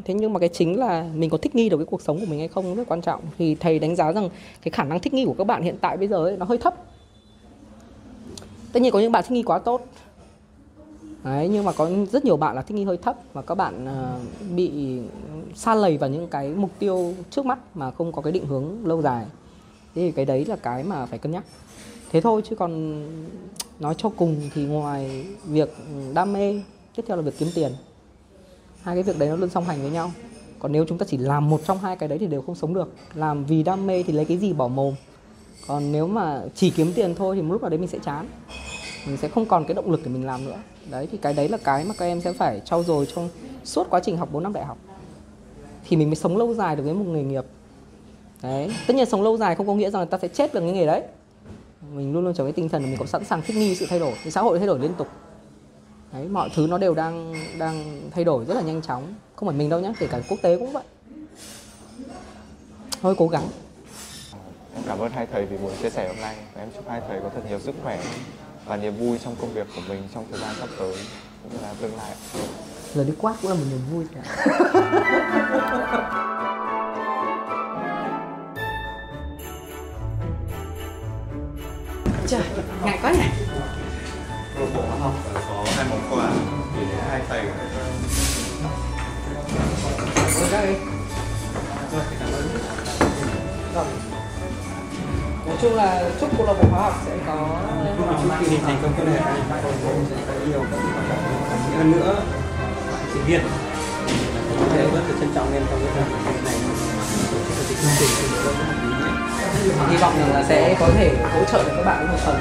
Thế nhưng mà cái chính là mình có thích nghi được cái cuộc sống của mình hay không rất quan trọng. Thì thầy đánh giá rằng cái khả năng thích nghi của các bạn hiện tại bây giờ ấy, nó hơi thấp tất nhiên có những bạn thích nghi quá tốt. Đấy, nhưng mà có rất nhiều bạn là thích nghi hơi thấp và các bạn uh, bị xa lầy vào những cái mục tiêu trước mắt mà không có cái định hướng lâu dài. Thế thì cái đấy là cái mà phải cân nhắc. Thế thôi chứ còn nói cho cùng thì ngoài việc đam mê tiếp theo là việc kiếm tiền. Hai cái việc đấy nó luôn song hành với nhau. Còn nếu chúng ta chỉ làm một trong hai cái đấy thì đều không sống được. Làm vì đam mê thì lấy cái gì bỏ mồm? Còn nếu mà chỉ kiếm tiền thôi thì một lúc nào đấy mình sẽ chán. Mình sẽ không còn cái động lực để mình làm nữa. Đấy, thì cái đấy là cái mà các em sẽ phải trau dồi trong suốt quá trình học 4 năm đại học. Thì mình mới sống lâu dài được với một nghề nghiệp. Đấy, tất nhiên sống lâu dài không có nghĩa rằng là ta sẽ chết được cái nghề đấy. Mình luôn luôn trở cái tinh thần là mình cũng sẵn sàng thích nghi sự thay đổi. Thì xã hội thay đổi liên tục. Đấy, mọi thứ nó đều đang đang thay đổi rất là nhanh chóng. Không phải mình đâu nhé kể cả quốc tế cũng vậy. Thôi cố gắng cảm ơn hai thầy vì buổi chia sẻ hôm nay và em chúc hai thầy có thật nhiều sức khỏe và niềm vui trong công việc của mình trong thời gian sắp tới cũng như là tương lai. giờ đi quát cũng là một niềm vui cả trời ngại quá nhỉ Câu bộ học có hai món quà đến hai thầy. đây Vâng. Nói chung là chúc câu lạc bộ hóa học sẽ có chu kỳ thành công tốt đẹp sẽ có nhiều các hoạt động hơn nữa bạn sinh viên để rất là trân trọng em trong cái thời này. Được cái chương trình thì hy vọng rằng là sẽ có thể hỗ trợ được các bạn một phần